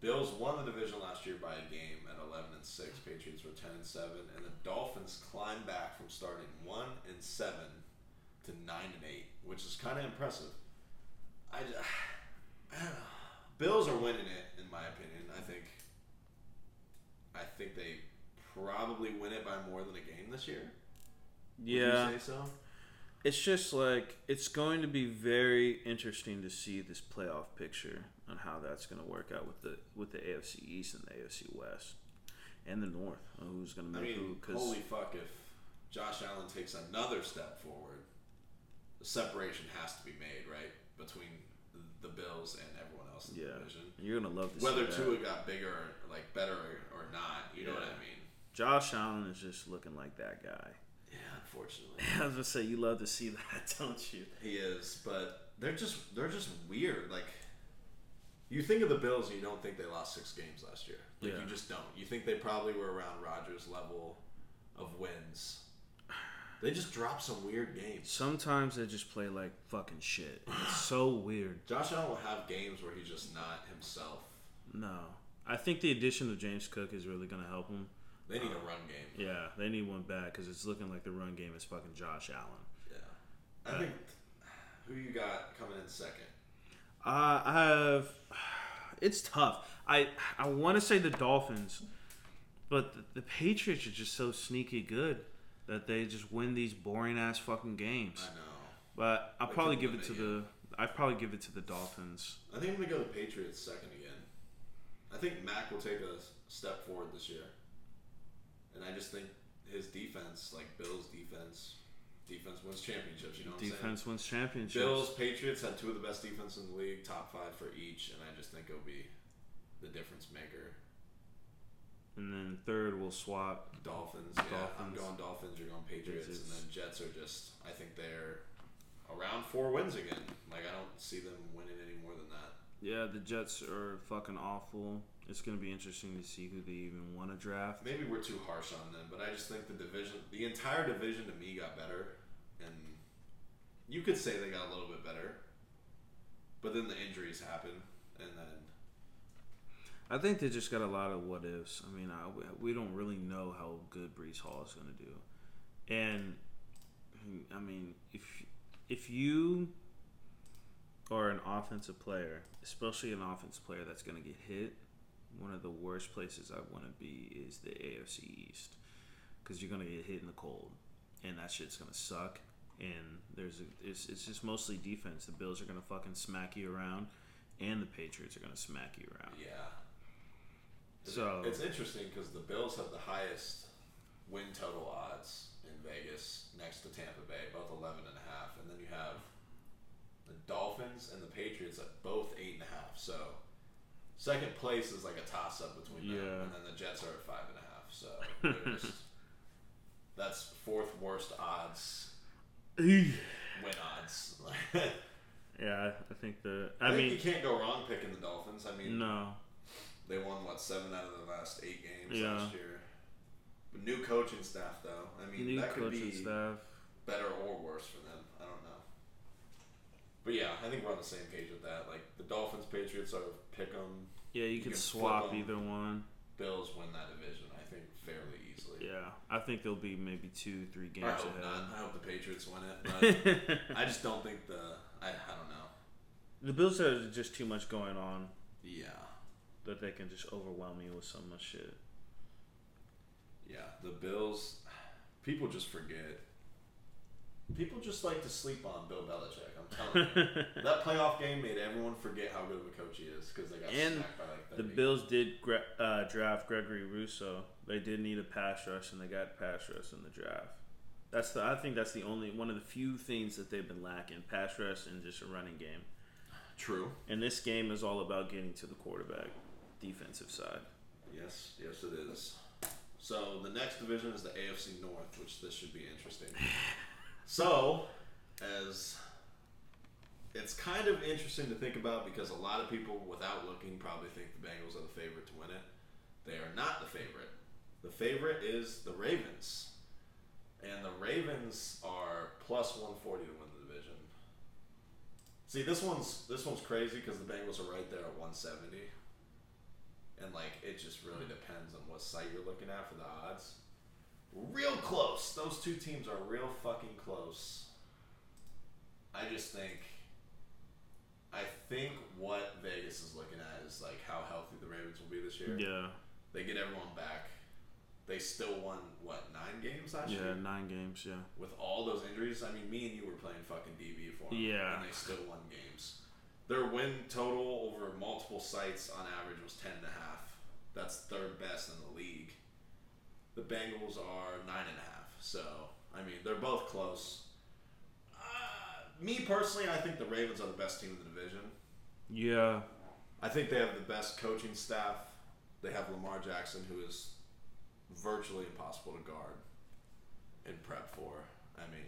Speaker 2: Bills won the division last year by a game at eleven and six. Patriots were ten and seven, and the Dolphins climbed back from starting one and seven to nine and eight, which is kind of impressive. I, ju- I don't know. Bills are winning it, in my opinion. I think. I think they probably win it by more than a game this year. Would
Speaker 1: Yeah,
Speaker 2: you say so?
Speaker 1: It's just like it's going to be very interesting to see this playoff picture on how that's going to work out with the with the AFC East and the AFC West and the North. Who's going to
Speaker 2: I
Speaker 1: make who?
Speaker 2: mean,
Speaker 1: Because
Speaker 2: holy fuck! If Josh Allen takes another step forward, the separation has to be made, right, between the, Bills and everyone else in
Speaker 1: Yeah.
Speaker 2: the division.
Speaker 1: you're going to love to
Speaker 2: Whether. Tua got bigger, or, like better, or, or not, you know what I mean?
Speaker 1: Josh Allen is just looking like that guy.
Speaker 2: Unfortunately, <laughs>
Speaker 1: I was gonna say you love to see that, <laughs> don't you?
Speaker 2: he is. But they're just they're just weird. Like you think of the Bills, and you don't think they lost six games last year. Like
Speaker 1: Yeah.
Speaker 2: you just don't. You think they probably were around Rogers' level of wins. They just dropped some weird games.
Speaker 1: Sometimes they just play like fucking shit. <sighs> It's so weird.
Speaker 2: Josh Allen will have games where he's just not himself.
Speaker 1: No, I think the addition of James Cook is really gonna help him.
Speaker 2: They need a run game.
Speaker 1: Yeah, they need one back because it's looking like the run game is fucking Josh Allen.
Speaker 2: Yeah. I think who you got coming in second?
Speaker 1: Uh, I have. <sighs> It's tough. I I want to say the Dolphins, but the, the Patriots are just so sneaky good that they just win these boring ass fucking games.
Speaker 2: I know.
Speaker 1: But I'll
Speaker 2: Like
Speaker 1: probably give it to
Speaker 2: limit
Speaker 1: the. I probably give it to the Dolphins.
Speaker 2: I think I'm gonna go the Patriots second again. I think Mac will take a step forward this year, and I just think his defense, like Bills' defense, defense wins championships. You know what
Speaker 1: Defense wins
Speaker 2: I'm saying?
Speaker 1: championships.
Speaker 2: Bills, Patriots had two of the best defenses in the league, top five for each, and I just think it'll be the difference maker.
Speaker 1: And then third, we'll swap.
Speaker 2: Dolphins, yeah, I'm going Dolphins. You're going Patriots, and then Jets are just. I think they're around four wins again. Like I don't see them winning any more than that.
Speaker 1: Yeah, the Jets are fucking awful. It's gonna be interesting to see who they even want to draft.
Speaker 2: Maybe we're too harsh on them, but I just think the division, the entire division to me got better, and you could say they got a little bit better, but then the injuries happen, and then
Speaker 1: I think they just got a lot of what ifs. I mean, I, we don't really know how good Breece Hall is going to do, and I mean, if if you are an offensive player, especially an offensive player that's going to get hit, one of the worst places I want to be is the AFC East because you're going to get hit in the cold, and that shit's going to suck. And there's a, it's, it's just mostly defense. The Bills are going to fucking smack you around, and the Patriots are going to smack you around.
Speaker 2: yeah.
Speaker 1: So-
Speaker 2: it's interesting because the Bills have the highest win total odds in Vegas, next to Tampa Bay, both 11 and a half, and then you have the Dolphins and the Patriots at both eight and a half. So second place is like a toss up between them,
Speaker 1: Yeah.
Speaker 2: and then the Jets are at five and a half. So they're just, <laughs> that's fourth worst odds win odds. <laughs>
Speaker 1: Yeah, I think the.
Speaker 2: I, think
Speaker 1: mean,
Speaker 2: you can't go wrong picking the Dolphins. I mean,
Speaker 1: no.
Speaker 2: they won what seven out of the last eight games
Speaker 1: Yeah.
Speaker 2: last year. But New coaching staff, though. I mean,
Speaker 1: New
Speaker 2: that could
Speaker 1: coaching
Speaker 2: be
Speaker 1: staff.
Speaker 2: better or worse for them. I don't know. But yeah, I think we're on the same page with that. Like the Dolphins, Patriots of pick 'em.
Speaker 1: Yeah, you,
Speaker 2: You
Speaker 1: could
Speaker 2: can
Speaker 1: swap either one.
Speaker 2: Bills win that division. I think fairly easily.
Speaker 1: Yeah, I think there'll be maybe two, three games
Speaker 2: I hope
Speaker 1: ahead.
Speaker 2: not. I hope the Patriots win it, but <laughs> I just don't think the. I, I don't know.
Speaker 1: the Bills have just too much going on
Speaker 2: Yeah,
Speaker 1: that they can just overwhelm you with so much shit.
Speaker 2: yeah. The Bills. People just forget. People just like to sleep on Bill Belichick. I'm telling you. <laughs> that playoff game made everyone forget how good of a coach he is because they got
Speaker 1: And
Speaker 2: smacked by like 30.
Speaker 1: The Bills did uh, draft Gregory Rousseau. They did need a pass rush, and they got pass rush in the draft. That's the. I think that's the only one of the few things that they've been lacking: pass rush and just a running game.
Speaker 2: True.
Speaker 1: And this game is all about getting to the quarterback, defensive side.
Speaker 2: Yes, yes, it is. So the next division is the AFC North, which this should be interesting. <laughs> So, as it's kind of interesting to think about because a lot of people, without looking, probably think the Bengals are the favorite to win it. They are not the favorite. The favorite is the Ravens, and the Ravens are plus one forty to win the division. See, this one's this one's crazy because the Bengals are right there at one seventy and like it just really depends on what site you're looking at for the odds. Real close. Those two teams are real fucking close. I just think I think what Vegas is looking at is like how healthy the Ravens will be this year.
Speaker 1: Yeah,
Speaker 2: They get everyone back. They still won what nine games last year?
Speaker 1: yeah, nine games. Yeah,
Speaker 2: with all those injuries. I mean, me and you were playing fucking DB for them,
Speaker 1: Yeah.
Speaker 2: and they still won games. Their win total over multiple sites on average was ten and a half. That's third best in the league. The Bengals are nine and a half. So I mean, they're both close. Uh, me personally, I think the Ravens are the best team in the division.
Speaker 1: yeah.
Speaker 2: I think they have the best coaching staff. They have Lamar Jackson, who is virtually impossible to guard and prep for. I mean,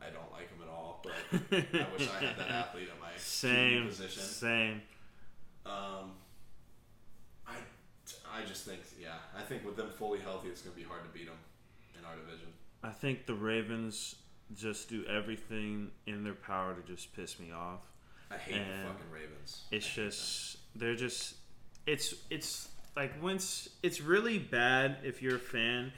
Speaker 2: I don't like him at all, but I wish I had that <laughs> athlete at my
Speaker 1: Same
Speaker 2: position.
Speaker 1: Same.
Speaker 2: Um, I just think, yeah, I think with them fully healthy, it's going to be hard to beat them in our division.
Speaker 1: I think the Ravens just do everything in their power to just piss me off.
Speaker 2: I hate
Speaker 1: And
Speaker 2: the fucking Ravens.
Speaker 1: It's just they're just it's it's like once it's really bad if you're a fan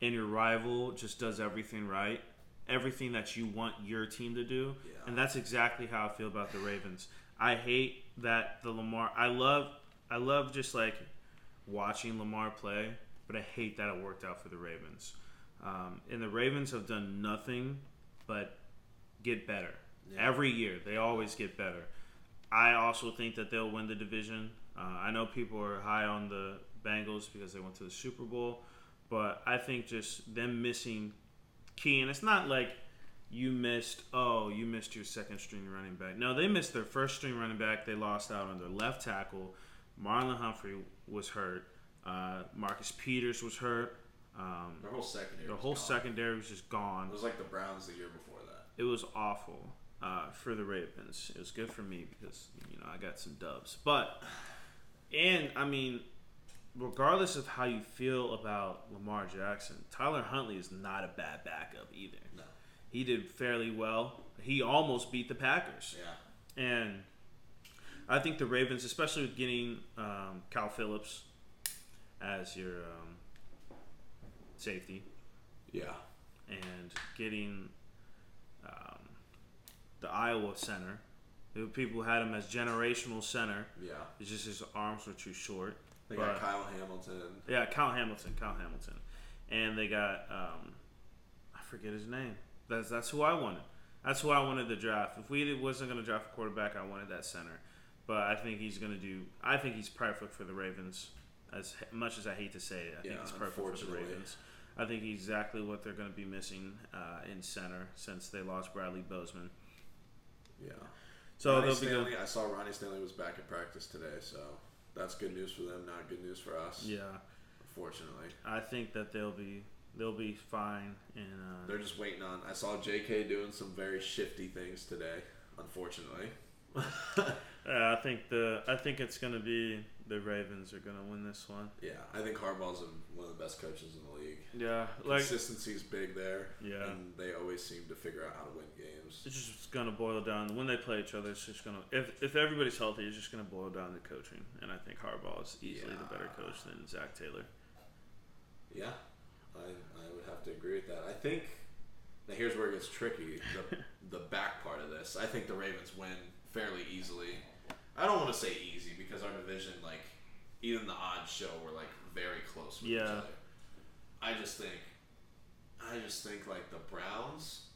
Speaker 1: and your rival just does everything right, everything that you want your team to do,
Speaker 2: Yeah.
Speaker 1: and that's exactly how I feel about the Ravens. I hate that the Lamar. I love I love just like watching Lamar play, but I hate that it worked out for the Ravens. Um, and the Ravens have done nothing but get better
Speaker 2: Yeah.
Speaker 1: every year. They always get better. I also think that they'll win the division. Uh, I know people are high on the Bengals because they went to the Super Bowl, but I think just them missing key, and it's not like you missed. Oh, you missed your second string running back. No, they missed their first string running back. They lost out on their left tackle. Marlon Humphrey was hurt. Uh, Marcus Peters was hurt. Um,
Speaker 2: Their whole secondary.
Speaker 1: the whole
Speaker 2: gone.
Speaker 1: secondary was just gone.
Speaker 2: It was like the Browns the year before that.
Speaker 1: It was awful uh, for the Ravens. It was good for me because you know I got some dubs. But and I mean, regardless of how you feel about Lamar Jackson, Tyler Huntley is not a bad backup either.
Speaker 2: No.
Speaker 1: He did fairly well. He almost beat the Packers,
Speaker 2: Yeah.
Speaker 1: and I think the Ravens, especially with getting um, Cal Phillips as your um, safety,
Speaker 2: Yeah.
Speaker 1: and getting um, the Iowa center. People had him as generational center.
Speaker 2: Yeah.
Speaker 1: It's just his arms were too short.
Speaker 2: They
Speaker 1: But-
Speaker 2: got Kyle Hamilton.
Speaker 1: Yeah, Kyle Hamilton, Kyle Hamilton, and they got um, I forget his name. That's that's who I wanted. That's who I wanted to draft. If we wasn't going to draft a quarterback, I wanted that center. But I think he's going to do. I think he's perfect for the Ravens. As much as I hate to say it, I think
Speaker 2: Yeah,
Speaker 1: he's perfect for the. Ravens. I think he's exactly what they're going to be missing uh, in center since they lost Bradley Bozeman.
Speaker 2: Yeah.
Speaker 1: So
Speaker 2: Ronnie
Speaker 1: they'll be good.
Speaker 2: Stanley, I saw Ronnie Stanley was back at practice today, so that's good news for them. Not good news for us.
Speaker 1: Yeah,
Speaker 2: Unfortunately,
Speaker 1: I think that they'll be they'll be fine. And uh,
Speaker 2: they're just waiting on. I saw J.K. doing some very shifty things today. Unfortunately. <laughs>
Speaker 1: Yeah, I think the I think it's gonna be the Ravens are gonna win this one.
Speaker 2: Yeah, I think Harbaugh's one of the best coaches in the league.
Speaker 1: Yeah, like
Speaker 2: Consistency's big there.
Speaker 1: Yeah.
Speaker 2: and they always seem to figure out how to win games.
Speaker 1: it's just gonna boil down when they play each other. It's just gonna if if everybody's healthy, it's just gonna boil down to coaching. And I think Harbaugh is easily the better coach than Zac Taylor.
Speaker 2: Yeah, I, I would have to agree with that. I think now here's where it gets tricky. The <laughs> the back part of this, I think the Ravens win fairly easily. I don't want to say easy because our division, like even the odds show, we're like very close with each other. I just think, I just think like the Browns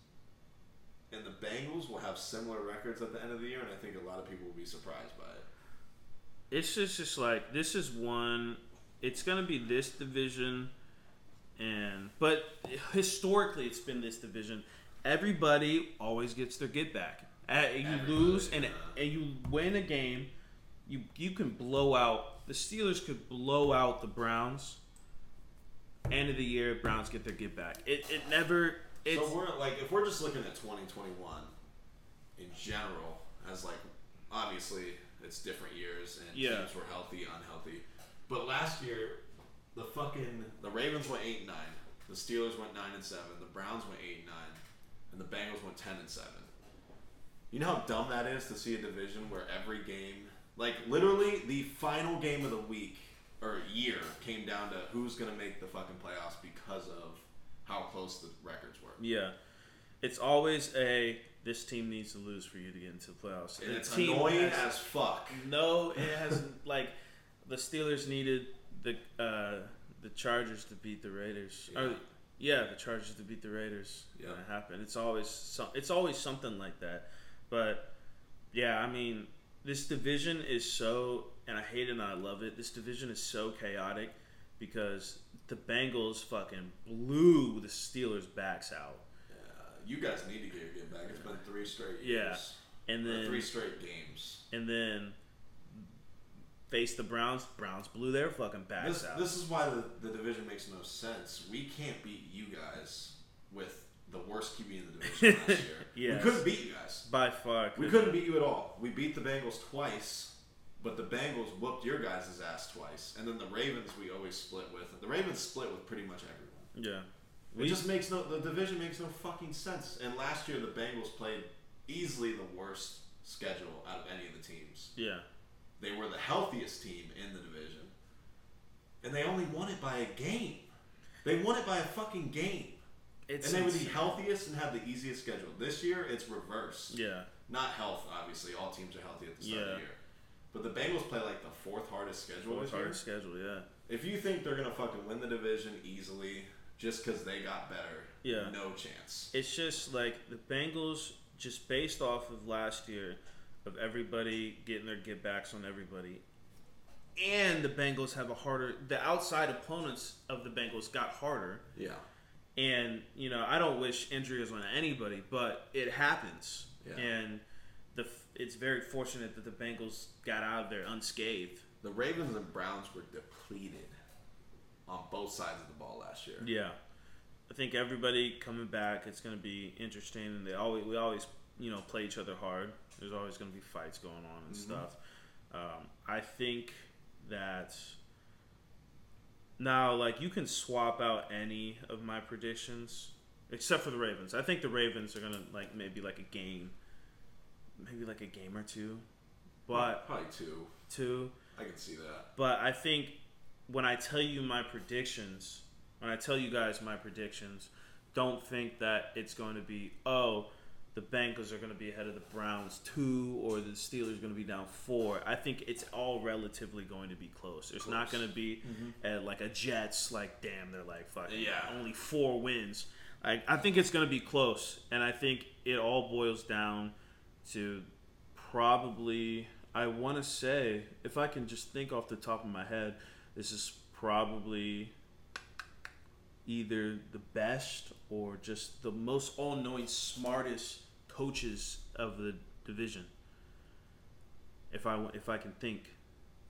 Speaker 2: and the Bengals will have similar records at the end of the year, and I think a lot of people will be surprised by it.
Speaker 1: It's just just like this is one. It's gonna be this division, and but historically it's been this division. Everybody always gets their get back. You
Speaker 2: Everybody,
Speaker 1: lose and and you win a game. You you can blow out the Steelers could blow out the Browns. End of the year, Browns get their get back. It it never. It's,
Speaker 2: so we're like, if we're just looking at 2021 in general, as like, obviously it's different years and
Speaker 1: Yeah.
Speaker 2: teams were healthy, unhealthy. But last year, the fucking the Ravens went eight and nine, the Steelers went nine and seven, the Browns went eight and nine, and the Bengals went ten and seven. You know how dumb that is to see a division where every game, like literally the final game of the week or year, came down to who's gonna make the fucking playoffs because of how close the records were.
Speaker 1: yeah, it's always a this team needs to lose for you to get into the playoffs.
Speaker 2: And
Speaker 1: The
Speaker 2: it's
Speaker 1: team
Speaker 2: annoying
Speaker 1: has-
Speaker 2: as fuck.
Speaker 1: No, it hasn't. like the Steelers needed the uh, the Chargers to beat the Raiders.
Speaker 2: Yeah.
Speaker 1: Or, yeah, the Chargers to beat the Raiders.
Speaker 2: Yeah.
Speaker 1: It happened, it's always some, it's always something like that. But yeah, I mean, this division is so, and I hate it and I love it. This division is so chaotic because the Bengals fucking blew the Steelers' backs out,
Speaker 2: Uh, you guys need to get your get back. It's been three straight
Speaker 1: Yeah.
Speaker 2: years.
Speaker 1: and then
Speaker 2: three straight games.
Speaker 1: and then face the Browns. Browns blew their fucking backs
Speaker 2: This,
Speaker 1: out.
Speaker 2: this is why the, the division makes no sense. We can't beat you guys with the worst QB in the <laughs> division last year.
Speaker 1: Yes.
Speaker 2: We couldn't beat you guys.
Speaker 1: By far,
Speaker 2: We couldn't beat you at all. We beat the Bengals twice, but the Bengals whooped your guys' ass twice. And then the Ravens we always split with. The Ravens split with pretty much everyone.
Speaker 1: Yeah,
Speaker 2: It just makes no the division makes no fucking sense. And last year the Bengals played easily the worst schedule out of any of the teams.
Speaker 1: yeah,
Speaker 2: They were the healthiest team in the division. And they only won it by a game. They won it by a fucking game.
Speaker 1: It's
Speaker 2: and they were the healthiest and had the easiest schedule. This year it's reverse.
Speaker 1: Yeah,
Speaker 2: Not health, obviously. All teams are healthy at the start of the year. But the Bengals play like the fourth hardest schedule
Speaker 1: fourth
Speaker 2: this year.
Speaker 1: hardest schedule. Yeah,
Speaker 2: If you think they're gonna fucking win the division easily just because they got better,
Speaker 1: Yeah.
Speaker 2: no chance.
Speaker 1: it's just like the Bengals, just based off of last year, of everybody getting their get backs on everybody, and the Bengals have a harder. The outside opponents of the Bengals got harder,
Speaker 2: Yeah.
Speaker 1: And you know I don't wish injuries on anybody, but it happens,
Speaker 2: Yeah.
Speaker 1: and the it's very fortunate that the Bengals got out of there unscathed.
Speaker 2: The Ravens and Browns were depleted on both sides of the ball last year.
Speaker 1: Yeah, I think everybody coming back. It's going to be interesting, and they always we always you know play each other hard. There's always going to be fights going on and stuff. Um, I think that now, like you can swap out any of my predictions except for the Ravens. I think the Ravens are going to like maybe like a game, maybe like a game or two, but
Speaker 2: probably two.
Speaker 1: two.
Speaker 2: I can see that.
Speaker 1: But I think when I tell you my predictions, when I tell you guys my predictions, don't think that it's going to be oh the Bengals are going to be ahead of the Browns two or the Steelers are going to be down four. I think it's all relatively going to be close. There's not going to be uh, like a Jets like damn they're like fucking
Speaker 2: Yeah.
Speaker 1: only four wins. I, I think it's going to be close, and I think it all boils down to probably I want to say if I can just think off the top of my head, this is probably either the best or just the most all-knowing, smartest coaches of the division. If I if I can think,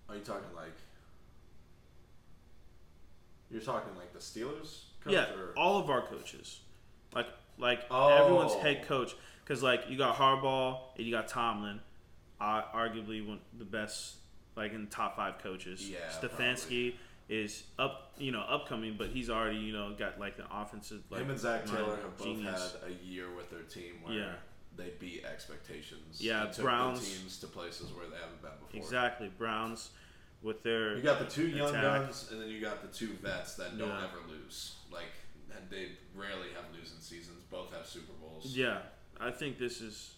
Speaker 2: Are you talking like? You're talking like the Steelers? Coach
Speaker 1: yeah,
Speaker 2: Or?
Speaker 1: all of our coaches, like like
Speaker 2: Oh.
Speaker 1: everyone's head coach, because like you got Harbaugh and you got Tomlin, uh, arguably one the best like in top five coaches.
Speaker 2: Yeah,
Speaker 1: Stefanski is up, you know, upcoming, but he's already, you know, got like an offensive. Like,
Speaker 2: Him and
Speaker 1: Zac
Speaker 2: Taylor have both
Speaker 1: genius.
Speaker 2: had a year with their team where
Speaker 1: Yeah.
Speaker 2: They beat expectations.
Speaker 1: Yeah, Browns-
Speaker 2: teams to places where they haven't been before.
Speaker 1: Exactly, Browns with their
Speaker 2: You got the two young
Speaker 1: Attack.
Speaker 2: guns, and then you got the two vets that don't
Speaker 1: Yeah.
Speaker 2: ever lose. Like they rarely have losing seasons. Both have Super Bowls.
Speaker 1: Yeah, I think this is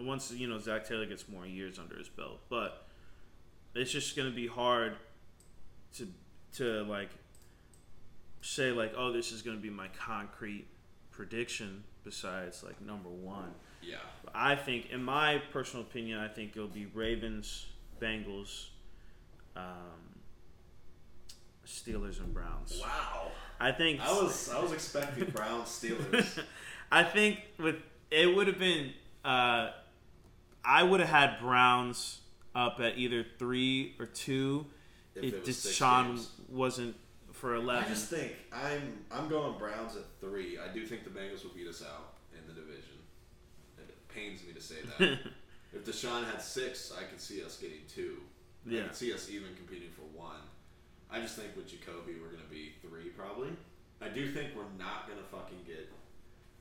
Speaker 1: once you know Zac Taylor gets more years under his belt, but it's just gonna be hard to to like say like oh this is gonna be my concrete prediction besides like number one.
Speaker 2: Yeah.
Speaker 1: I think, in my personal opinion, I think it'll be Ravens, Bengals, um, Steelers, and Browns.
Speaker 2: Wow.
Speaker 1: I think
Speaker 2: I was I was expecting Browns Steelers. <laughs>
Speaker 1: I think with it would have been uh, I would have had Browns up at either three or two
Speaker 2: If it
Speaker 1: Deshaun
Speaker 2: games.
Speaker 1: wasn't for eleven.
Speaker 2: I just think I'm I'm going Browns at three. I do think the Bengals will beat us out in the division. It pains me to say that. <laughs> if Deshaun had six, I could see us getting two.
Speaker 1: Yeah.
Speaker 2: I could see us even competing for one. I just think with Jacoby we're gonna be three probably. I do think we're not gonna fucking get.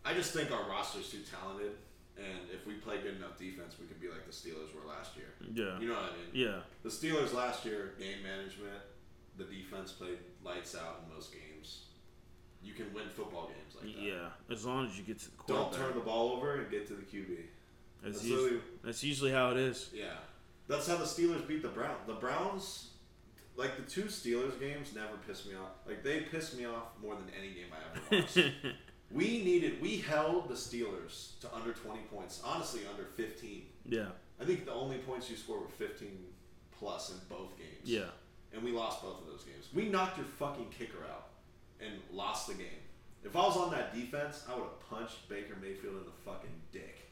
Speaker 2: I just think our roster's too talented, and if we play good enough defense, we could be like the Steelers were last year.
Speaker 1: yeah,
Speaker 2: You know what I mean?
Speaker 1: yeah,
Speaker 2: The Steelers last year, game management, the defense played lights out in most games. You can win football games like that.
Speaker 1: yeah. As long as you get to the
Speaker 2: Don't
Speaker 1: quarterback,
Speaker 2: turn the ball over and get to the QB.
Speaker 1: that's,
Speaker 2: That's
Speaker 1: usually,
Speaker 2: literally,
Speaker 1: that's usually how it is.
Speaker 2: yeah. That's how the Steelers beat the Browns. The Browns, like the two Steelers games, never pissed me off. Like they pissed me off more than any game I ever watched. <laughs> we needed, we held the Steelers to under 20 points. Honestly, under 15.
Speaker 1: yeah,
Speaker 2: I think the only points you scored were 15 plus in both games.
Speaker 1: yeah.
Speaker 2: and we lost both of those games. We knocked your fucking kicker out and lost the game. If I was on that defense, I would have punched Baker Mayfield in the fucking dick.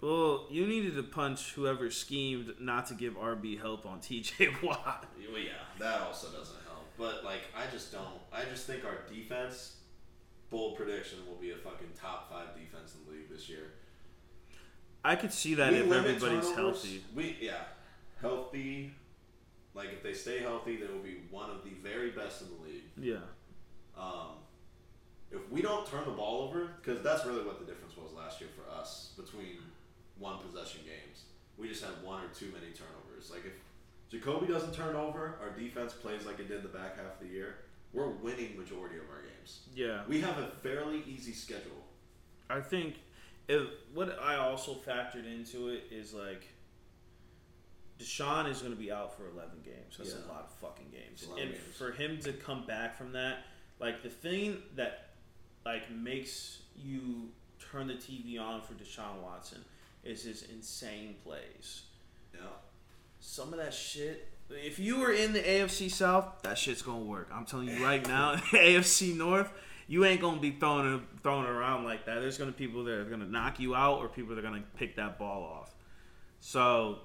Speaker 1: Well, you needed to punch whoever schemed not to give RB help on TJ <laughs> Watt.
Speaker 2: Well, yeah, that also doesn't help. But like, I just don't. I just think our defense, bold prediction, will be a fucking top five defense in the league this year.
Speaker 1: I could see that
Speaker 2: We
Speaker 1: if everybody's
Speaker 2: turnovers.
Speaker 1: healthy.
Speaker 2: We yeah, healthy. Like if they stay healthy, they will be one of the very best in the league.
Speaker 1: Yeah,
Speaker 2: Um, if we don't turn the ball over, because that's really what the difference was last year for us between one possession games. We just had one or too many turnovers. Like if Jacoby doesn't turn over, our defense plays like it did the back half of the year. We're winning majority of our games.
Speaker 1: yeah.
Speaker 2: We have a fairly easy schedule.
Speaker 1: I think if what I also factored into it is like Deshaun is going to be out for 11 games. That's
Speaker 2: Yeah.
Speaker 1: a lot of fucking games.
Speaker 2: It's a lot
Speaker 1: And
Speaker 2: games.
Speaker 1: for him to come back from that, like the thing that like makes you turn the TV on for Deshaun Watson is his insane plays.
Speaker 2: Yeah.
Speaker 1: Some of that shit. If you were in the AFC South, that shit's gonna work. I'm telling you right now, <laughs> AFC North, you ain't gonna be throwing it around like that. There's gonna be people that are gonna knock you out, or people that are gonna pick that ball off. So,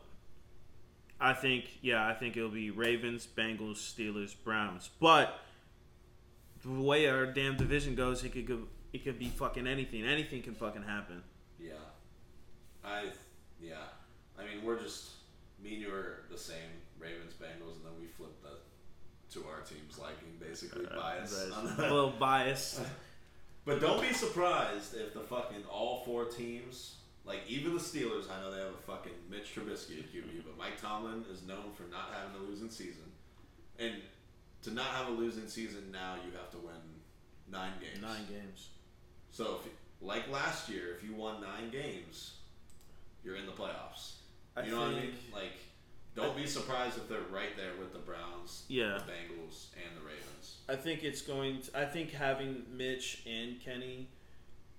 Speaker 1: I think, yeah, I think it'll be Ravens, Bengals, Steelers, Browns. But the way our damn division goes, it could go, it could be fucking anything. Anything can fucking happen.
Speaker 2: Yeah. I yeah. I mean, we're just me and you are the same Ravens Bengals, and then we flip the to our team's liking, basically uh,
Speaker 1: bias.
Speaker 2: On <laughs>
Speaker 1: a little biased. <laughs>
Speaker 2: But don't be surprised if the fucking all four teams, like even the Steelers, I know they have a fucking Mitch Trubisky at QB, but Mike Tomlin is known for not having a losing season. And to not have a losing season now, you have to win nine games.
Speaker 1: Nine games.
Speaker 2: So, if, like last year, if you won nine games, you're in the playoffs.
Speaker 1: I
Speaker 2: You know what I mean? Like, don't be surprised if they're right there with the Browns,
Speaker 1: Yeah.
Speaker 2: the Bengals, and the Ravens.
Speaker 1: I think it's going. To, I think having Mitch and Kenny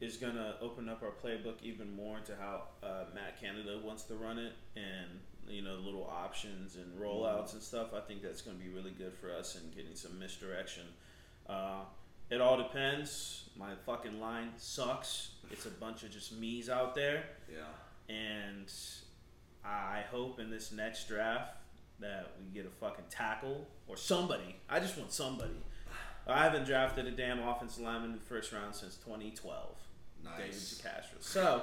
Speaker 1: is going to open up our playbook even more to how uh, Matt Canada wants to run it, and you know, little options and rollouts and stuff. I think that's going to be really good for us and getting some misdirection. Uh, it all depends. My fucking line sucks. It's a bunch of just me's out there,
Speaker 2: Yeah.
Speaker 1: and I hope in this next draft that we get a fucking tackle or somebody. I just want somebody. I haven't drafted a damn offensive lineman in the first round since 2012.
Speaker 2: Nice. David.
Speaker 1: DeCastro. So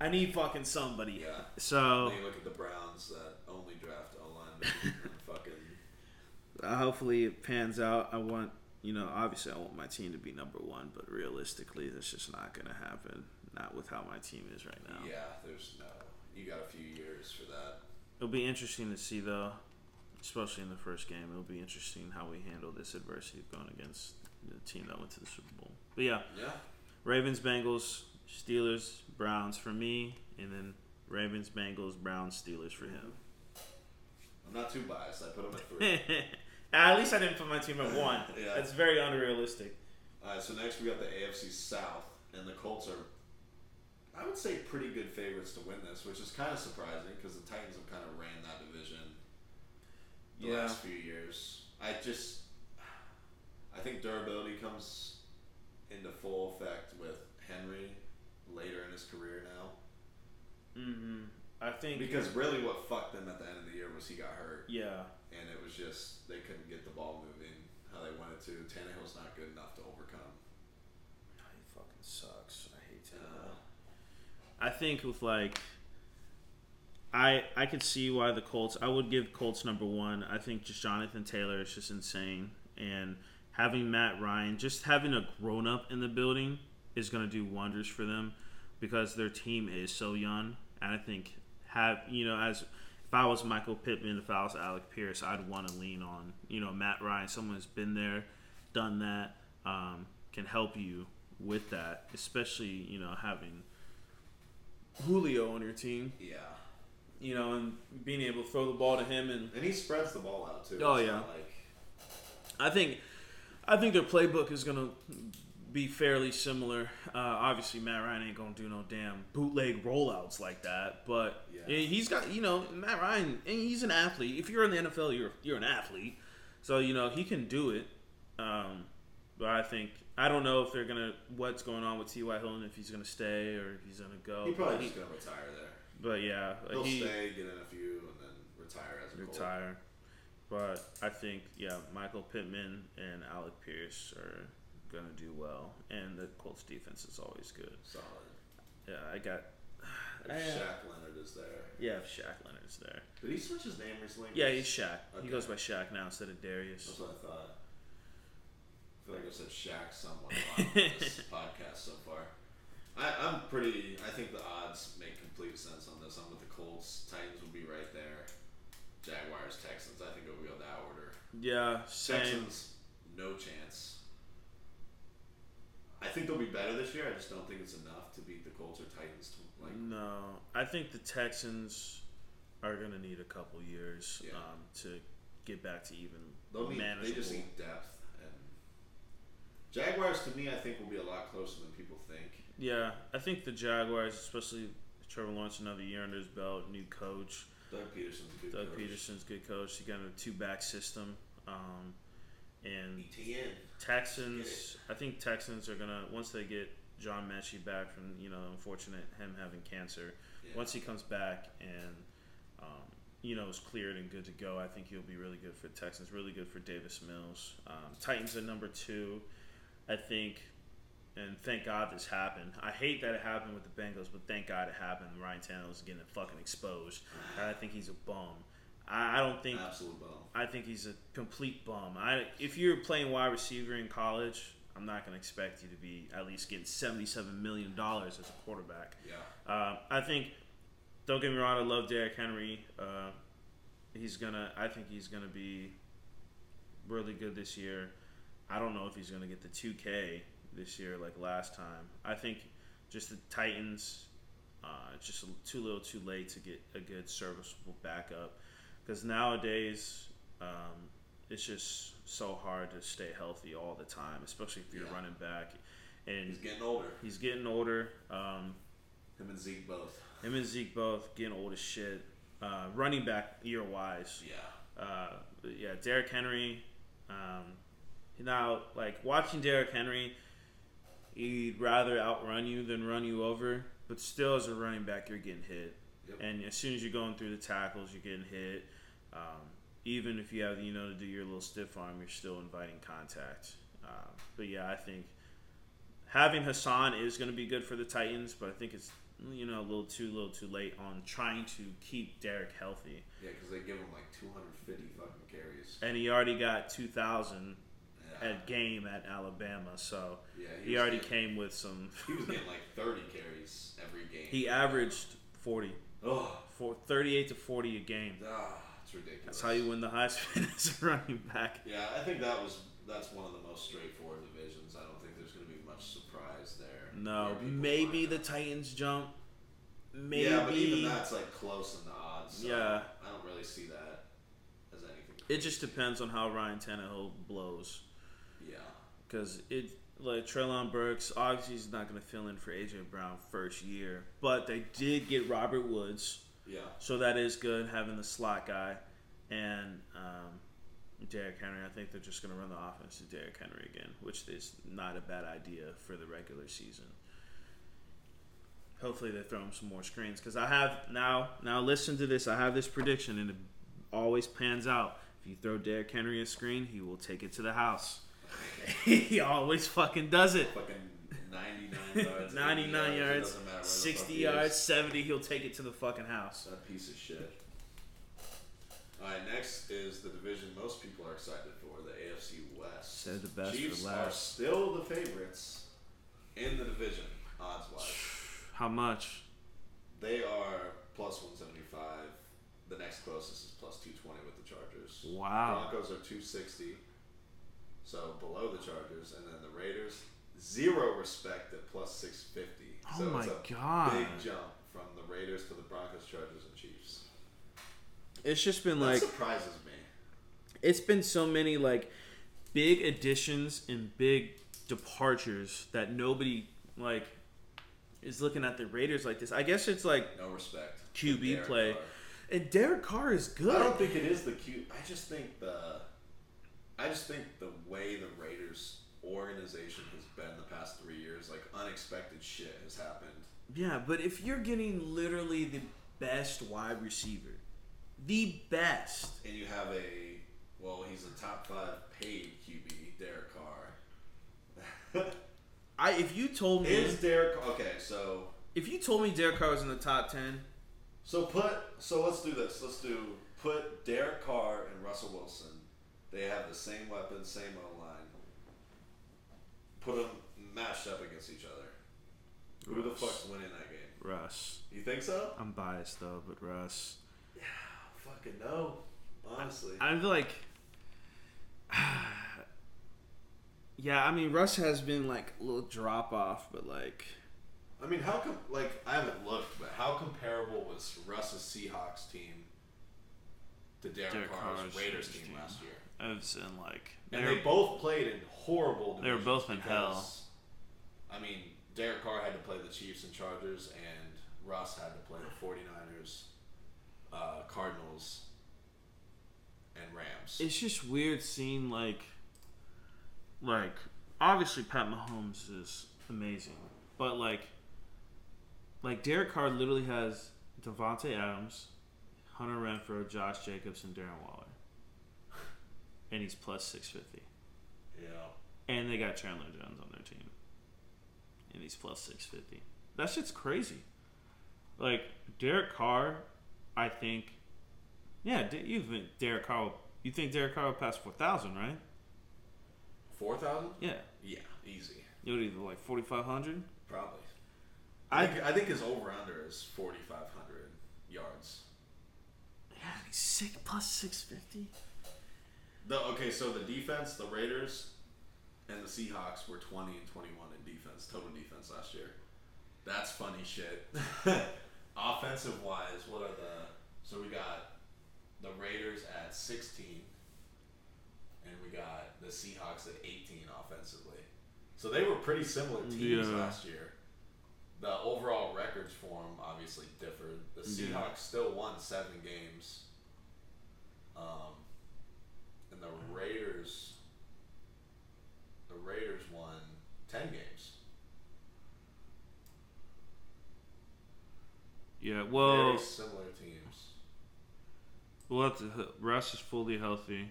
Speaker 1: I need fucking somebody.
Speaker 2: Yeah.
Speaker 1: So
Speaker 2: Then you look at the Browns that only draft O linemen. <laughs> fucking.
Speaker 1: Uh, hopefully it pans out. I want, you know, obviously I want my team to be number one, but realistically, that's just not going to happen. Not with how my team is right now.
Speaker 2: Yeah, there's no. You got a few years for that.
Speaker 1: It'll be interesting to see, though, especially in the first game. It'll be interesting how we handle this adversity of going against the team that went to the Super Bowl. But yeah,
Speaker 2: Yeah.
Speaker 1: Ravens, Bengals, Steelers, Browns for me, and then Ravens, Bengals, Browns, Steelers for him.
Speaker 2: I'm not too biased. I put him at three. <laughs>
Speaker 1: at least I didn't put my team at <laughs> one.
Speaker 2: Yeah.
Speaker 1: That's very unrealistic.
Speaker 2: All right, so next we got the AFC South, and the Colts are, I would say, pretty good favorites to win this, which is kind of surprising because the Titans have kind of ran that division the
Speaker 1: Yeah.
Speaker 2: last few years. I just, I think durability comes into full effect with Henry later in his career now.
Speaker 1: Mm-hmm. I think
Speaker 2: Because really, what fucked them at the end of the year was he got hurt,
Speaker 1: yeah,
Speaker 2: and it was just they couldn't get the ball moving how they wanted to. Tannehill's not good enough to overcome.
Speaker 1: he fucking sucks. I hate
Speaker 2: Uh,
Speaker 1: I think with like, I I could see why the Colts. I would give Colts number one. I think just Jonathan Taylor is just insane, and having Matt Ryan, just having a grown up in the building is going to do wonders for them because their team is so young. And I think have you know as if I was Michael Pittman, if I was Alec Pierce, I'd want to lean on you know Matt Ryan, someone who's been there, done that, um, can help you with that, especially you know having Julio on your team,
Speaker 2: yeah.
Speaker 1: you know, and being able to throw the ball to him and
Speaker 2: And he spreads the ball out too.
Speaker 1: Oh, yeah.
Speaker 2: Like,
Speaker 1: I think I think their playbook is gonna be fairly similar. Uh, obviously, Matt Ryan ain't gonna do no damn bootleg rollouts like that, but
Speaker 2: Yeah.
Speaker 1: he's got you know Matt Ryan. And he's an athlete. If you're in the NFL, you're you're an athlete, so you know he can do it. Um, but I think I don't know if they're gonna what's going on with T.Y. Hilton if he's gonna stay or if he's gonna go.
Speaker 2: he probably just gonna retire there.
Speaker 1: but yeah,
Speaker 2: He'll
Speaker 1: he,
Speaker 2: stay, get in a few, and then retire as a
Speaker 1: retire. But I think yeah, Michael Pittman and Alec Pierce are gonna do well, and the Colts defense is always good.
Speaker 2: Solid.
Speaker 1: Yeah, I got.
Speaker 2: If <sighs>
Speaker 1: I-
Speaker 2: Shaq Leonard is there.
Speaker 1: yeah, if Shaq Leonard's there.
Speaker 2: Did he switch his name recently?
Speaker 1: Yeah, he's Shaq. He goes by Shaq now instead of Darius.
Speaker 2: That's what I thought. I feel like I've said Shaq somewhat on this <laughs> podcast so far. I, I'm pretty. I think the odds make complete sense on this. I'm with the Colts. Titans will be right there. Jaguars, Texans. I think it'll go that order.
Speaker 1: Yeah, same.
Speaker 2: Texans, no chance. I think they'll be better this year. I just don't think it's enough to beat the Colts or Titans. To, like,
Speaker 1: No, I think the Texans are gonna need a couple years
Speaker 2: Yeah.
Speaker 1: um, to get back to even
Speaker 2: they'll need,
Speaker 1: manageable.
Speaker 2: they just need depth. And Jaguars, to me, I think will be a lot closer than people think.
Speaker 1: Yeah, I think the Jaguars, especially Trevor Lawrence, another year under his belt, new coach.
Speaker 2: Doug Pederson's a good
Speaker 1: Doug
Speaker 2: coach.
Speaker 1: Pederson's good coach. He got a two back system. Um, and
Speaker 2: Etienne.
Speaker 1: Texans, I think Texans are gonna once they get John Metchie back from you know unfortunate him having cancer.
Speaker 2: Yeah.
Speaker 1: Once he comes back and um, you know is cleared and good to go, I think he'll be really good for Texans. Really good for Davis Mills. Um, Titans at number two, I think. And thank God this happened. I hate that it happened with the Bengals, but thank God it happened. Ryan Tannehill is getting fucking exposed. And I think he's a bum. I, I don't think
Speaker 2: Absolute bum.
Speaker 1: I think he's a complete bum. I if you're playing wide receiver in college, I'm not going to expect you to be at least getting 77 million dollars as a quarterback.
Speaker 2: Yeah.
Speaker 1: Uh, I think. Don't get me wrong. I love Derrick Henry. Uh, he's gonna. I think he's gonna be really good this year. I don't know if he's gonna get the 2K this year like last time. I think just the Titans. Uh, it's just too little, too late to get a good serviceable backup. Because nowadays, um, it's just so hard to stay healthy all the time, especially if you're
Speaker 2: Yeah.
Speaker 1: running back. And
Speaker 2: He's getting older.
Speaker 1: he's getting older. Um,
Speaker 2: Him and Zeke both.
Speaker 1: him and Zeke both getting old as shit. Uh, running back year wise,
Speaker 2: Yeah.
Speaker 1: uh, yeah, Derrick Henry. Um, now, like watching Derrick Henry, he'd rather outrun you than run you over. But still, as a running back, you're getting hit,
Speaker 2: Yep.
Speaker 1: and as soon as you're going through the tackles, you're getting hit. Um, even if you have, you know, to do your little stiff arm, you're still inviting contact. Um, but yeah, I think having Hassan is going to be good for the Titans, but I think it's you know, a little too little too late on trying to keep Derrick healthy.
Speaker 2: Yeah, because they give him like 250 fucking carries.
Speaker 1: And he already got 2,000
Speaker 2: Yeah,
Speaker 1: at game at Alabama, so
Speaker 2: yeah
Speaker 1: he
Speaker 2: was
Speaker 1: already
Speaker 2: getting-
Speaker 1: came with some. <laughs>
Speaker 2: He was getting <laughs> like 30 carries every game.
Speaker 1: He averaged 40,
Speaker 2: Oh,
Speaker 1: for 38 to 40 a game.
Speaker 2: ah, it's ridiculous.
Speaker 1: That's how you win the Heisman as a running back.
Speaker 2: Yeah, I think that was that's one of the most straightforward divisions. I don't think there's going to be much surprise there.
Speaker 1: No, maybe the. Titans jump. Maybe.
Speaker 2: Yeah, but even that's like close in the odds. So
Speaker 1: Yeah.
Speaker 2: I don't really see that as anything.
Speaker 1: It just depends on how Ryan Tannehill blows.
Speaker 2: Yeah.
Speaker 1: Because it, like Treylon Burks, obviously he's not going to fill in for AJ Brown first year, but they did get Robert Woods,
Speaker 2: Yeah.
Speaker 1: so that is good having the slot guy, and um, Derrick Henry. I think they're just going to run the offense to Derrick Henry again, which is not a bad idea for the regular season. Hopefully they throw him some more screens because I have now. Now listen to this. I have this prediction, and it always pans out. If you throw Derrick Henry a screen, he will take it to the house. <laughs> he always fucking does it.
Speaker 2: Fucking 99 yards.
Speaker 1: 99
Speaker 2: 80 <laughs>
Speaker 1: yards,
Speaker 2: it doesn't matter where the
Speaker 1: 60 yards, 70, he'll take it to the fucking house.
Speaker 2: That piece of shit. All right, next is the division most people are excited for, the AFC West.
Speaker 1: Saved the best for
Speaker 2: Chiefs are still the favorites in the division, odds wise. <sighs>
Speaker 1: How much?
Speaker 2: They are plus 175. The next closest is plus 220 with the Chargers.
Speaker 1: Wow.
Speaker 2: Broncos are 260, so below the Chargers, and then the Raiders zero respect at plus 650.
Speaker 1: Oh
Speaker 2: so
Speaker 1: my
Speaker 2: it's a
Speaker 1: God.
Speaker 2: big jump from the Raiders to the Broncos, Chargers, and Chiefs.
Speaker 1: It's just been
Speaker 2: That
Speaker 1: like
Speaker 2: surprises me.
Speaker 1: it's been so many like big additions and big departures that nobody like is looking at the Raiders like this. I guess it's like
Speaker 2: No respect.
Speaker 1: QB play.
Speaker 2: Carr.
Speaker 1: and Derek Carr is good.
Speaker 2: I don't think it is the Q. I just think the. I just think the way the Raiders organization has been the past three years, like unexpected shit has happened.
Speaker 1: Yeah, but if you're getting literally the best wide receiver, the best.
Speaker 2: And you have a well, he's a top five paid QB, Derek Carr. <laughs>
Speaker 1: I if you told me
Speaker 2: is Derek okay? So
Speaker 1: if you told me Derek Carr was in the top ten,
Speaker 2: so put so let's do this. Let's do put Derek Carr and Russell Wilson. They have the same weapons, same O. Put them matched up against each other. Who the fuck's winning that game?
Speaker 1: Russ.
Speaker 2: You think so?
Speaker 1: I'm biased though, but Russ.
Speaker 2: Yeah, fucking no. Honestly.
Speaker 1: I feel like, <sighs> yeah, I mean Russ has been like a little drop off, but like
Speaker 2: I mean, how come? Like, I haven't looked, but how comparable was Russ's Seahawks team to Derek,
Speaker 1: Derek
Speaker 2: Carr's, Raiders team,
Speaker 1: team.
Speaker 2: last year?
Speaker 1: I've seen like
Speaker 2: And they both played in horrible.
Speaker 1: They were both in hell.
Speaker 2: I mean, Derek Carr had to play the Chiefs and Chargers, and Russ had to play the 49ers, uh, Cardinals, and Rams.
Speaker 1: it's just weird seeing like like obviously Pat Mahomes is amazing, but like like Derek Carr literally has Davante Adams, Hunter Renfrow, Josh Jacobs, and Darren Waller, and he's plus six fifty,
Speaker 2: yeah.
Speaker 1: And they got Chandler Jones on their team, and he's plus six fifty. That shit's crazy. Like Derek Carr, I think. Yeah, you think Derek Carr? will- You think Derek Carr will pass four thousand, right?
Speaker 2: 4,000?
Speaker 1: Yeah,
Speaker 2: Yeah, easy.
Speaker 1: you would either like forty five hundred.
Speaker 2: Probably. I
Speaker 1: I
Speaker 2: think, I think his over under is 4,500 yards.
Speaker 1: yeah, he's six plus six fifty.
Speaker 2: The okay, so the defense, the Raiders, and the Seahawks were twenty and twenty-one in defense, total defense last year. That's funny shit. <laughs> Offensive wise, what are the? So we got the Raiders at sixteen, and we got the Seahawks at eighteen offensively. So they were pretty similar teams
Speaker 1: Yeah.
Speaker 2: last year. The overall records for them obviously differed. The
Speaker 1: Yeah.
Speaker 2: Seahawks still won seven games. Um, and the Raiders, the Raiders won ten games.
Speaker 1: Yeah, well,
Speaker 2: Very similar teams.
Speaker 1: we'll to. Russ is fully healthy,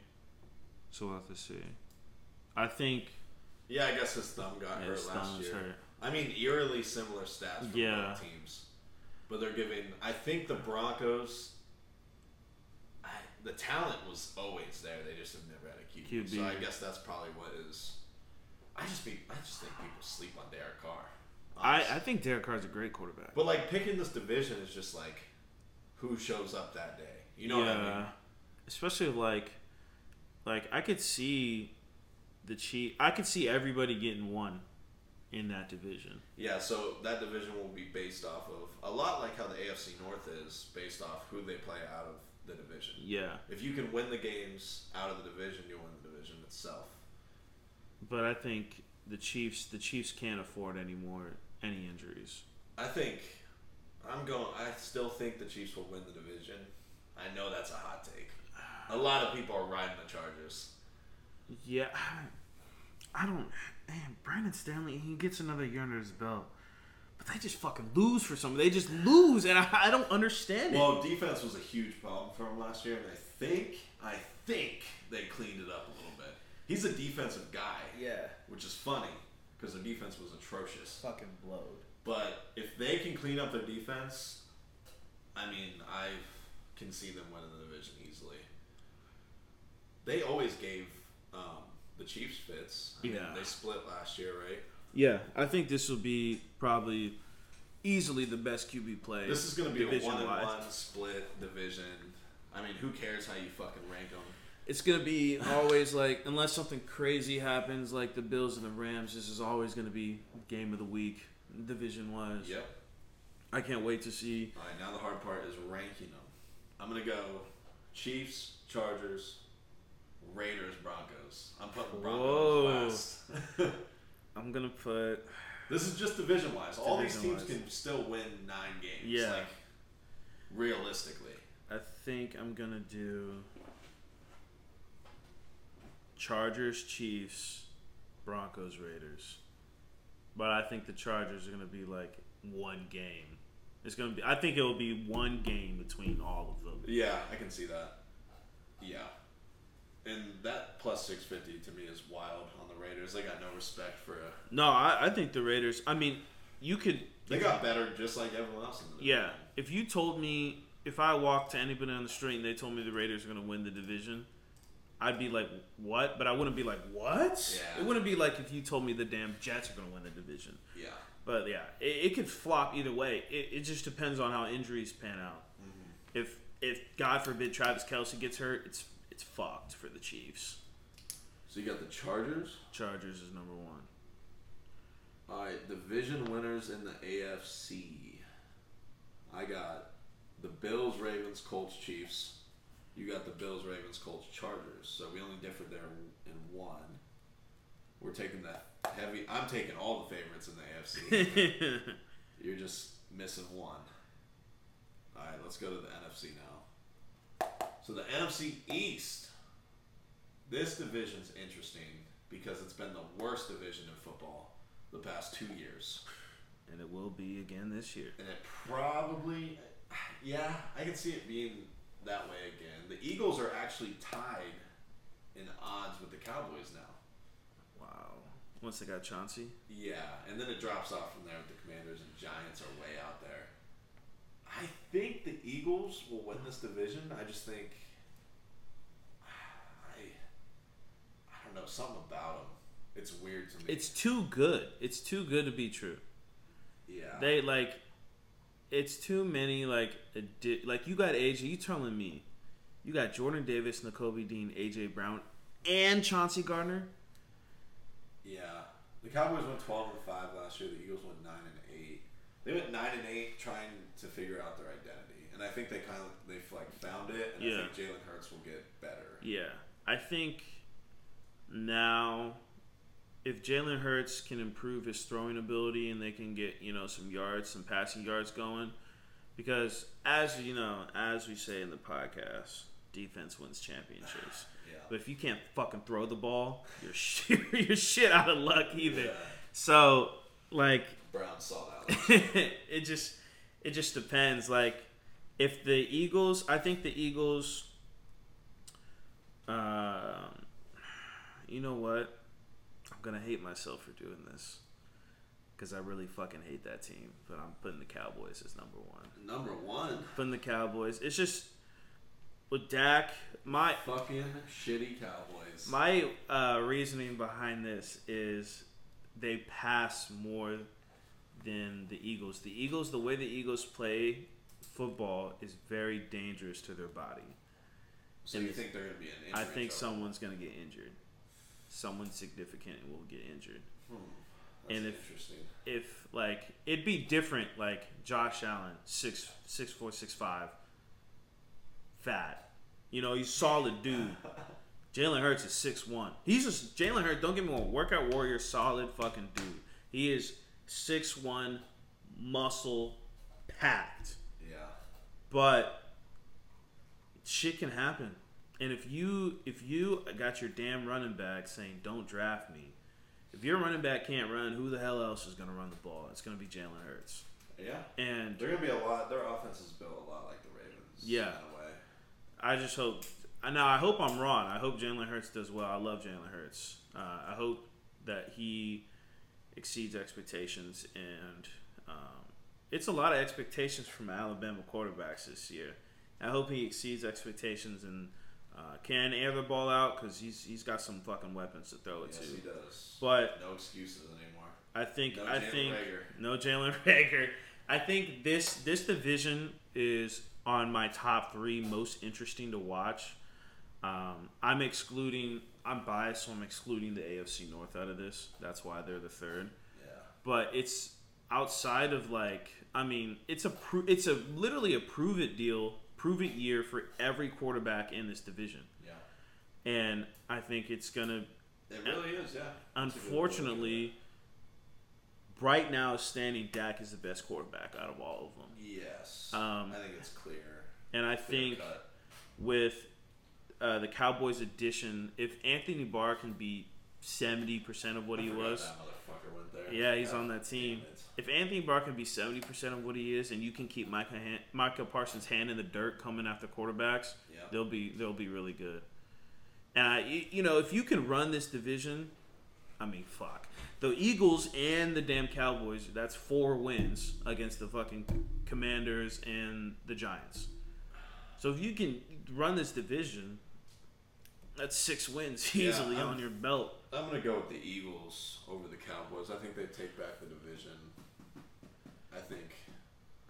Speaker 1: so we'll have to see. I think
Speaker 2: Yeah, I guess his thumb got
Speaker 1: yeah,
Speaker 2: hurt last year.
Speaker 1: hurt.
Speaker 2: I mean, eerily similar stats for
Speaker 1: Yeah.
Speaker 2: both teams. but they're giving. I think the Broncos. I, the talent was always there. They just have never had a QB.
Speaker 1: QB.
Speaker 2: So I guess that's probably what is. I just be. I just think people sleep on Derek Carr.
Speaker 1: I,
Speaker 2: honestly.
Speaker 1: I think Derek Carr's a great quarterback.
Speaker 2: But like picking this division is just like, who shows up that day? You know what I mean?
Speaker 1: Especially like, like I could see the Chief. I could see everybody getting one in that division.
Speaker 2: Yeah, so that division will be based off of a lot like how the AFC North is based off who they play out of the division.
Speaker 1: Yeah,
Speaker 2: If you can win the games out of the division, you win the division itself.
Speaker 1: But I think the Chiefs. The Chiefs can't afford any more any injuries.
Speaker 2: I think I'm going. I still think the Chiefs will win the division. I know that's a hot take. A lot of people are riding the Chargers.
Speaker 1: Yeah, I don't. Man, Brandon Staley, he gets another year under his belt, but they just fucking lose for something. They just lose, and I, I don't understand it.
Speaker 2: Well, defense was a huge problem for them last year, and I think I think they cleaned it up a little bit. He's a defensive guy,
Speaker 3: Yeah.
Speaker 2: which is funny because their defense was atrocious.
Speaker 3: Fucking blowed.
Speaker 2: But if they can clean up their defense, I mean, I can see them winning the division easily. They always gave um, the Chiefs fits. I mean,
Speaker 1: Yeah.
Speaker 2: they split last year, right?
Speaker 1: yeah, I think this will be probably easily the best QB play.
Speaker 2: This is going to be a one and one split division. I mean, who cares how you fucking rank them?
Speaker 1: It's gonna be always like unless something crazy happens, like the Bills and the Rams. This is always gonna be game of the week, division wise.
Speaker 2: Yep.
Speaker 1: I can't wait to see.
Speaker 2: All right, now the hard part is ranking them. I'm gonna go Chiefs, Chargers, Raiders, Broncos. I'm putting
Speaker 1: Whoa.
Speaker 2: Broncos last. <laughs>
Speaker 1: I'm gonna put.
Speaker 2: this is just division wise. All these teams can still win nine games.
Speaker 1: Yeah.
Speaker 2: Like realistically.
Speaker 1: I think I'm gonna do Chargers, Chiefs, Broncos, Raiders. But I think the Chargers are gonna be like one game. It's gonna be. I think it will be one game between all of them.
Speaker 2: Yeah, I can see that. Yeah. And that plus six fifty to me is wild on the Raiders. They got no respect for a
Speaker 1: No, I, I think the Raiders. I mean, you could.
Speaker 2: they got better just like everyone else in the division.
Speaker 1: Yeah, if you told me if I walked to anybody on the street and they told me the Raiders are going to win the division, I'd be like, "What?" But I wouldn't be like, "What?"
Speaker 2: Yeah.
Speaker 1: It wouldn't be like if you told me the damn Jets are going to win the division.
Speaker 2: Yeah.
Speaker 1: But yeah, it, it could flop either way. It, it just depends on how injuries pan out. Mm-hmm. If if God forbid Travis Kelce gets hurt, it's it's fucked for the Chiefs.
Speaker 2: So you got the Chargers.
Speaker 1: Chargers is number one.
Speaker 2: All right, division winners in the AFC. I got the Bills, Ravens, Colts, Chiefs. You got the Bills, Ravens, Colts, Chargers. So we only differed there in one. We're taking that heavy. I'm taking all the favorites in the AFC. <laughs> You're just missing one. All right, let's go to the NFC now. So the NFC East. This division's interesting because it's been the worst division in football the past two years,
Speaker 1: and it will be again this year.
Speaker 2: and it probably, yeah, I can see it being that way again. The Eagles are actually tied in odds with the Cowboys now.
Speaker 1: Wow. Once they got Chauncey.
Speaker 2: Yeah, and then it drops off from there with the Commanders and Giants are way out there. I think the Eagles will win this division. I just think <sighs> I I don't know something about them. It's weird to me.
Speaker 1: It's too good. It's too good to be true.
Speaker 2: yeah.
Speaker 1: They like, it's too many like, addi- like you got AJ. You telling me, you got Jordan Davis, Nakobe Dean, AJ Brown, and Chauncey Gardner.
Speaker 2: yeah. The Cowboys went twelve and five last year. The Eagles went nine and eight. They went nine and eight trying to figure out their identity, and I think they kind of they've like found it. And
Speaker 1: Yeah.
Speaker 2: I think Jalen Hurts will get better.
Speaker 1: Yeah, I think now, if Jalen Hurts can improve his throwing ability and they can get you know some yards, some passing yards going, because as you know, as we say in the podcast, defense wins championships. <sighs>
Speaker 2: Yeah.
Speaker 1: But if you can't fucking throw the ball, you're <laughs> shit, you're shit out of luck either.
Speaker 2: Yeah.
Speaker 1: So like
Speaker 2: Brown saw that. <laughs>
Speaker 1: it just it just depends. Like if the Eagles, I think the Eagles. Um, you know what? Gonna hate myself for doing this. because I really fucking hate that team. But I'm putting the Cowboys as number one.
Speaker 2: Number one.
Speaker 1: Putting the Cowboys. It's just with Dak. My
Speaker 2: Fucking shitty Cowboys.
Speaker 1: my uh, reasoning behind this is they pass more than the Eagles. The Eagles, the way the Eagles play football, is very dangerous to their body.
Speaker 2: so you think they're gonna be an injury
Speaker 1: I think
Speaker 2: trouble?
Speaker 1: someone's gonna get injured. Someone significant will get injured.
Speaker 2: Hmm.
Speaker 1: And if-. If like it'd be different, like Josh Allen, six six four six five, fat. You know, he's solid dude. <laughs> Jalen Hurts is six one. He's just Jalen Hurts. Don't get me wrong, workout warrior, solid fucking dude. He is six one, muscle packed.
Speaker 2: Yeah.
Speaker 1: But shit can happen. And if you if you got your damn running back saying don't draft me, if your running back can't run, who the hell else is going to run the ball? It's going to be Jalen Hurts.
Speaker 2: Yeah.
Speaker 1: And
Speaker 2: They're gonna be a lot. Their offense is built a lot like the Ravens.
Speaker 1: Yeah.
Speaker 2: In a way.
Speaker 1: I just hope. Now I hope I'm wrong. I hope Jalen Hurts does well. I love Jalen Hurts. Uh, I hope that he exceeds expectations, and um, it's a lot of expectations from Alabama quarterbacks this year. I hope he exceeds expectations and uh, can air the ball out because he's he's got some fucking weapons to throw it
Speaker 2: Yes,
Speaker 1: to.
Speaker 2: he does.
Speaker 1: But
Speaker 2: no excuses anymore.
Speaker 1: I think
Speaker 2: No
Speaker 1: I
Speaker 2: Jalen
Speaker 1: think
Speaker 2: Reagor.
Speaker 1: no Jalen <laughs> Reagor. I think this this division is on my top three most interesting to watch. Um, I'm excluding. I'm biased, so I'm excluding the AFC North out of this. That's why they're the third.
Speaker 2: Yeah.
Speaker 1: But it's outside of like. I mean, it's a pro- it's a literally a prove it deal, prove it year for every quarterback in this division,
Speaker 2: Yeah.
Speaker 1: and I think it's gonna
Speaker 2: It really is. Yeah. That's a good way to look at
Speaker 1: Unfortunately, right now standing, Dak is the best quarterback out of all of them.
Speaker 2: Yes.
Speaker 1: Um,
Speaker 2: I think it's clear.
Speaker 1: And I
Speaker 2: clear
Speaker 1: think
Speaker 2: cut.
Speaker 1: with uh, the Cowboys addition, if Anthony Barr can be seventy percent of what
Speaker 2: I
Speaker 1: he was,
Speaker 2: Motherfucker went there.
Speaker 1: yeah, he's on that team. If Anthony Barr can be seventy percent of what he is, and you can keep Micah Han- Micah Parsons' hand in the dirt coming after quarterbacks,
Speaker 2: Yeah.
Speaker 1: they'll be they'll be really good. And I, you know, if you can run this division, I mean, fuck the Eagles and the damn Cowboys. That's four wins against the fucking Commanders and the Giants. So if you can run this division, that's six wins easily
Speaker 2: I'm-
Speaker 1: on your belt.
Speaker 2: I'm gonna go with the Eagles over the Cowboys. I think they take back the division. I think.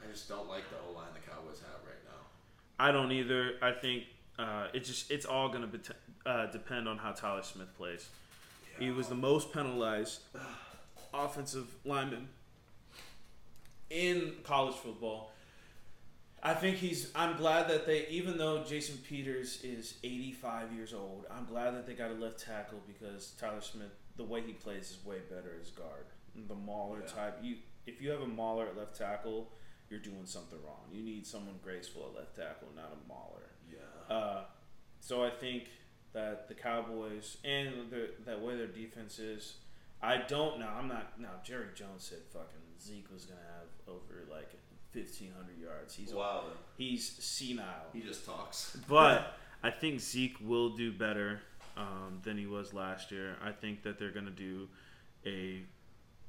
Speaker 2: I just don't like the O line the Cowboys have right now.
Speaker 1: I don't either. I think uh, it just it's all gonna bet uh, depend on how Tyler Smith plays. He was the most penalized <sighs> offensive lineman in college football. I think he's. I'm glad that they, even though Jason Peters is 85 years old, I'm glad that they got a left tackle because Tyler Smith, the way he plays, is way better as guard. The Mauler
Speaker 2: Yeah.
Speaker 1: type. You, if you have a Mauler at left tackle, you're doing something wrong. You need someone graceful at left tackle, not a Mauler.
Speaker 2: Yeah.
Speaker 1: Uh, so I think that the Cowboys and the, that way their defense is, I don't know. I'm not. Now Jerry Jones said fucking Zeke was gonna have over like 1,500 yards. He's
Speaker 2: wow.
Speaker 1: he's senile,
Speaker 2: He just talks. <laughs>
Speaker 1: but I think Zeke will do better um, than he was last year. I think that they're gonna do a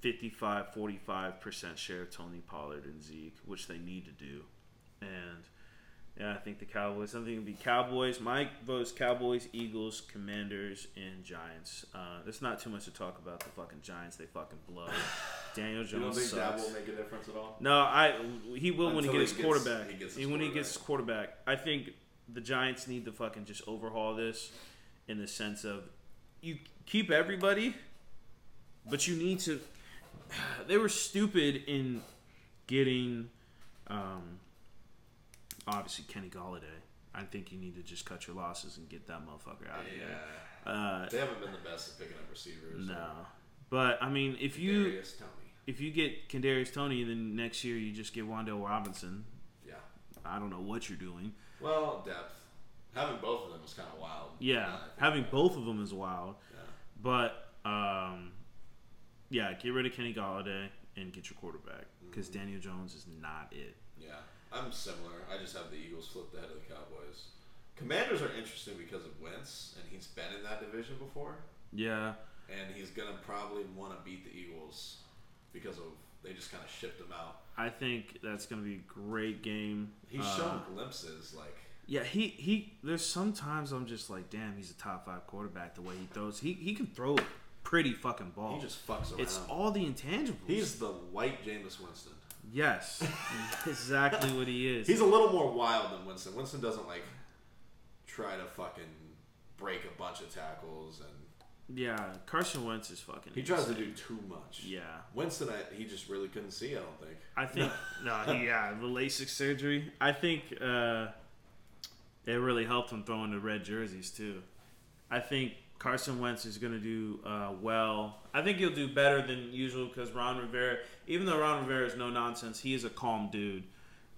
Speaker 1: 55 45% share of Tony Pollard and Zeke, which they need to do. And yeah, I think the Cowboys. I think it'll be Cowboys. My vote is Cowboys, Eagles, Commanders, and Giants. Uh, there's not too much to talk about the fucking Giants. They fucking blow. <sighs> Daniel
Speaker 2: You don't
Speaker 1: Jones
Speaker 2: think that
Speaker 1: sucks.
Speaker 2: will make a difference at all?
Speaker 1: No, I he will when he gets
Speaker 2: he
Speaker 1: his
Speaker 2: gets-
Speaker 1: quarterback.
Speaker 2: he gets
Speaker 1: when he gets his quarterback, I think the Giants need to fucking just overhaul this in the sense of you keep everybody, but you need to. <sighs> They were stupid in getting, um, obviously Kenny Golladay. I think you need to just cut your losses and get that motherfucker out of
Speaker 2: Yeah.
Speaker 1: here. Uh,
Speaker 2: They haven't been the best at picking up receivers.
Speaker 1: no, but I mean, if you
Speaker 2: Toney.
Speaker 1: if you get Kadarius Toney, then next year you just get Wan'Dale Robinson.
Speaker 2: Yeah.
Speaker 1: I don't know what you're doing.
Speaker 2: Well, depth. Having both of them is kind of wild.
Speaker 1: Yeah,
Speaker 2: now that I think
Speaker 1: having both of them is wild.
Speaker 2: it.
Speaker 1: But um, yeah, get rid of Kenny Golladay and get your quarterback because
Speaker 2: Mm-hmm.
Speaker 1: Daniel Jones is not it.
Speaker 2: Yeah. I'm similar. I just have the Eagles flipped ahead of the Cowboys. Commanders are interesting because of Wentz, and he's been in that division before,
Speaker 1: Yeah,
Speaker 2: and he's gonna probably want to beat the Eagles. because of they just kind of shipped him out.
Speaker 1: I think that's gonna be a great game.
Speaker 2: He's
Speaker 1: Uh,
Speaker 2: shown glimpses like
Speaker 1: Yeah, he he. There's sometimes I'm just like, damn, he's a top five quarterback. The way he throws, he he can throw a pretty fucking ball.
Speaker 2: he just fucks around.
Speaker 1: it's all the intangibles.
Speaker 2: He's the white Jameis Winston.
Speaker 1: Yes, exactly what he is.
Speaker 2: He's a little more wild than Winston. Winston doesn't like try to fucking break a bunch of tackles and
Speaker 1: yeah, Carson Wentz is fucking.
Speaker 2: he tries to do too much.
Speaker 1: Yeah,
Speaker 2: Winston, I, he just really couldn't see. I don't think.
Speaker 1: I think <laughs> no, yeah, the LASIK surgery. I think uh, it really helped him throwing the red jerseys too. I think Carson Wentz is going to do uh, well. I think he'll do better than usual because Ron Rivera, even though Ron Rivera is no nonsense, he is a calm dude.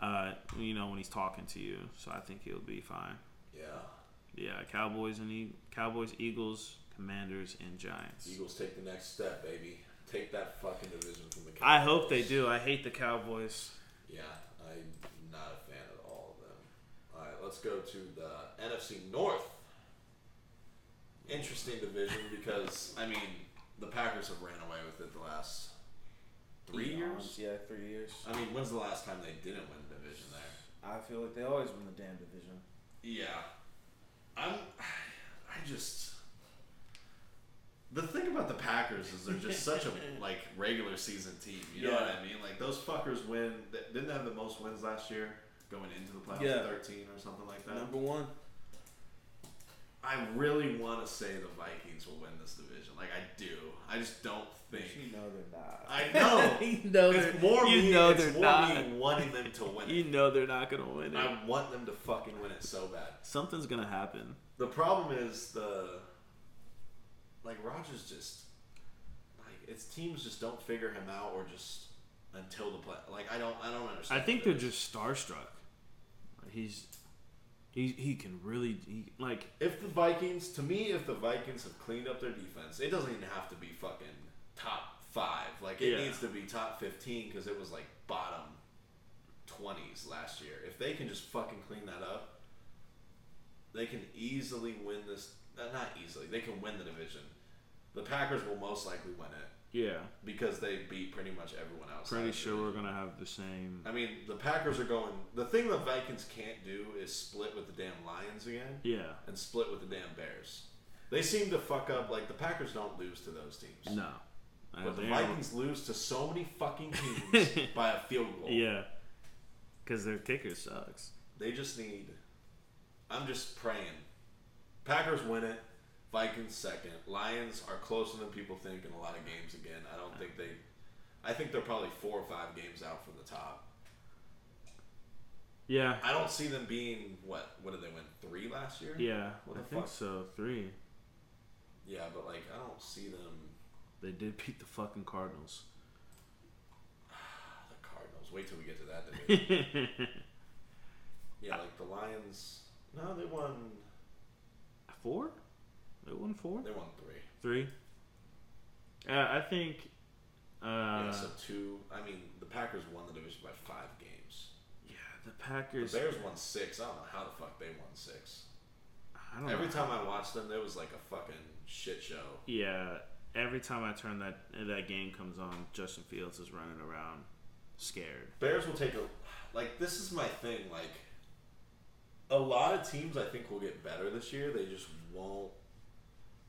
Speaker 1: Uh, you know when he's talking to you, so I think he'll be fine.
Speaker 2: Yeah.
Speaker 1: Yeah, Cowboys and e- Cowboys, Eagles, Commanders, and Giants.
Speaker 2: Eagles take the next step, baby. Take that fucking division from the. Cowboys.
Speaker 1: I hope they do. I hate the Cowboys.
Speaker 2: Yeah, I'm not a fan at all of them. All right, let's go to the NFC North. Interesting division because I mean the Packers have ran away with it the last three years.
Speaker 1: Yeah, three years.
Speaker 2: I mean, when's the last time they didn't win the division there?
Speaker 1: I feel like they always win the damn division.
Speaker 2: Yeah, I'm. I just. The thing about the Packers is they're just such a <laughs> like regular season team. You know what I mean? Like those fuckers win. they Didn't they have the most wins last year, going into the playoffs,
Speaker 1: Yeah.
Speaker 2: thirteen or something like that.
Speaker 1: Number one.
Speaker 2: I really want to say the Vikings will win this division. Like I do. I just don't think.
Speaker 1: You know they're not.
Speaker 2: I know. <laughs>
Speaker 1: you know
Speaker 2: it's
Speaker 1: they're,
Speaker 2: more
Speaker 1: you
Speaker 2: me.
Speaker 1: know they're
Speaker 2: more
Speaker 1: not.
Speaker 2: me wanting them to win. <laughs>
Speaker 1: You know they're not gonna win it.
Speaker 2: I want them to fucking win it so bad.
Speaker 1: Something's gonna happen.
Speaker 2: The problem is the like Rodgers just like its teams just don't figure him out or just until the play. Like I don't I don't understand.
Speaker 1: I
Speaker 2: think
Speaker 1: they're
Speaker 2: it is.
Speaker 1: just starstruck. He's he he can really he, like
Speaker 2: if the Vikings to me if the Vikings have cleaned up their defense, it doesn't even have to be fucking top five. Like it
Speaker 1: Yeah.
Speaker 2: needs to be top fifteen because it was like bottom twenties last year. If they can just fucking clean that up, they can easily win this. Uh, not easily, they can win the division. The Packers will most likely win it
Speaker 1: yeah.
Speaker 2: because they beat pretty much everyone else.
Speaker 1: Pretty sure we're gonna have the same.
Speaker 2: I mean, the Packers are going. The thing the Vikings can't do is split with the damn Lions again
Speaker 1: Yeah.
Speaker 2: and split with the damn Bears. They seem to fuck up. Like the Packers don't lose to those teams,
Speaker 1: No.
Speaker 2: Uh, but the Vikings lose to so many fucking teams <laughs> by a field goal.
Speaker 1: Yeah. Because their kicker sucks.
Speaker 2: They just need. I'm just praying. Packers win it. Vikings second. Lions are closer than people think in a lot of games again. I don't think they. I think they're probably four or five games out from the top.
Speaker 1: Yeah.
Speaker 2: I don't see them being what? What did they win? Three last year?
Speaker 1: Yeah.
Speaker 2: What
Speaker 1: I
Speaker 2: the
Speaker 1: think so. Three.
Speaker 2: Yeah, but like I don't see them.
Speaker 1: They did beat the fucking Cardinals. <sighs>
Speaker 2: The Cardinals. Wait till we get to that division. <laughs> yeah, like the Lions. No, they won.
Speaker 1: four? They won four?
Speaker 2: They won three.
Speaker 1: Three? Uh, I think. Uh,
Speaker 2: yeah, so two. I mean, the Packers won the division by five games.
Speaker 1: yeah, the Packers.
Speaker 2: The Bears won six. I don't know how the fuck they won six.
Speaker 1: I don't
Speaker 2: Every
Speaker 1: know.
Speaker 2: time I watched them, there was like a fucking shit show.
Speaker 1: Yeah, every time I turn that that game comes on, Justin Fields is running around, scared.
Speaker 2: Bears will take a like. This is my thing. Like, a lot of teams I think will get better this year. They just won't.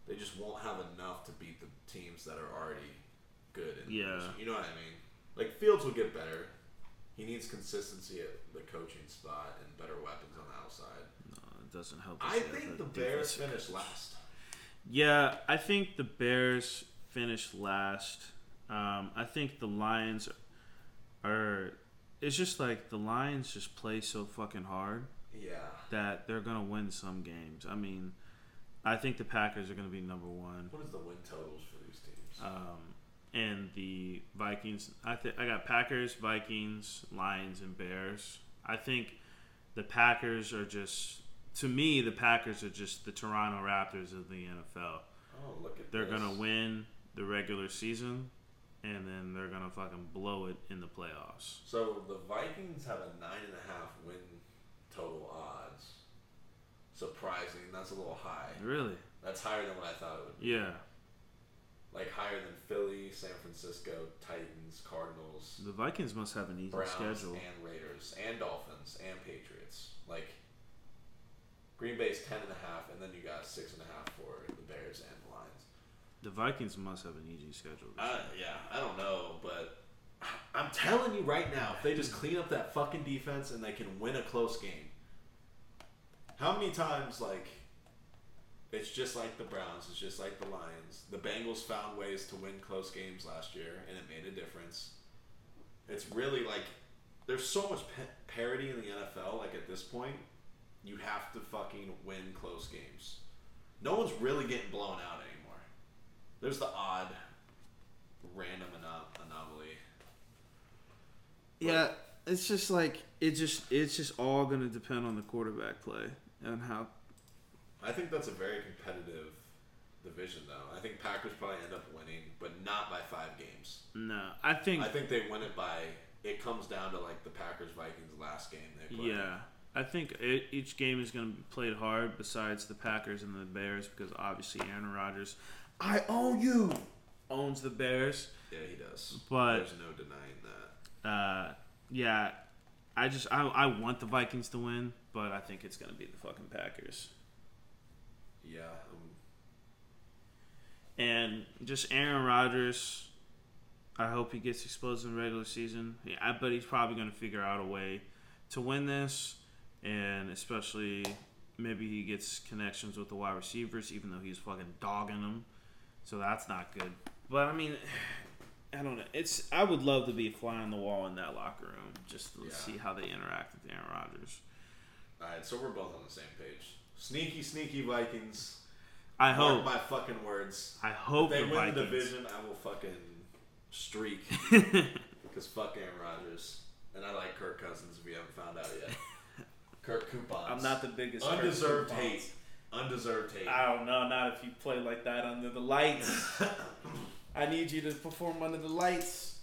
Speaker 2: They just won't have enough to beat the teams that are already good. In
Speaker 1: Yeah.
Speaker 2: you know what I mean. Like Fields will get better. He needs consistency at the coaching spot and better weapons on the outside.
Speaker 1: No, it doesn't help.
Speaker 2: I think the Bears finished last.
Speaker 1: Yeah, I think the Bears finished last. Um, I think the Lions are. It's just like the Lions just play so fucking hard
Speaker 2: Yeah.
Speaker 1: that they're gonna win some games. I mean, I think the Packers are gonna be number one.
Speaker 2: What is the win totals for these teams?
Speaker 1: Um, and the Vikings. I think I got Packers, Vikings, Lions, and Bears. I think the Packers are just to me the Packers are just the Toronto Raptors of the NFL.
Speaker 2: oh, look at
Speaker 1: They're
Speaker 2: this.
Speaker 1: gonna win the regular season, and then they're gonna fucking blow it in the playoffs.
Speaker 2: So the Vikings have a nine and a half win total odds. Surprising. That's a little high.
Speaker 1: Really?
Speaker 2: That's higher than what I thought it would. be.
Speaker 1: Yeah.
Speaker 2: like higher than Philly, San Francisco, Titans, Cardinals,
Speaker 1: The Vikings must have an easy
Speaker 2: Browns,
Speaker 1: schedule.
Speaker 2: and Raiders, and Dolphins, and Patriots. Like Green Bay's ten and a half, and then you got six and a half for the Bears and the Lions.
Speaker 1: The Vikings must have an easy schedule.
Speaker 2: Uh, yeah, I don't know, but I'm telling you right now, if they just clean up that fucking defense and they can win a close game. How many times, like, it's just like the Browns, it's just like the Lions. The Bengals found ways to win close games last year, and it made a difference. It's really like there's so much parity in the NFL. Like at this point, you have to fucking win close games. No one's really getting blown out anymore. There's the odd, random anom- anomaly.
Speaker 1: Yeah, it's just like it just it's just all gonna depend on the quarterback play and how.
Speaker 2: I think that's a very competitive division, though. I think Packers probably end up winning, but not by five games.
Speaker 1: No, I think
Speaker 2: I think they win it by. It comes down to like the Packers Vikings last game they played.
Speaker 1: yeah. I think it, each game is going to be played hard. Besides the Packers and the Bears, because obviously Aaron Rodgers, I own you, owns the Bears.
Speaker 2: yeah, he does.
Speaker 1: But-
Speaker 2: there's no denying that.
Speaker 1: Uh, yeah, I just I, I want the Vikings to win, but I think it's going to be the fucking Packers.
Speaker 2: Yeah, um,
Speaker 1: And just Aaron Rodgers, I hope he gets exposed in the regular season. Yeah, I bet he's probably going to figure out a way to win this, and especially maybe he gets connections with the wide receivers, even though he's fucking dogging them. So that's not good. But I mean, <sighs> I don't know. It's I would love to be fly on the wall in that locker room just to
Speaker 2: Yeah.
Speaker 1: see how they interact with Aaron Rodgers.
Speaker 2: all right, so we're both on the same page. Sneaky, sneaky Vikings.
Speaker 1: I
Speaker 2: Mark
Speaker 1: hope.
Speaker 2: my fucking words.
Speaker 1: I
Speaker 2: If
Speaker 1: hope
Speaker 2: they
Speaker 1: the
Speaker 2: win
Speaker 1: Vikings.
Speaker 2: the division, I will fucking streak <laughs> because fuck Aaron Rodgers, and I like Kirk Cousins. If you haven't found out yet, Kirk coupons.
Speaker 1: I'm not the biggest
Speaker 2: undeserved hate. Undeserved hate.
Speaker 1: I don't know, not if you play like that under the lights. <laughs> I need you to perform under the lights.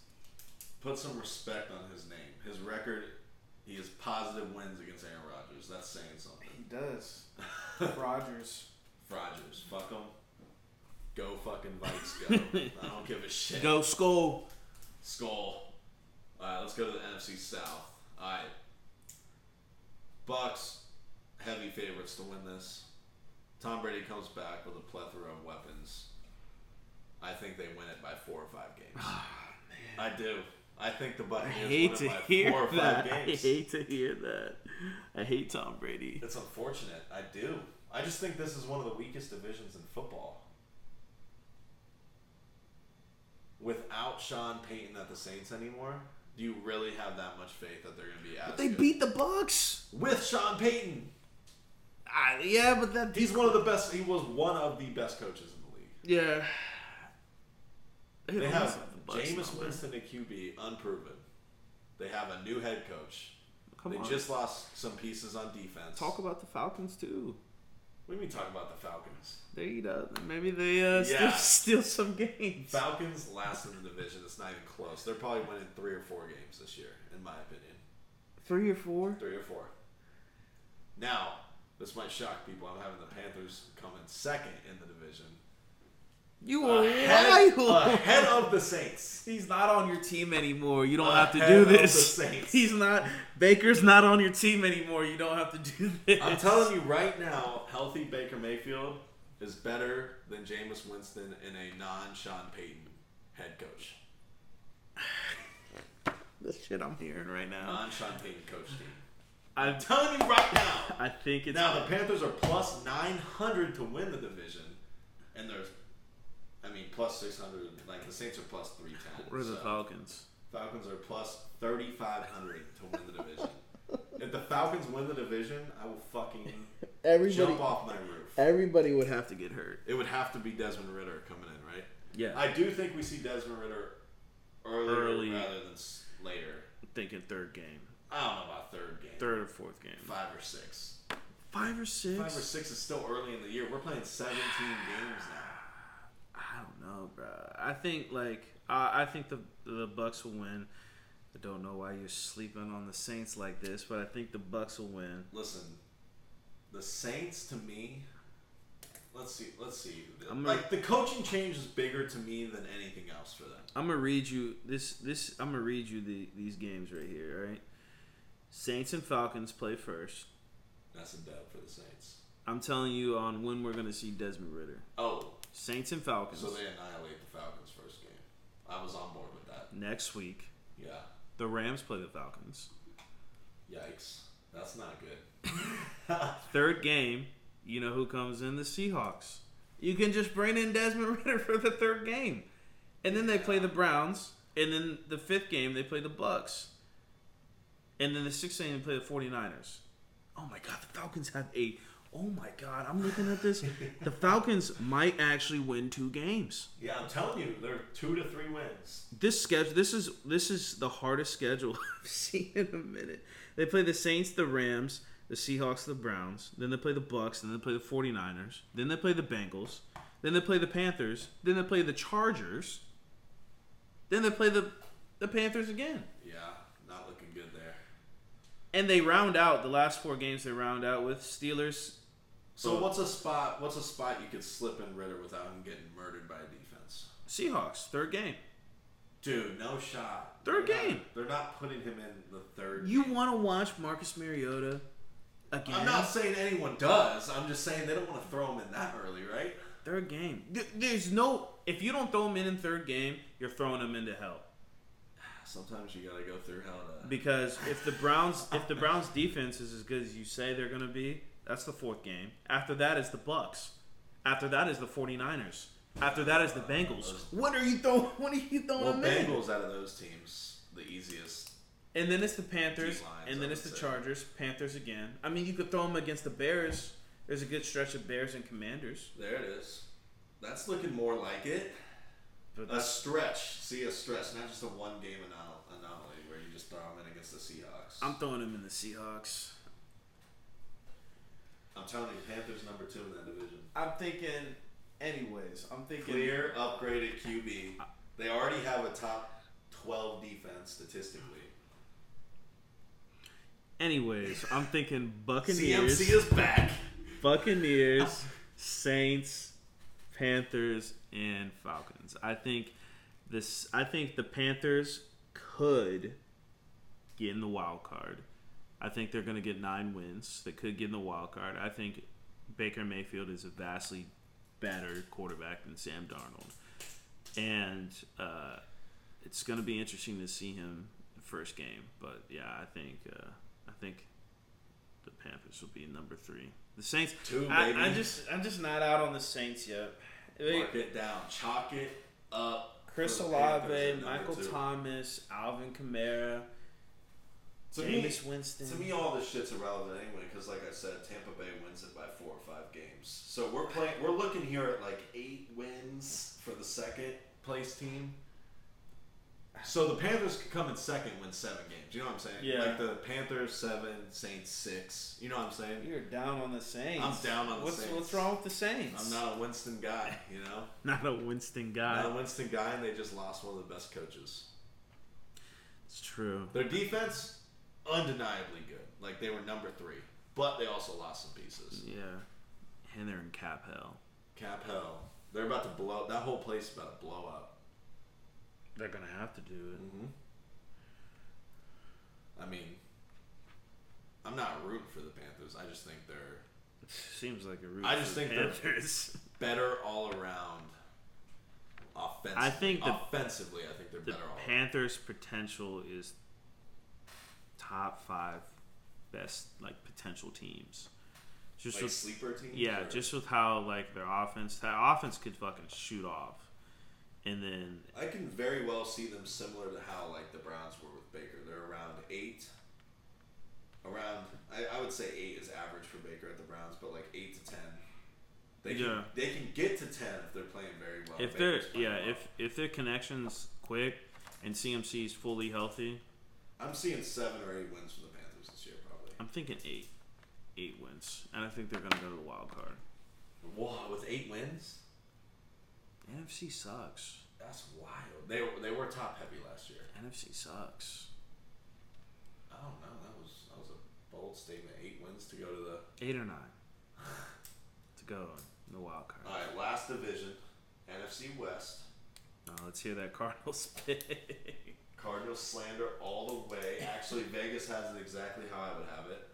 Speaker 2: Put some respect on his name. His record, he has positive wins against Aaron Rodgers. That's saying something.
Speaker 1: He does. <laughs> Rogers.
Speaker 2: Rodgers, fuck him. Go fucking Vikes, go. <laughs> I don't give a shit.
Speaker 1: Go skol.
Speaker 2: Skol. Alright, let's go to the NFC South. Alright. Bucks, heavy favorites to win this. Tom Brady comes back with a plethora of weapons. I think they win it by four or five games. Ah, I do. I think the
Speaker 1: I hate
Speaker 2: win
Speaker 1: to
Speaker 2: it by
Speaker 1: hear
Speaker 2: four or
Speaker 1: that. I hate to hear that. I hate Tom Brady.
Speaker 2: It's unfortunate. I do. I just think this is one of the weakest divisions in football. Without Sean Payton at the Saints anymore, do you really have that much faith that they're going to be as
Speaker 1: But they
Speaker 2: good?
Speaker 1: beat the Bucks.
Speaker 2: with Sean Payton.
Speaker 1: Ah, yeah, but that
Speaker 2: He's one of the best. He was one of the best coaches in the league.
Speaker 1: yeah.
Speaker 2: They
Speaker 1: don't
Speaker 2: have
Speaker 1: the Bucks,
Speaker 2: Jameis
Speaker 1: man.
Speaker 2: Winston at QB, unproven. They have a new head coach.
Speaker 1: Come
Speaker 2: they
Speaker 1: on.
Speaker 2: just lost some pieces on defense.
Speaker 1: talk about the Falcons too.
Speaker 2: What do you mean talk about the Falcons?
Speaker 1: They uh, maybe they uh,
Speaker 2: Yeah.
Speaker 1: steal, <laughs> steal some games.
Speaker 2: Falcons last in the division. It's not even close. They're probably winning three or four games this year, in my opinion.
Speaker 1: Three or four.
Speaker 2: Three or four. Now, this might shock people. I'm having the Panthers come in second in the division.
Speaker 1: You are
Speaker 2: Ahead,
Speaker 1: wild.
Speaker 2: ahead of the Saints.
Speaker 1: He's not on your team anymore. You don't have to do
Speaker 2: of the
Speaker 1: this.
Speaker 2: Saints. <laughs>
Speaker 1: He's not. Baker's not on your team anymore. You don't have to do this.
Speaker 2: I'm telling you right now, healthy Baker Mayfield is better than Jameis Winston in a non-Sean Payton head coach. <sighs>
Speaker 1: the shit I'm hearing right now.
Speaker 2: Non-Sean Payton coach team.
Speaker 1: I'm
Speaker 2: telling you right now.
Speaker 1: I think it's
Speaker 2: Now the Panthers are plus 900 to win the division, and there's, I mean, plus 600. Like the Saints are plus 310.
Speaker 1: Where are the
Speaker 2: so
Speaker 1: Falcons?
Speaker 2: Falcons are plus 3,500 to win the division. if the Falcons win the division, I will fucking <laughs>
Speaker 1: Everybody,
Speaker 2: jump off my roof.
Speaker 1: everybody would have to get hurt.
Speaker 2: It would have to be Desmond Ridder coming in, right?
Speaker 1: Yeah,
Speaker 2: I do think we see Desmond Ridder earlier
Speaker 1: Early.
Speaker 2: rather than s- later.
Speaker 1: I'm thinking third game,
Speaker 2: I don't know about third game.
Speaker 1: third or fourth game,
Speaker 2: Five or six.
Speaker 1: five or six.
Speaker 2: Five or six is still early in the year. We're playing 17 games now.
Speaker 1: I don't know, bro. I think like I I think the the Bucks will win. I don't know why you're sleeping on the Saints like this, but I think the Bucks will win.
Speaker 2: Listen, the Saints to me let's see. Let's see.
Speaker 1: I'm
Speaker 2: like the coaching change is bigger to me than anything else for them.
Speaker 1: I'm gonna read you this. This I'm gonna read you the these games right here. Right, Saints and Falcons play first.
Speaker 2: That's a dub for the Saints.
Speaker 1: I'm telling you on when we're gonna see Desmond Ridder.
Speaker 2: Oh,
Speaker 1: Saints and Falcons
Speaker 2: so they annihilate the Falcons first game. I was on board with that.
Speaker 1: next week.
Speaker 2: Yeah.
Speaker 1: The Rams play the Falcons.
Speaker 2: Yikes. That's not good. <laughs>
Speaker 1: Third game, you know who comes in? The Seahawks. You can just bring in Desmond Ridder <laughs> for the third game. And then they play the Browns. And then the fifth game, they play the Bucks. And then the sixth game, they play the 49ers. Oh my God, the Falcons have a. Oh my God, I'm looking at this. the Falcons might actually win two games.
Speaker 2: yeah, I'm telling you, they're two to three wins.
Speaker 1: This schedule, this is this is the hardest schedule <laughs> I've seen in a minute. They play the Saints, the Rams, the Seahawks, the Browns. Then they play the Bucks. Then they play the 49ers. Then they play the Bengals. Then they play the Panthers. Then they play the Chargers. Then they play the the Panthers again.
Speaker 2: Yeah, not looking good there.
Speaker 1: And they round out the last four games. They round out with Steelers.
Speaker 2: So
Speaker 1: Well-
Speaker 2: what's a spot? What's a spot you could slip in Ridder without him getting murdered by a defense?
Speaker 1: Seahawks, third game.
Speaker 2: Dude, no shot.
Speaker 1: Third
Speaker 2: They're not-
Speaker 1: game.
Speaker 2: they're not putting him in the third.
Speaker 1: You want to watch Marcus Mariota again?
Speaker 2: I'm not saying anyone does. I'm just saying they don't want to throw him in that early, right?
Speaker 1: Third game. There's no. If you don't throw him in in third game, you're throwing him into hell. <sighs>
Speaker 2: Sometimes you gotta go through hell to.
Speaker 1: Because if the Browns, if the Browns defense is as good as you say they're going to be, that's the fourth game. After that is the Bucks. After that is the 49ers. After that is the Bengals. What are you throwing? What are you throwing
Speaker 2: Well? Bengals out of those teams, the easiest.
Speaker 1: And then it's the Panthers,
Speaker 2: D-lines,
Speaker 1: and then it's the
Speaker 2: say.
Speaker 1: Chargers, Panthers again. I mean, you could throw them against the Bears. There's a good stretch of Bears and Commanders.
Speaker 2: There it is. That's looking more like it.
Speaker 1: But
Speaker 2: A stretch. See a stretch, not just a one game anal- anomaly where you just throw them in against the Seahawks.
Speaker 1: I'm throwing them in the Seahawks.
Speaker 2: I'm telling you, Panthers number two in that division.
Speaker 1: I'm thinking, anyways. I'm thinking.
Speaker 2: Clear, upgraded QB. They already have a top 12 defense statistically.
Speaker 1: Anyways, I'm thinking Buccaneers.
Speaker 2: CMC is back.
Speaker 1: Buccaneers, Saints, Panthers, and Falcons. I think this. I think the Panthers could get in the wild card. I think they're going to get nine wins. They could get in the wild card. I think Baker Mayfield is a vastly better quarterback than Sam Darnold, and uh, it's going to be interesting to see him the first game. But yeah, I think uh, I think the Panthers will be number three. The Saints.
Speaker 2: Two,
Speaker 1: I. I just I'm just not out on the Saints yet.
Speaker 2: Mark it down. Chalk it up.
Speaker 1: Chris
Speaker 2: for the Panthers
Speaker 1: Olave, Michael
Speaker 2: two.
Speaker 1: Thomas, Alvin Kamara,
Speaker 2: To me,
Speaker 1: Jameis Winston.
Speaker 2: to me, all this shit's irrelevant anyway. Because, like I said, Tampa Bay wins it by four or five games. So we're playing. We're looking here at like eight wins for the second place team. So the Panthers could come in second, win seven games. You know what I'm saying?
Speaker 1: Yeah.
Speaker 2: Like the Panthers seven, Saints six. You know what I'm saying?
Speaker 1: You're down on the Saints.
Speaker 2: I'm down on the
Speaker 1: what's,
Speaker 2: Saints.
Speaker 1: What's wrong with the Saints?
Speaker 2: I'm not a Winston guy. You know, <laughs>
Speaker 1: not a Winston guy.
Speaker 2: not a Winston guy, and they just lost one of the best coaches.
Speaker 1: It's true.
Speaker 2: Their defense, undeniably good. Like they were number three, but they also lost some pieces.
Speaker 1: Yeah, and they're in cap hell.
Speaker 2: Cap hell. They're about to blow. That whole place is about to blow up.
Speaker 1: They're gonna have to do it.
Speaker 2: Mm-hmm. I mean, I'm not rooting for the Panthers. I just think they're It
Speaker 1: Seems like a root.
Speaker 2: I just
Speaker 1: for the
Speaker 2: think they're- better all around. Offensively,
Speaker 1: I think the-
Speaker 2: offensively, I think they're
Speaker 1: the
Speaker 2: better all around.
Speaker 1: Panthers' potential is top five best like potential teams. Just
Speaker 2: Like
Speaker 1: with
Speaker 2: sleeper teams.
Speaker 1: Yeah,
Speaker 2: or-
Speaker 1: just with how like their offense, that offense could fucking shoot off, and then
Speaker 2: I can very well see them similar to how like the Browns were with Baker. They're around eight. Around, I, I would say eight is average for Baker at the Browns, but like eight to ten. They can,
Speaker 1: Yeah.
Speaker 2: they can get to ten if they're playing very well.
Speaker 1: if they're yeah,
Speaker 2: well.
Speaker 1: if if their connections quick and CMC is fully healthy,
Speaker 2: I'm seeing seven or eight wins from the Panthers this year, probably.
Speaker 1: I'm thinking eight, eight wins, and I think they're gonna go to the wild card.
Speaker 2: Whoa, with eight wins,
Speaker 1: NFC sucks.
Speaker 2: that's wild. They were they were top heavy last year.
Speaker 1: NFC sucks.
Speaker 2: I don't know. That was that was a bold statement. Eight wins to go to the.
Speaker 1: Eight or nine <laughs> to go. in The wild card.
Speaker 2: All right, last division, NFC West.
Speaker 1: Now let's hear that Cardinals <laughs> pick.
Speaker 2: Cardinals slander all the way. Actually, Vegas has it exactly how I would have it.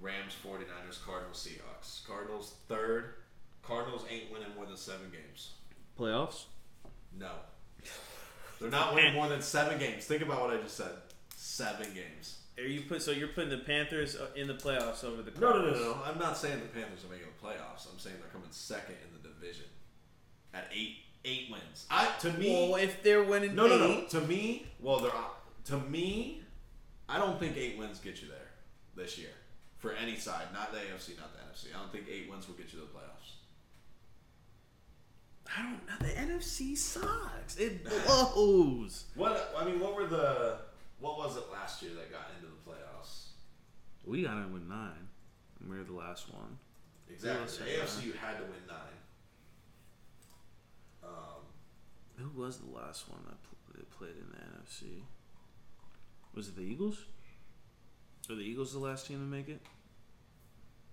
Speaker 2: Rams, 49ers, Cardinals, Seahawks. Cardinals third. Cardinals ain't winning more than seven games.
Speaker 1: Playoffs?
Speaker 2: No. They're not winning more than seven games. Think about what I just said. Seven games.
Speaker 1: Are you put so you're putting the Panthers uh, in the playoffs over the
Speaker 2: No, no, no,
Speaker 1: Cardinals?
Speaker 2: no, no. I'm not saying the Panthers are making the playoffs. I'm saying they're coming second in the division at eight eight wins. I to me,
Speaker 1: Well, if they're winning
Speaker 2: no, no, no.
Speaker 1: eight-
Speaker 2: To me, well, they're to me. I don't think eight wins get you there this year for any side, not the AFC, not the NFC. I don't think eight wins will get you to the playoffs.
Speaker 1: I don't know. The NFC sucks. It <laughs> blows.
Speaker 2: What I mean, what were the what was it last year that got into the playoffs?
Speaker 1: We got in with nine. and We're the last one.
Speaker 2: Exactly. The AFC, you had to win nine. Um,
Speaker 1: Who was the last one that, pl- that played in the NFC? Was it the Eagles? Are the Eagles the last team to make it?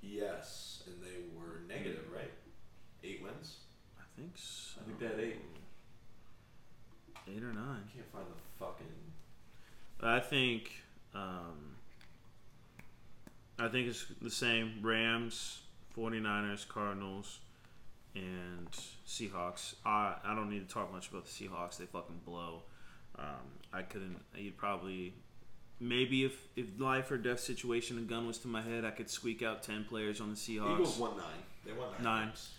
Speaker 2: yes, and they were negative, right? Eight wins.
Speaker 1: I think so.
Speaker 2: I think they had eight.
Speaker 1: Eight or nine.
Speaker 2: I can't find the fucking.
Speaker 1: I think um, I think it's the same Rams, 49ers, Cardinals, and Seahawks. I I don't need to talk much about the Seahawks. They fucking blow. Um, I couldn't. You'd probably maybe if if life or death situation, a gun was to my head, I could squeak out ten players on the Seahawks.
Speaker 2: Eagles won nine. They won nine.
Speaker 1: Nine.
Speaker 2: Games.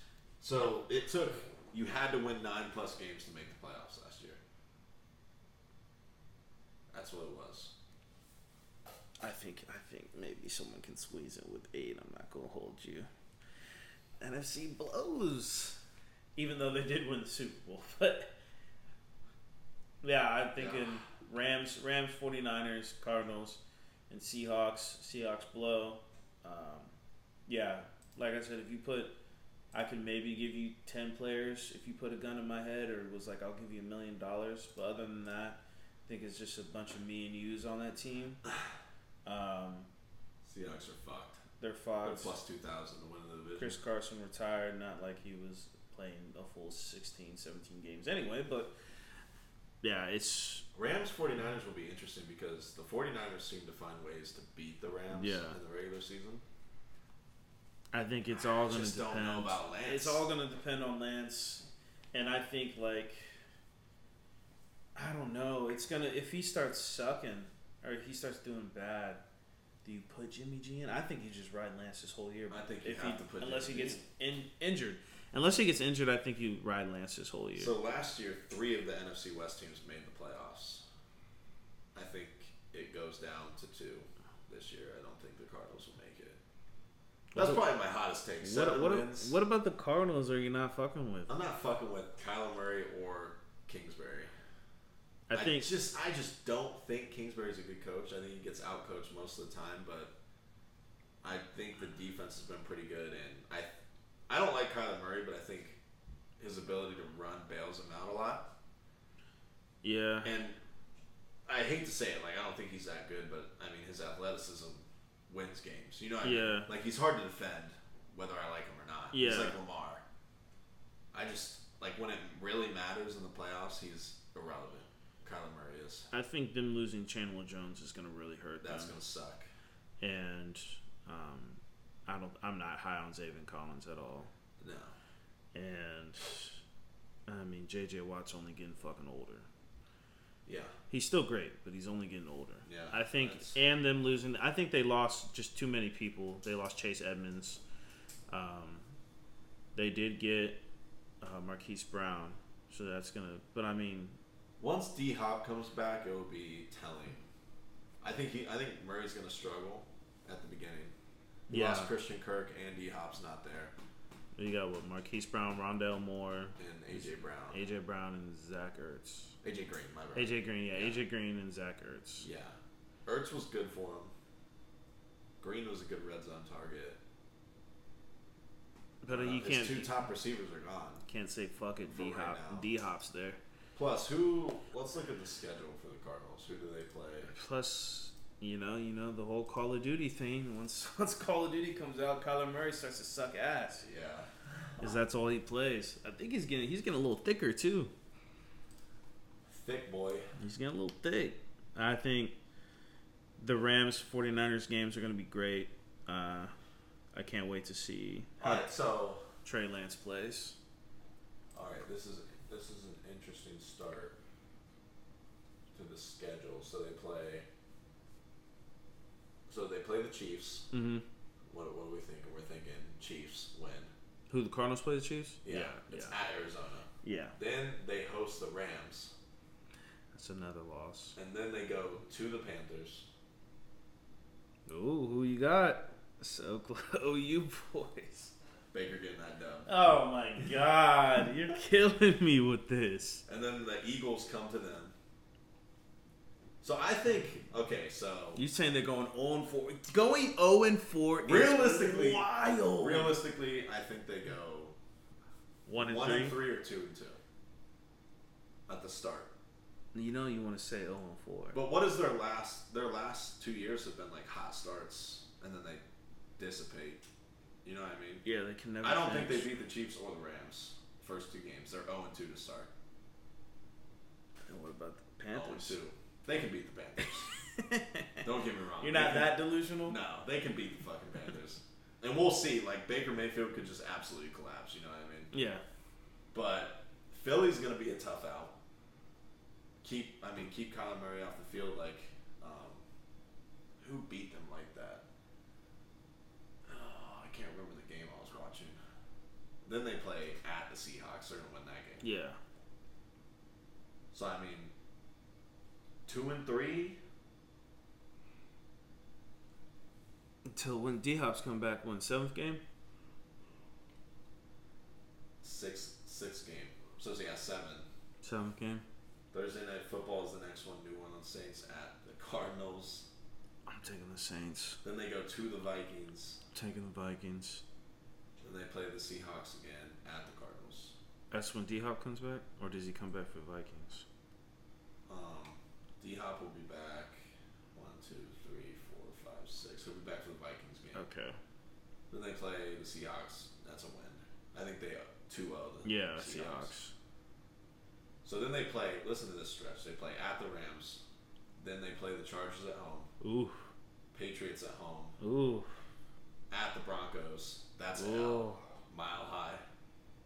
Speaker 2: So it took you had to win nine plus games to make the playoffs last year. That's what it was.
Speaker 1: I think I think maybe someone can squeeze it with eight. I'm not gonna hold you. NFC blows, even though they did win the Super Bowl. <laughs> But yeah, I'm thinking Rams, Rams, 49ers, Cardinals, and Seahawks. Seahawks blow. Um, yeah, like I said, if you put, I could maybe give you ten players if you put a gun in my head, or it was like I'll give you a million dollars. But other than that, I think it's just a bunch of me and yous on that team. <sighs> Um,
Speaker 2: Seahawks are fucked.
Speaker 1: They're
Speaker 2: They're plus two thousand to win the division.
Speaker 1: Chris Carson retired, not like he was playing a full 16, 17 games anyway, but yeah, it's
Speaker 2: Rams 49ers will be interesting because the 49ers seem to find ways to beat the Rams
Speaker 1: Yeah.
Speaker 2: in the regular season.
Speaker 1: I think it's all going to
Speaker 2: just
Speaker 1: depend.
Speaker 2: don't know about Lance.
Speaker 1: It's all going to depend on Lance, and I think like I don't know. It's gonna if he starts sucking or if he starts doing bad. Do you put Jimmy G in? I think you just ride Lance this whole year.
Speaker 2: I think you
Speaker 1: if
Speaker 2: have
Speaker 1: he,
Speaker 2: to put
Speaker 1: unless
Speaker 2: Jimmy
Speaker 1: he gets in, injured. Unless he gets injured, I think you ride Lance this whole year.
Speaker 2: So last year, three of the NFC West teams made the playoffs. I think it goes down to two this year. I don't think the Cardinals will make it. That's
Speaker 1: What-
Speaker 2: probably my hottest take.
Speaker 1: What, what, what about the Cardinals? Are you not fucking with?
Speaker 2: I'm not fucking with Kyler Murray or.
Speaker 1: I think
Speaker 2: just I just don't think Kingsbury's a good coach. I think he gets outcoached most of the time, but I think the defense has been pretty good, and I I don't like Kyler Murray, but I think his ability to run bails him out a lot.
Speaker 1: yeah.
Speaker 2: And I hate to say it, like I don't think he's that good, but I mean his athleticism wins games. You know what I
Speaker 1: Yeah.
Speaker 2: mean? Like he's hard to defend, whether I like him or not.
Speaker 1: Yeah.
Speaker 2: He's like Lamar. I just like when it really matters in the playoffs, he's irrelevant. Kyler Murray is.
Speaker 1: I think them losing Chandler Jones is going to really hurt
Speaker 2: That's
Speaker 1: them.
Speaker 2: gonna suck.
Speaker 1: And um, I don't. I'm not high on Zaven Collins at all.
Speaker 2: No.
Speaker 1: And I mean, J.J. Watt's only getting fucking older.
Speaker 2: Yeah.
Speaker 1: He's still great, but he's only getting older.
Speaker 2: Yeah,
Speaker 1: I think,
Speaker 2: that's-
Speaker 1: and them losing. I think they lost just too many people. They lost Chase Edmonds. Um, they did get uh, Marquise Brown, so that's gonna. But I mean,
Speaker 2: Once D Hop comes back, it will be telling. I think he. I think Murray's gonna struggle at the beginning. He
Speaker 1: Yeah.
Speaker 2: lost Christian Kirk and D Hop's not there,
Speaker 1: you got what Marquise Brown, Rondale Moore,
Speaker 2: and AJ Brown,
Speaker 1: AJ Brown, and Zach Ertz.
Speaker 2: AJ Green, my bad.
Speaker 1: AJ Green, yeah,
Speaker 2: Yeah.
Speaker 1: AJ Green and Zach Ertz.
Speaker 2: Yeah, Ertz was good for him. Green was a good red zone target.
Speaker 1: But
Speaker 2: Uh,
Speaker 1: you
Speaker 2: his
Speaker 1: can't
Speaker 2: two top receivers are gone.
Speaker 1: can't say fuck it. D Hop. D Hop's there.
Speaker 2: Plus, who? Let's look at the schedule for the Cardinals. Who do they play?
Speaker 1: Plus, you know, you know the whole Call of Duty thing. Once <laughs> once Call of Duty comes out, Kyler Murray starts to suck ass.
Speaker 2: Yeah.
Speaker 1: Because that's all he plays. I think he's getting he's getting a little thicker too.
Speaker 2: Thick boy.
Speaker 1: He's getting a little thick. I think the Rams 49ers games are going to be great. Uh, I can't wait to see how
Speaker 2: All right, so
Speaker 1: Trey Lance plays.
Speaker 2: all right, this is this is an interesting start to the schedule. So they play. So they play the Chiefs.
Speaker 1: Mm-hmm.
Speaker 2: What, what are we thinking? We're thinking Chiefs win.
Speaker 1: Who the Cardinals play the Chiefs?
Speaker 2: Yeah,
Speaker 1: yeah,
Speaker 2: it's at Arizona.
Speaker 1: yeah.
Speaker 2: Then they host the Rams,
Speaker 1: That's another loss.
Speaker 2: and then they go to the Panthers.
Speaker 1: Ooh, who you got? So <laughs> close. Oh, you boys.
Speaker 2: Baker getting that dub.
Speaker 1: Oh my God, you're <laughs> killing me with this.
Speaker 2: And then the Eagles come to them. So I think okay, so
Speaker 1: you saying they're going 0 and 4. Going 0 and 4
Speaker 2: realistically,
Speaker 1: wild.
Speaker 2: Realistically, I think they go
Speaker 1: 1 and,
Speaker 2: 1
Speaker 1: three?
Speaker 2: and 3 or 2 and 2 at the start.
Speaker 1: You know you want to say 0 and 4.
Speaker 2: But what is their last their last 2 years have been like hot starts and then they dissipate. You know what I mean?
Speaker 1: Yeah, they can never
Speaker 2: I don't finish. think they beat the Chiefs or the Rams first two games. They're 0 and 2 to start.
Speaker 1: And what about the Panthers?
Speaker 2: 0-2. They can beat the Panthers. <laughs> Don't get me wrong.
Speaker 1: You're not
Speaker 2: can-
Speaker 1: that delusional.
Speaker 2: No, they can beat the fucking Panthers. and we'll see. Like Baker Mayfield could just absolutely collapse. You know what I mean?
Speaker 1: Yeah.
Speaker 2: But Philly's gonna be a tough out. Keep, I mean, keep Kyler Murray off the field. Like, um, who beat them like that? Oh, I can't remember the game I was watching. Then they play at the Seahawks. They're gonna win that game.
Speaker 1: Yeah.
Speaker 2: So I mean, two and three.
Speaker 1: Until when D Hop's come back, when seventh game?
Speaker 2: Six, six game. So yeah, seven.
Speaker 1: Seventh game.
Speaker 2: Thursday night football is the next one. New Orleans Saints at the Cardinals.
Speaker 1: I'm taking the Saints.
Speaker 2: Then they go to the Vikings.
Speaker 1: taking the Vikings.
Speaker 2: Then they play the Seahawks again at the Cardinals.
Speaker 1: That's when D Hop comes back, or does he come back for Vikings?
Speaker 2: Um, D Hop will be back. One, two, three, four, five, six. He'll be back for the Vikings game.
Speaker 1: Okay.
Speaker 2: Then they play the Seahawks. That's a win. I think they uh, 2 0 the
Speaker 1: Yeah, Seahawks.
Speaker 2: So then they play. Listen to this stretch. They play at the Rams. Then they play the Chargers at home.
Speaker 1: Ooh,
Speaker 2: Patriots at home.
Speaker 1: ooh,
Speaker 2: At the Broncos. That's a
Speaker 1: Ooh.
Speaker 2: Mile high.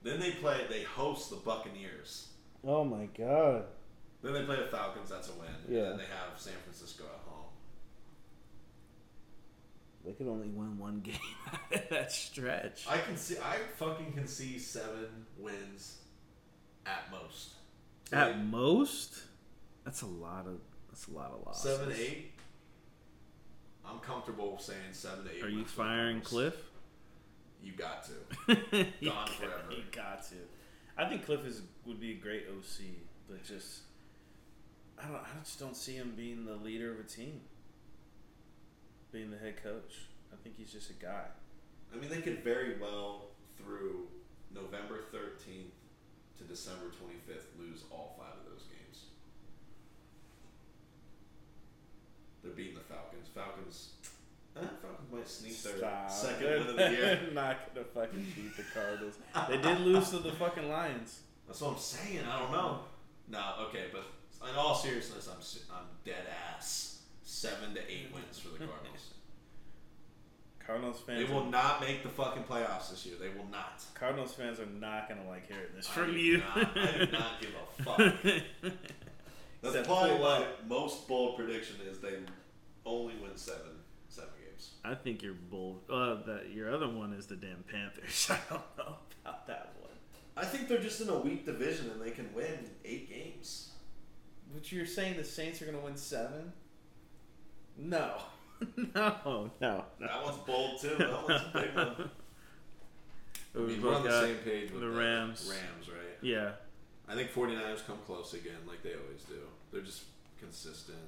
Speaker 2: Then they play. They host the Buccaneers.
Speaker 1: Oh my God.
Speaker 2: Then they play the Falcons. That's a win.
Speaker 1: Yeah.
Speaker 2: And then they have San Francisco at home.
Speaker 1: They could only win one <laughs> game that stretch.
Speaker 2: I can see. I fucking can see seven wins at most.
Speaker 1: At
Speaker 2: Like,
Speaker 1: most, that's a lot of that's a lot of losses.
Speaker 2: seven, eight. I'm comfortable saying seven to eight.
Speaker 1: Are you
Speaker 2: wins
Speaker 1: firing Kliff?
Speaker 2: You got to. <laughs>
Speaker 1: You
Speaker 2: Gone
Speaker 1: got-
Speaker 2: forever.
Speaker 1: You got to. I think Kliff is would be a great OC, but just I don't. I just don't see him being the leader of a team, being the head coach. I think he's just a guy.
Speaker 2: I mean, they could very well through November 13th to December 25th lose all five of those games. They're beating the Falcons. Falcons. Eh, Falcons might sneak their
Speaker 1: Stop.
Speaker 2: second win of the year. <laughs>
Speaker 1: Not gonna fucking beat the Cardinals. they did lose to the fucking Lions.
Speaker 2: That's what I'm saying. I don't know. No, okay, but in all seriousness, I'm s- I'm dead ass. Seven to eight wins for the <laughs> Cardinals.
Speaker 1: Cardinals fans.
Speaker 2: they will
Speaker 1: are,
Speaker 2: not make the fucking playoffs this year. They will not.
Speaker 1: Cardinals fans are not gonna like hearing this
Speaker 2: I
Speaker 1: from
Speaker 2: do
Speaker 1: you.
Speaker 2: Not, I do not give a fuck. <laughs> That's
Speaker 1: Except
Speaker 2: probably
Speaker 1: pull
Speaker 2: my most bold prediction is they only win seven seven games.
Speaker 1: I think you're bold. Uh, that your other one is the damn Panthers. <laughs> I don't know about that one.
Speaker 2: I think they're just in a weak division and they can win eight games.
Speaker 1: But you're saying the Saints are gonna win seven? No, <laughs> no, no, no.
Speaker 2: That one's bold too. That one's a big one. <laughs> <laughs> I
Speaker 1: We
Speaker 2: mean, we're on the same page with
Speaker 1: the Rams.
Speaker 2: Rams, right?
Speaker 1: Yeah,
Speaker 2: I think 49ers come close again, like they always do. They're just consistent.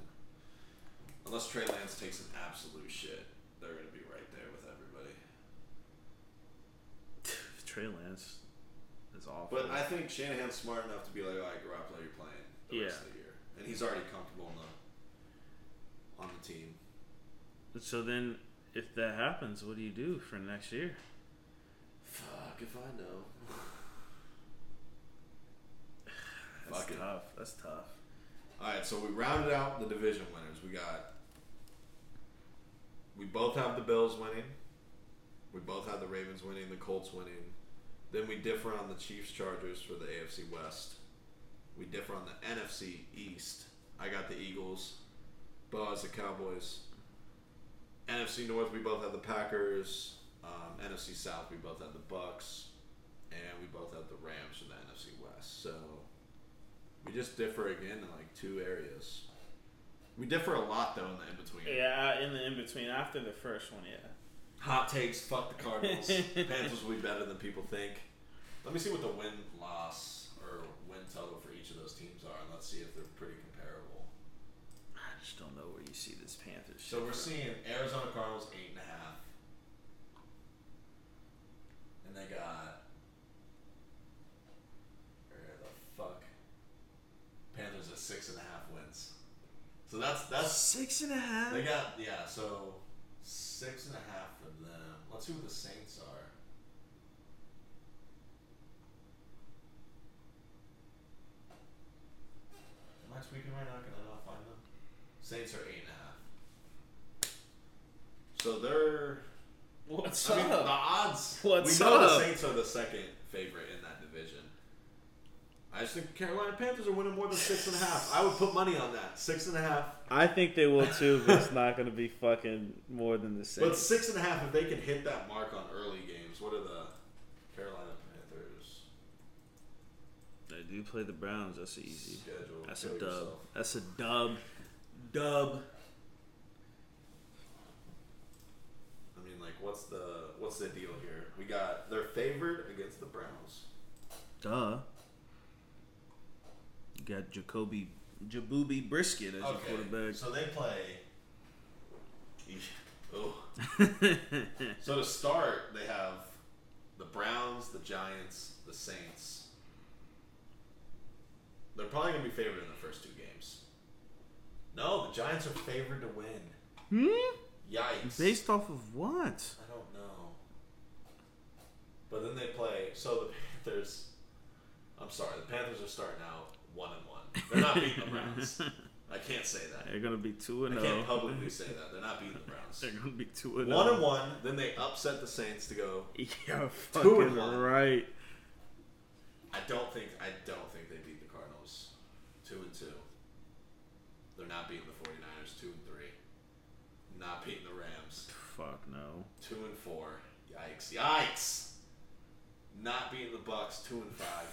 Speaker 2: Unless Trey Lance takes an absolute shit, they're going to be right there with everybody. <sighs>
Speaker 1: Trey Lance is awful.
Speaker 2: But I think Shanahan's smart enough to be like, all right, Garoppolo, you're playing the
Speaker 1: Yeah.
Speaker 2: rest of the year. And he's already comfortable on the, on the team.
Speaker 1: so then, if that happens, what do you do for next year?
Speaker 2: Fuck. if I know. <sighs>
Speaker 1: That's
Speaker 2: Fuck it.
Speaker 1: tough. That's tough.
Speaker 2: All right, so we rounded out the division winners. We got. We both have the Bills winning. We both have the Ravens winning, the Colts winning. Then we differ on the Chiefs Chargers for the AFC West. We differ on the NFC East. I got the Eagles. Bo has the Cowboys. NFC North, we both have the Packers. Um, NFC South, we both have the Bucks, and we both have the Rams for the NFC West. So we just differ again in like two areas. We differ a lot though in the in between.
Speaker 1: Yeah, in the in between after the first one, yeah.
Speaker 2: Hot takes, fuck the Cardinals. <laughs> Panthers will be better than people think. Let me see what the win loss or win total for each of those teams are, and let's see if they're pretty comparable.
Speaker 1: I just don't know where you see this Panthers.
Speaker 2: So we're seeing Arizona Cardinals eight and a half. And they got where the fuck? Panthers at six and a half wins. So that's that's
Speaker 1: six and a half.
Speaker 2: they got yeah, so six and a half for them. Let's see what the Saints are. Am I tweaking right now? Can I not find them? Saints are eight and a half. So they're
Speaker 1: What's
Speaker 2: I mean the odds
Speaker 1: What's
Speaker 2: we know
Speaker 1: up?
Speaker 2: the Saints are the second favorite in that division. I just think Carolina Panthers are winning more than six and a half. I would put money on that. Six and a half.
Speaker 1: I think they will too, but it's not going to be fucking more than the
Speaker 2: Saints.
Speaker 1: But
Speaker 2: six and a half, if they can hit that mark on early games, what are the Carolina Panthers
Speaker 1: They do play the Browns. That's easy.
Speaker 2: schedule?
Speaker 1: That's a dub.
Speaker 2: yourself.
Speaker 1: That's a dub. Dub.
Speaker 2: I mean, like, what's the what's the deal here? We got they're favored against the Browns.
Speaker 1: Duh. You got Jacoby Jabubi Brisket as your quarterback.
Speaker 2: so they play. <laughs> Oh. <laughs> So to start, they have the Browns, the Giants, the Saints. They're probably gonna be favored in the first two games. No, the Giants are favored to win.
Speaker 1: hmm?
Speaker 2: Yikes!
Speaker 1: Based off of what?
Speaker 2: I don't know. But then they play. So the Panthers. I'm sorry, the Panthers are starting out one and one. They're not beating the Browns. <laughs> I can't say that.
Speaker 1: They're gonna be two and.
Speaker 2: I can't
Speaker 1: oh.
Speaker 2: publicly say that. They're not beating the Browns. <laughs>
Speaker 1: They're gonna be two and
Speaker 2: One
Speaker 1: zero.
Speaker 2: and one. Then they upset the Saints to go.
Speaker 1: Yeah,
Speaker 2: Two and one.
Speaker 1: right.
Speaker 2: I don't think. I don't think they beat the Cardinals. Two and two. They're not beating the 49ers. Two and three. Not beating.
Speaker 1: Fuck no.
Speaker 2: Two and four. Yikes! Yikes! Not beating the Bucks. Two and five.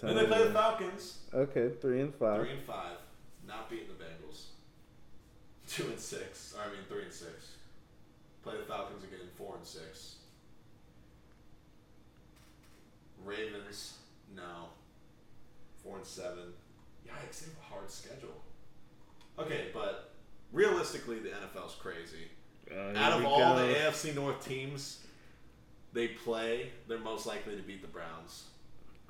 Speaker 2: Then they play the Falcons.
Speaker 1: Okay, three and five.
Speaker 2: Three and five. Not beating the Bengals. Two and six. Or, I mean three and six. Play the Falcons again. Four and six. Ravens. No. Four and seven. Yikes! They have a hard schedule. Okay, but realistically, the NFL's crazy.
Speaker 1: Uh,
Speaker 2: Out of all
Speaker 1: go.
Speaker 2: the AFC North teams they play, they're most likely to beat the Browns.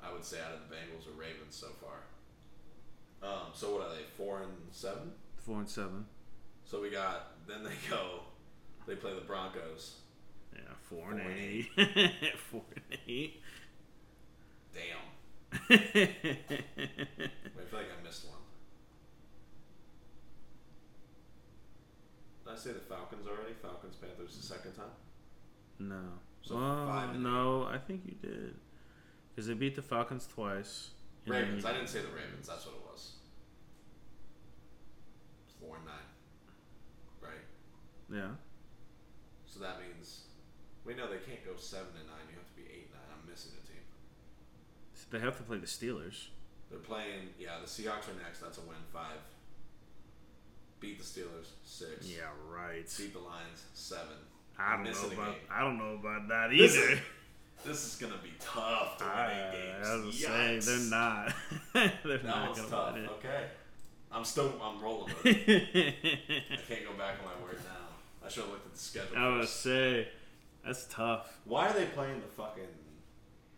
Speaker 2: I would say out of the Bengals or Ravens so far. Um, so what are they? Four and seven.
Speaker 1: four and seven.
Speaker 2: So we got. Then they go. They play the Broncos.
Speaker 1: Yeah, four and
Speaker 2: Four and
Speaker 1: eight. <laughs> four and eight.
Speaker 2: Damn. Wait, <laughs> I feel like I missed one. Did I say the Falcons already? Falcons Panthers the second time.
Speaker 1: no.
Speaker 2: So
Speaker 1: Well, no, I think you did. Because they beat the Falcons twice.
Speaker 2: Ravens. I didn't say the Ravens. That's what it was. Four and nine. Right.
Speaker 1: Yeah.
Speaker 2: So that means we know they can't go seven and nine. You have to be eight and nine. I'm missing a team.
Speaker 1: So they have to play the Steelers.
Speaker 2: They're playing. Yeah, the Seahawks are next. That's a win. Five. Beat the Steelers. Six.
Speaker 1: Yeah, right.
Speaker 2: Beat the Lions. Seven.
Speaker 1: I don't know about. I don't know about that
Speaker 2: This
Speaker 1: either.
Speaker 2: is- This is gonna be tough to win
Speaker 1: I,
Speaker 2: eight games.
Speaker 1: I was saying <laughs> they're not. they're
Speaker 2: That
Speaker 1: not
Speaker 2: one's tough.
Speaker 1: win
Speaker 2: Okay. I'm still. I'm rolling with it. I <laughs> can't go back on my word now. I should have looked at the schedule.
Speaker 1: I
Speaker 2: first.
Speaker 1: say that's tough.
Speaker 2: Why are they playing the fucking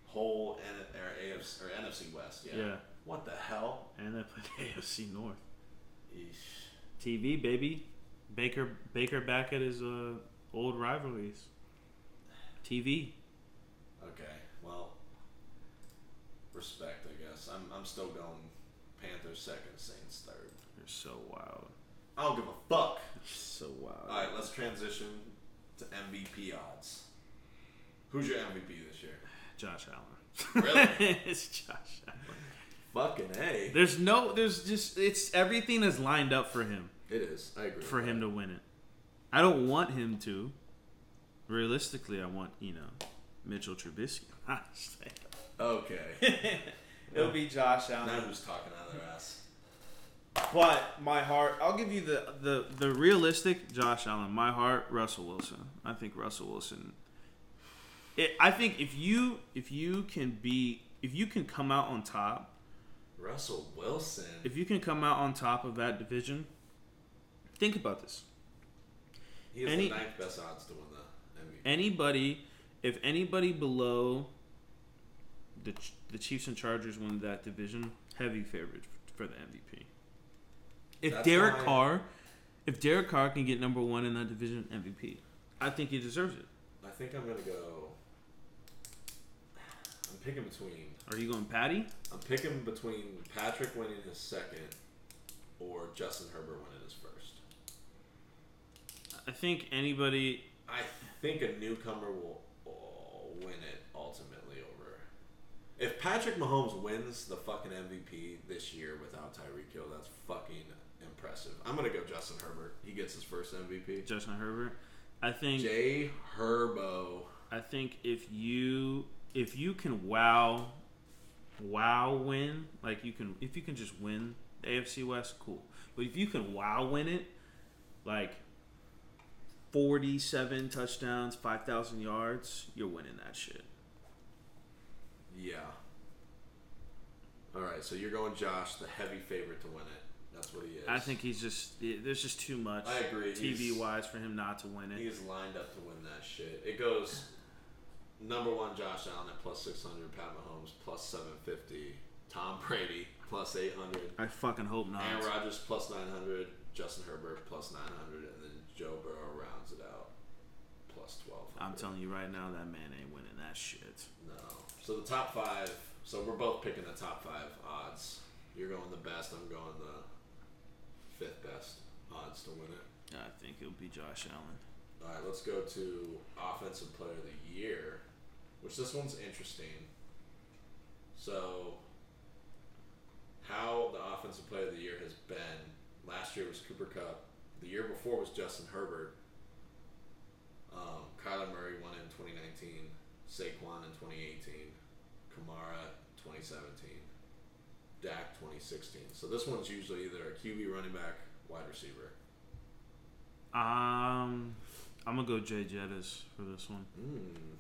Speaker 2: whole N- or AFC or NFC West? Yeah.
Speaker 1: Yeah.
Speaker 2: What the hell?
Speaker 1: And they play the AFC North.
Speaker 2: Eesh.
Speaker 1: TV baby, Baker Baker back at his uh, old rivalries. TV.
Speaker 2: Okay, well, respect, I guess. I'm, I'm still going Panthers second, Saints third.
Speaker 1: You're so wild.
Speaker 2: I don't give a fuck.
Speaker 1: So wild.
Speaker 2: All right, let's transition to MVP odds. Who's your MVP this year?
Speaker 1: Josh Allen.
Speaker 2: Really? <laughs>
Speaker 1: it's Josh Allen.
Speaker 2: Fucking a.
Speaker 1: There's no. There's just. It's everything is lined up for him.
Speaker 2: It is. I agree.
Speaker 1: For him
Speaker 2: that.
Speaker 1: to win it. I don't want him to. Realistically, I want you know Mitchell Trubisky. <laughs>
Speaker 2: Okay. <laughs>
Speaker 1: It'll be Josh Allen.
Speaker 2: now who's talking out of their ass?
Speaker 1: But my heart, I'll give you the, the, the realistic Josh Allen. My heart, Russell Wilson. I think Russell Wilson. It, I think if you if you can be if you can come out on top,
Speaker 2: Russell Wilson.
Speaker 1: if you can come out on top of that division, think about this.
Speaker 2: he has
Speaker 1: any-
Speaker 2: the ninth best odds to win the MVP.
Speaker 1: Anybody, if anybody below the the Chiefs and Chargers win that division, heavy favorite for the MVP. If
Speaker 2: That's
Speaker 1: Derek Carr, if Derek Carr can get number one in that division, MVP. I think he deserves it.
Speaker 2: I think I'm gonna go. Picking between.
Speaker 1: Are you going Patty?
Speaker 2: I'm picking between Patrick winning his second, or Justin Herbert winning his first.
Speaker 1: I think anybody.
Speaker 2: I think a newcomer will, will win it ultimately over. If Patrick Mahomes wins the fucking MVP this year without Tyreek Hill, that's fucking impressive. I'm gonna go Justin Herbert. He gets his first MVP.
Speaker 1: Justin Herbert. I think.
Speaker 2: J Herbo.
Speaker 1: I think if you if you can wow, wow win like you can if you can just win the AFC West, cool. But if you can wow win it, like forty seven touchdowns, five thousand yards, you're winning that shit.
Speaker 2: Yeah. All right, so you're going Josh, the heavy favorite to win it. That's what he is.
Speaker 1: I think he's just there's just too much
Speaker 2: I agree.
Speaker 1: TV
Speaker 2: He's-
Speaker 1: wise for him not to win it.
Speaker 2: He's lined up to win that shit. It goes number one Josh Allen at plus six hundred, Pat Mahomes plus seven fifty, Tom Brady plus eight hundred,
Speaker 1: I fucking hope not.
Speaker 2: Aaron Rodgers plus nine hundred, Justin Herbert plus nine hundred, and then Joe Burrow rounds it out plus twelve.
Speaker 1: I'm telling you right now, that man ain't winning that shit.
Speaker 2: No. So the top five. So we're both picking the top five odds. You're going the best. I'm going the fifth best odds to win it.
Speaker 1: I think it'll be Josh Allen.
Speaker 2: All right, let's go to offensive player of the year, which this one's interesting. So, how the offensive player of the year has been. Last year was Cooper Kupp. The year before was Justin Herbert. Um, Kyler Murray won in 2019. Saquon in 2018. Kamara 2017. Dak 2016. So this one's usually either a QB running back, wide receiver.
Speaker 1: Um, I'm gonna go Jay Jettas for this one.
Speaker 2: Hmm.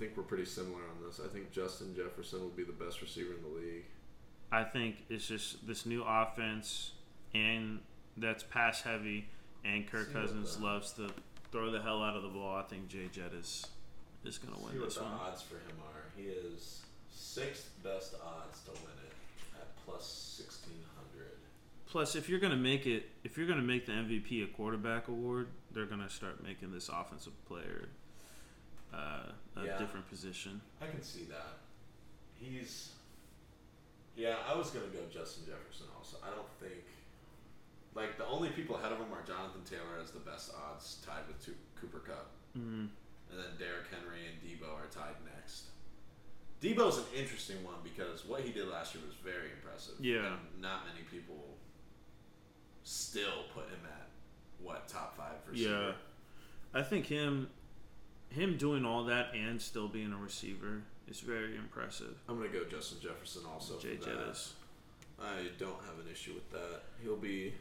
Speaker 2: I think we're pretty similar on this. I think Justin Jefferson will be the best receiver in the league.
Speaker 1: I think it's just this new offense, and that's pass heavy, and Kirk
Speaker 2: See
Speaker 1: Cousins loves to throw the hell out of the ball. I think Jay Jettas is is gonna
Speaker 2: See
Speaker 1: win
Speaker 2: what
Speaker 1: this
Speaker 2: the
Speaker 1: one.
Speaker 2: odds for him are. He is sixth best odds to win it at plus sixteen hundred.
Speaker 1: Plus, if you're gonna make it, if you're gonna make the MVP a quarterback award, they're gonna start making this offensive player uh, a
Speaker 2: Yeah.
Speaker 1: different position.
Speaker 2: I can see that. He's. Yeah, I was gonna go Justin Jefferson. Also, I don't think. Like the only people ahead of him are Jonathan Taylor as the best odds, tied with two, Cooper Kupp.
Speaker 1: Mm.
Speaker 2: And then Derrick Henry and Deebo are tied next. Deebo's an interesting one because what he did last year was very impressive.
Speaker 1: Yeah.
Speaker 2: Not many people still put him at what top five for
Speaker 1: Yeah, I think him, him doing all that and still being a receiver is very impressive.
Speaker 2: I'm gonna go Justin Jefferson also.
Speaker 1: Jay. Jettas.
Speaker 2: I don't have an issue with that. He'll be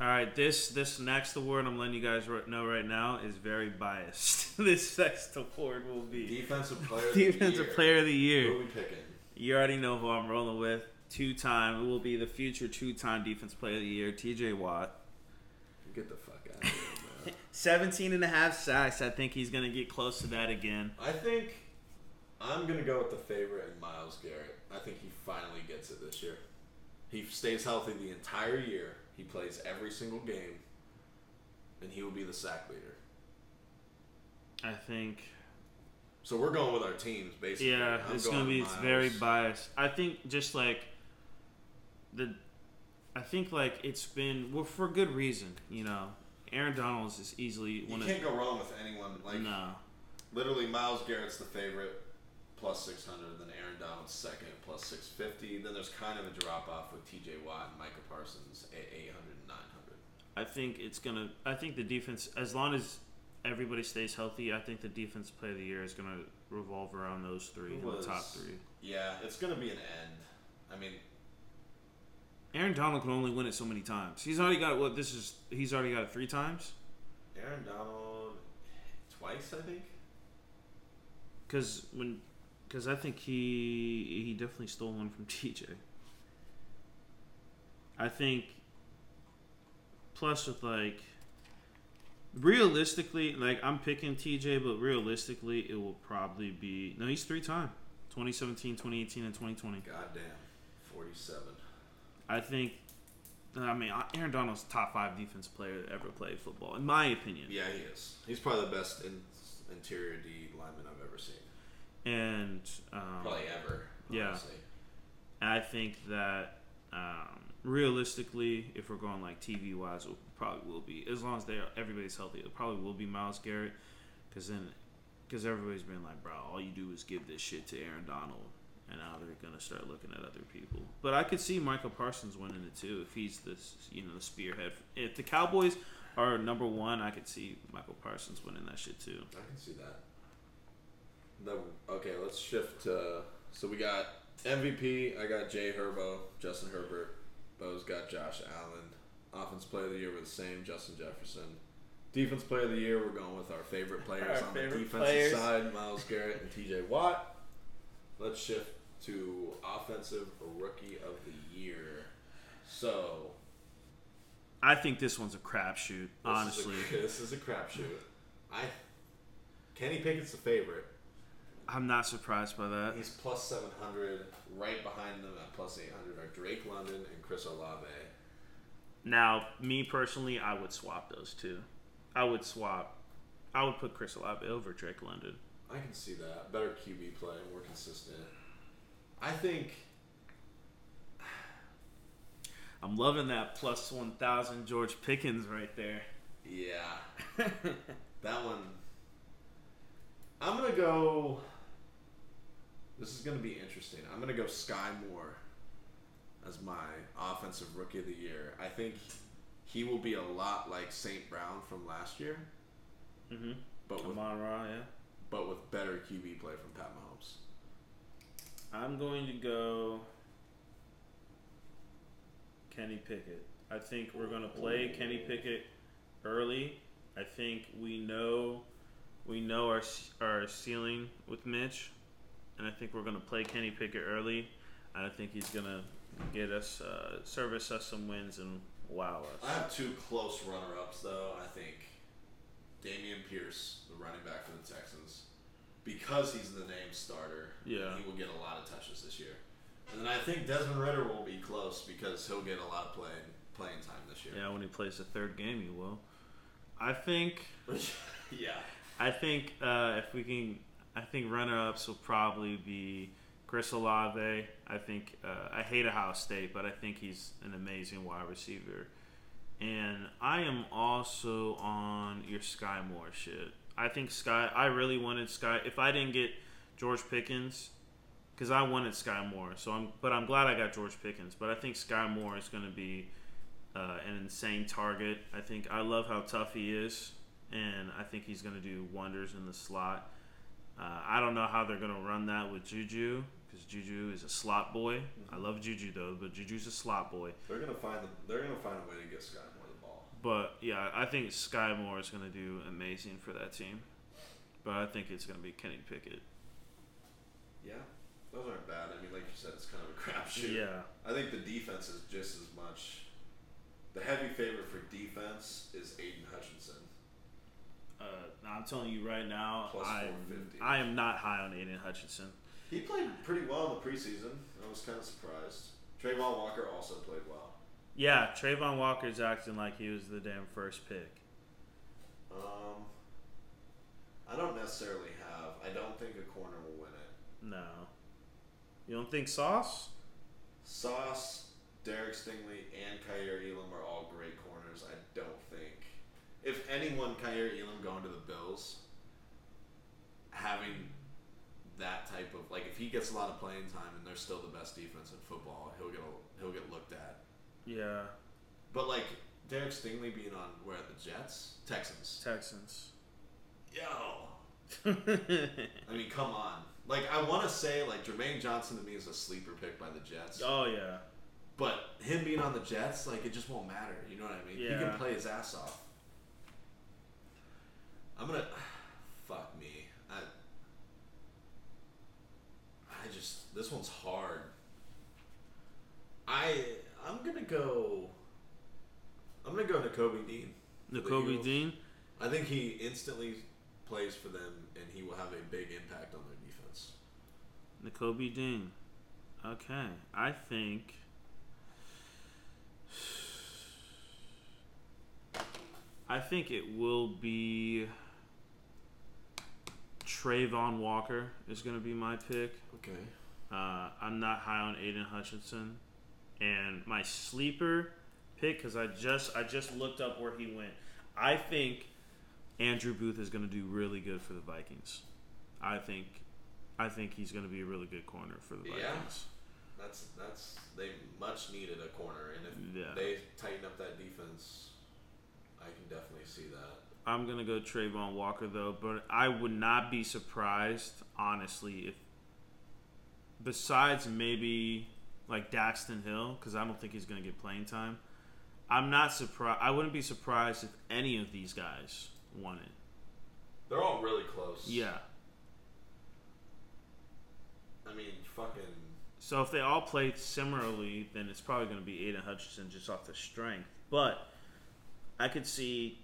Speaker 1: All right, this this next award I'm letting you guys know right now is very biased. <laughs> this next award will be
Speaker 2: defensive <laughs> player. of the
Speaker 1: defensive player of the
Speaker 2: Who
Speaker 1: year.
Speaker 2: are we picking?
Speaker 1: You already know who I'm rolling with. Two time, it will be the future two time defense player of the year, TJ Watt.
Speaker 2: Get the fuck out of here.
Speaker 1: 17 and a half sacks. I think he's going to get close to that again.
Speaker 2: I think I'm gonna go with the favorite and Myles Garrett. I think he finally gets it this year. He stays healthy the entire year. He plays every single game, and he will be the sack leader.
Speaker 1: I think
Speaker 2: So we're going with our teams, basically.
Speaker 1: Yeah,
Speaker 2: I'm
Speaker 1: it's
Speaker 2: going
Speaker 1: gonna be
Speaker 2: Myles.
Speaker 1: very biased. I think just like the, I think like it's been well for good reason. You know, Aaron Donald is easily
Speaker 2: You
Speaker 1: one of
Speaker 2: can't go wrong with anyone. Like
Speaker 1: no.
Speaker 2: literally, Myles Garrett's the favorite, plus six hundred. Then Aaron Donald's second, plus six fifty. Then there's kind of a drop off with T.J. Watt and Micah Parsons at 800 and 900.
Speaker 1: I think it's gonna. I think the defense, as long as everybody stays healthy, I think the defense play of the year is gonna revolve around those three, in the top three.
Speaker 2: Yeah, it's gonna be an end. I mean,
Speaker 1: Aaron Donald can only win it so many times. He's already got what this is. He's already got it three times.
Speaker 2: Aaron Donald twice, I think.
Speaker 1: Because when, because I think he he definitely stole one from <laughs> TJ. I think. Plus, with like, realistically, like I'm picking TJ, but realistically, it will probably be no. He's three time, 2017, 2018, and 2020.
Speaker 2: Goddamn, 47.
Speaker 1: I think. I mean, Aaron Donald's top five defense player to ever play football, in my opinion.
Speaker 2: Yeah, he is. He's probably the best in, interior D lineman I've ever seen.
Speaker 1: And um,
Speaker 2: Probably ever.
Speaker 1: yeah. And I think that um, realistically, if we're going like TV wise, it probably will be as long as they everybody's healthy. It probably will be Myles Garrett, because then because everybody's been like, bro, all you do is give this shit to Aaron Donald, and now they're gonna start looking at other people. But I could see Micah Parsons winning it too if he's this you know the spearhead. If the Cowboys are number one, I could see Micah Parsons winning that shit too.
Speaker 2: I can see that. The, okay, let's shift to. So we got MVP. I got Jay Herbo, Justin Herbert. Bo's got Josh Allen. Offense player of the year we're the same, Justin Jefferson. Defense player of the year, we're going with our favorite players
Speaker 1: Our
Speaker 2: on
Speaker 1: favorite
Speaker 2: the defensive
Speaker 1: players.
Speaker 2: side, Myles Garrett and TJ Watt. Let's shift to offensive rookie of the year. So
Speaker 1: I think this one's a crapshoot, honestly.
Speaker 2: is a, <laughs> this is a crapshoot. I Kenny Pickett's the favorite.
Speaker 1: I'm not surprised by that.
Speaker 2: He's plus 700. Right behind them at plus 800 are Drake London and Chris Olave.
Speaker 1: Now, me personally, I would swap those two. I would swap. I would put Chris Olave over Drake London.
Speaker 2: I can see that. Better QB play, more consistent. I think.
Speaker 1: I'm loving that plus 1,000 George Pickens right there.
Speaker 2: Yeah. <laughs> that one. I'm going to go. This is going to be interesting. I'm going to go Skyy Moore as my offensive rookie of the year. I think he will be a lot like St. Brown from last year,
Speaker 1: mm-hmm.
Speaker 2: but with,
Speaker 1: Amon Ra, yeah.
Speaker 2: but with better QB play from Pat Mahomes.
Speaker 1: I'm going to go Kenny Pickett. I think we're going to play Kenny Pickett early. I think we know we know our our ceiling with Mitch, and I think we're going to play Kenny Pickett early. I think he's going to get us uh, service us some wins and wow us.
Speaker 2: I have two close runner-ups though. I think Dameon Pierce, the running back for the Texans, because he's the name starter.
Speaker 1: Yeah.
Speaker 2: he will get a lot of touches this year. And then I think Desmond Ridder will be close because he'll get a lot of playing playing time this year.
Speaker 1: Yeah, when he plays the third game, he will. I think <laughs>
Speaker 2: yeah.
Speaker 1: I think uh, if we can, I think runner-ups will probably be Chris Olave. I think uh, I hate Ohio State, but I think he's an amazing wide receiver. And I am also on your Skyy Moore shit. I think Sky. I really wanted Sky. If I didn't get George Pickens, because I wanted Skyy Moore, so I'm. But I'm glad I got George Pickens. But I think Skyy Moore is going to be uh, an insane target. I think I love how tough he is, and I think he's going to do wonders in the slot. Uh, I don't know how they're going to run that with Juju because Juju is a slot boy. I love Juju though, but Juju's a slot boy.
Speaker 2: They're gonna find the, they're gonna find a way to get Sky.
Speaker 1: But yeah, I think Skyy Moore is going to do amazing for that team. But I think it's going to be Kenny Pickett.
Speaker 2: Yeah, those aren't bad. I mean, like you said, it's kind of a <laughs> crapshoot.
Speaker 1: Yeah.
Speaker 2: I think the defense is just as much. The heavy favorite for defense is Aidan Hutchinson.
Speaker 1: Uh, I'm telling you right now,
Speaker 2: Plus
Speaker 1: I I am not high on Aidan Hutchinson.
Speaker 2: He played pretty well in the preseason. I was kind of surprised. Travon Walker also played well.
Speaker 1: Yeah, Travon Walker's acting like he was the damn first pick.
Speaker 2: Um, I don't necessarily have I don't think a corner will win it.
Speaker 1: No. You don't think Sauce?
Speaker 2: Sauce, Derek Stingley, and Kaiir Elam are all great corners. I don't think. If anyone, Kaiir Elam going to the Bills, having that type of like, if he gets a lot of playing time and they're still the best defense in football, he'll get a, he'll get looked at.
Speaker 1: Yeah.
Speaker 2: But like Derek Stingley being on where the Jets, Texans.
Speaker 1: Texans.
Speaker 2: Yo. I mean, come on. Like I want to say like Jermaine Johnson to me is a sleeper pick by the Jets.
Speaker 1: oh yeah.
Speaker 2: But him being on the Jets, like it just won't matter. You know what I mean? He can play his ass off. I'm gonna <sighs> fuck me. I I just this one's hard. I I'm gonna go. I'm gonna go Nakobe Dean. Nakobe
Speaker 1: Dean.
Speaker 2: I think he instantly plays for them, and he will have a big impact on their defense.
Speaker 1: Nakobe Dean. Okay. I think. <sighs> I think it will be. Travon Walker is going to be my pick.
Speaker 2: Okay.
Speaker 1: Uh, I'm not high on Aidan Hutchinson, and my sleeper pick because I just I just looked up where he went. I think Andrew Booth is going to do really good for the Vikings. I think I think he's going to be a really good corner for the Vikings. Yeah.
Speaker 2: That's that's they much needed a corner, and if
Speaker 1: Yeah.
Speaker 2: they tighten up that defense, I can definitely see that.
Speaker 1: I'm gonna go Travon Walker though, but I would not be surprised, honestly, if besides maybe like Daxton Hill, because I don't think he's gonna get playing time. I'm not surprised. I wouldn't be surprised if any of these guys won it.
Speaker 2: They're all really close.
Speaker 1: Yeah.
Speaker 2: I mean, fucking.
Speaker 1: So if they all play similarly, then it's probably going to be Aidan Hutchinson just off the strength. But I could see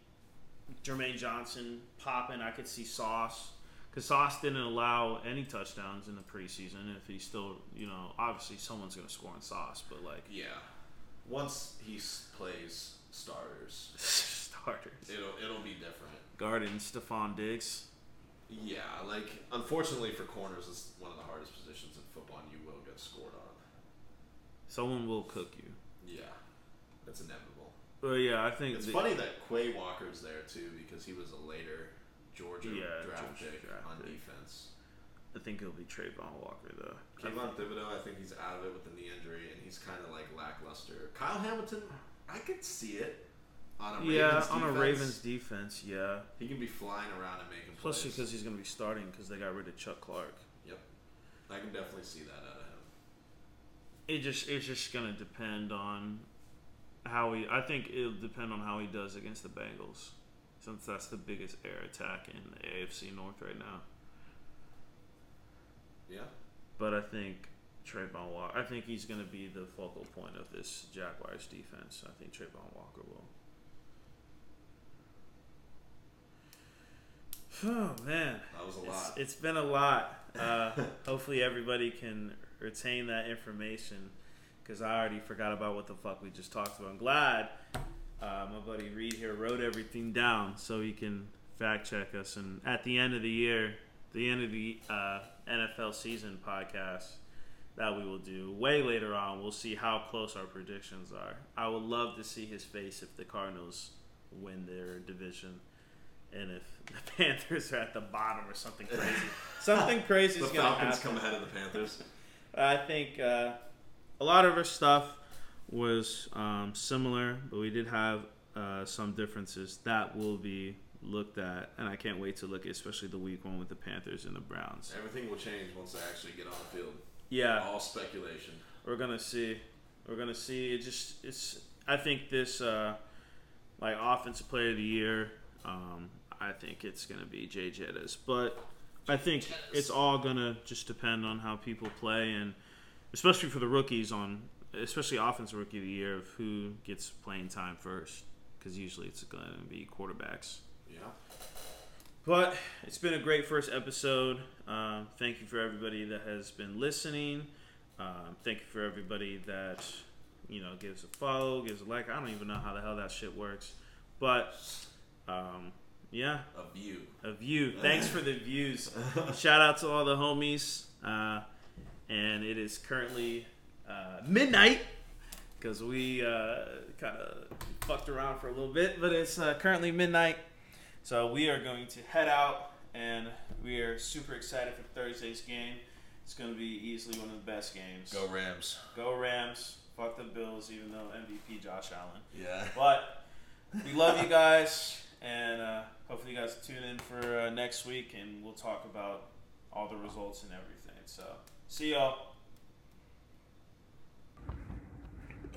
Speaker 1: Jermaine Johnson popping. I could see Sauce because Sauce didn't allow any touchdowns in the preseason. If he's still, you know, obviously someone's going to score on Sauce, but like
Speaker 2: Yeah. Once he plays starters, <laughs>
Speaker 1: starters,
Speaker 2: it'll it'll be different.
Speaker 1: Garden, Stefon Diggs.
Speaker 2: Yeah, like unfortunately for corners, it's one of the hardest positions in football, and you will get scored on.
Speaker 1: Someone will cook you.
Speaker 2: Yeah, that's inevitable.
Speaker 1: But yeah, I think
Speaker 2: It's
Speaker 1: the-
Speaker 2: funny that Quay Walker's there too because he was a later Georgia
Speaker 1: Yeah,
Speaker 2: draft
Speaker 1: Georgia
Speaker 2: pick
Speaker 1: draft
Speaker 2: on
Speaker 1: pick.
Speaker 2: defense.
Speaker 1: I think it'll be Travon Walker though.
Speaker 2: Kayvon Thibodeaux, I think he's out of it with the knee injury, and he's kind of like lackluster. Kyle Hamilton, I could see it on a
Speaker 1: Yeah,
Speaker 2: Ravens
Speaker 1: on a
Speaker 2: defense.
Speaker 1: Ravens defense, yeah.
Speaker 2: He can be flying around and making
Speaker 1: Plus,
Speaker 2: plays.
Speaker 1: because he's going to be starting because they got rid of Chuck Clark.
Speaker 2: Yep, I can definitely see that out of him.
Speaker 1: It just it's just going to depend on how he. I think it'll depend on how he does against the Bengals, since that's the biggest air attack in the AFC North right now.
Speaker 2: Yeah,
Speaker 1: But I think Travon Walker. I think he's going to be the focal point of this Jaguars defense. I think Travon Walker will. Oh man,
Speaker 2: that was a
Speaker 1: It's,
Speaker 2: lot.
Speaker 1: it's been a lot. <laughs> Uh, hopefully, everybody can retain that information because I already forgot about what the fuck we just talked about. I'm glad uh, my buddy Reed here wrote everything down so he can fact check us. And at the end of the year, the end of the uh, NFL season podcast that we will do way later on, we'll see how close our predictions are. I would love to see his face if the Cardinals win their division and if <laughs> the Panthers are at the bottom or something crazy. <laughs> something crazy
Speaker 2: the
Speaker 1: is going to
Speaker 2: Falcons come ahead of the Panthers.
Speaker 1: I think uh, a lot of our stuff was um, similar, but we did have uh, some differences that will be looked at, and I can't wait to look at, especially the week one with the Panthers and the Browns.
Speaker 2: Everything will change once they actually get on the field.
Speaker 1: Yeah,
Speaker 2: All speculation.
Speaker 1: we're gonna see. We're gonna see. It just it's. I think this uh, like offensive player of the year. Um, I think it's gonna be Jay Jettas, but I think
Speaker 2: Jettas.
Speaker 1: it's all gonna just depend on how people play, and especially for the rookies on, especially offensive rookie of the year of who gets playing time first, because usually it's gonna be quarterbacks.
Speaker 2: Yeah.
Speaker 1: But it's been a great first episode. Um, thank you for everybody that has been listening. Um, thank you for everybody that you know gives a follow, gives a like. I don't even know how the hell that shit works, but um, Yeah,
Speaker 2: A view.
Speaker 1: a view. <laughs> Thanks for the views. Shout out to all the homies. Uh, and it is currently uh, midnight because we uh, kind of fucked around for a little bit, but it's uh, currently midnight. So we are going to head out, and we are super excited for Thursday's game. It's going to be easily one of the best games.
Speaker 2: Go Rams.
Speaker 1: Go Rams. Fuck the Bills, even though MVP Josh Allen.
Speaker 2: Yeah. <laughs>
Speaker 1: But we love you guys, and uh, hopefully you guys tune in for uh, next week, and we'll talk about all the results and everything. So see y'all.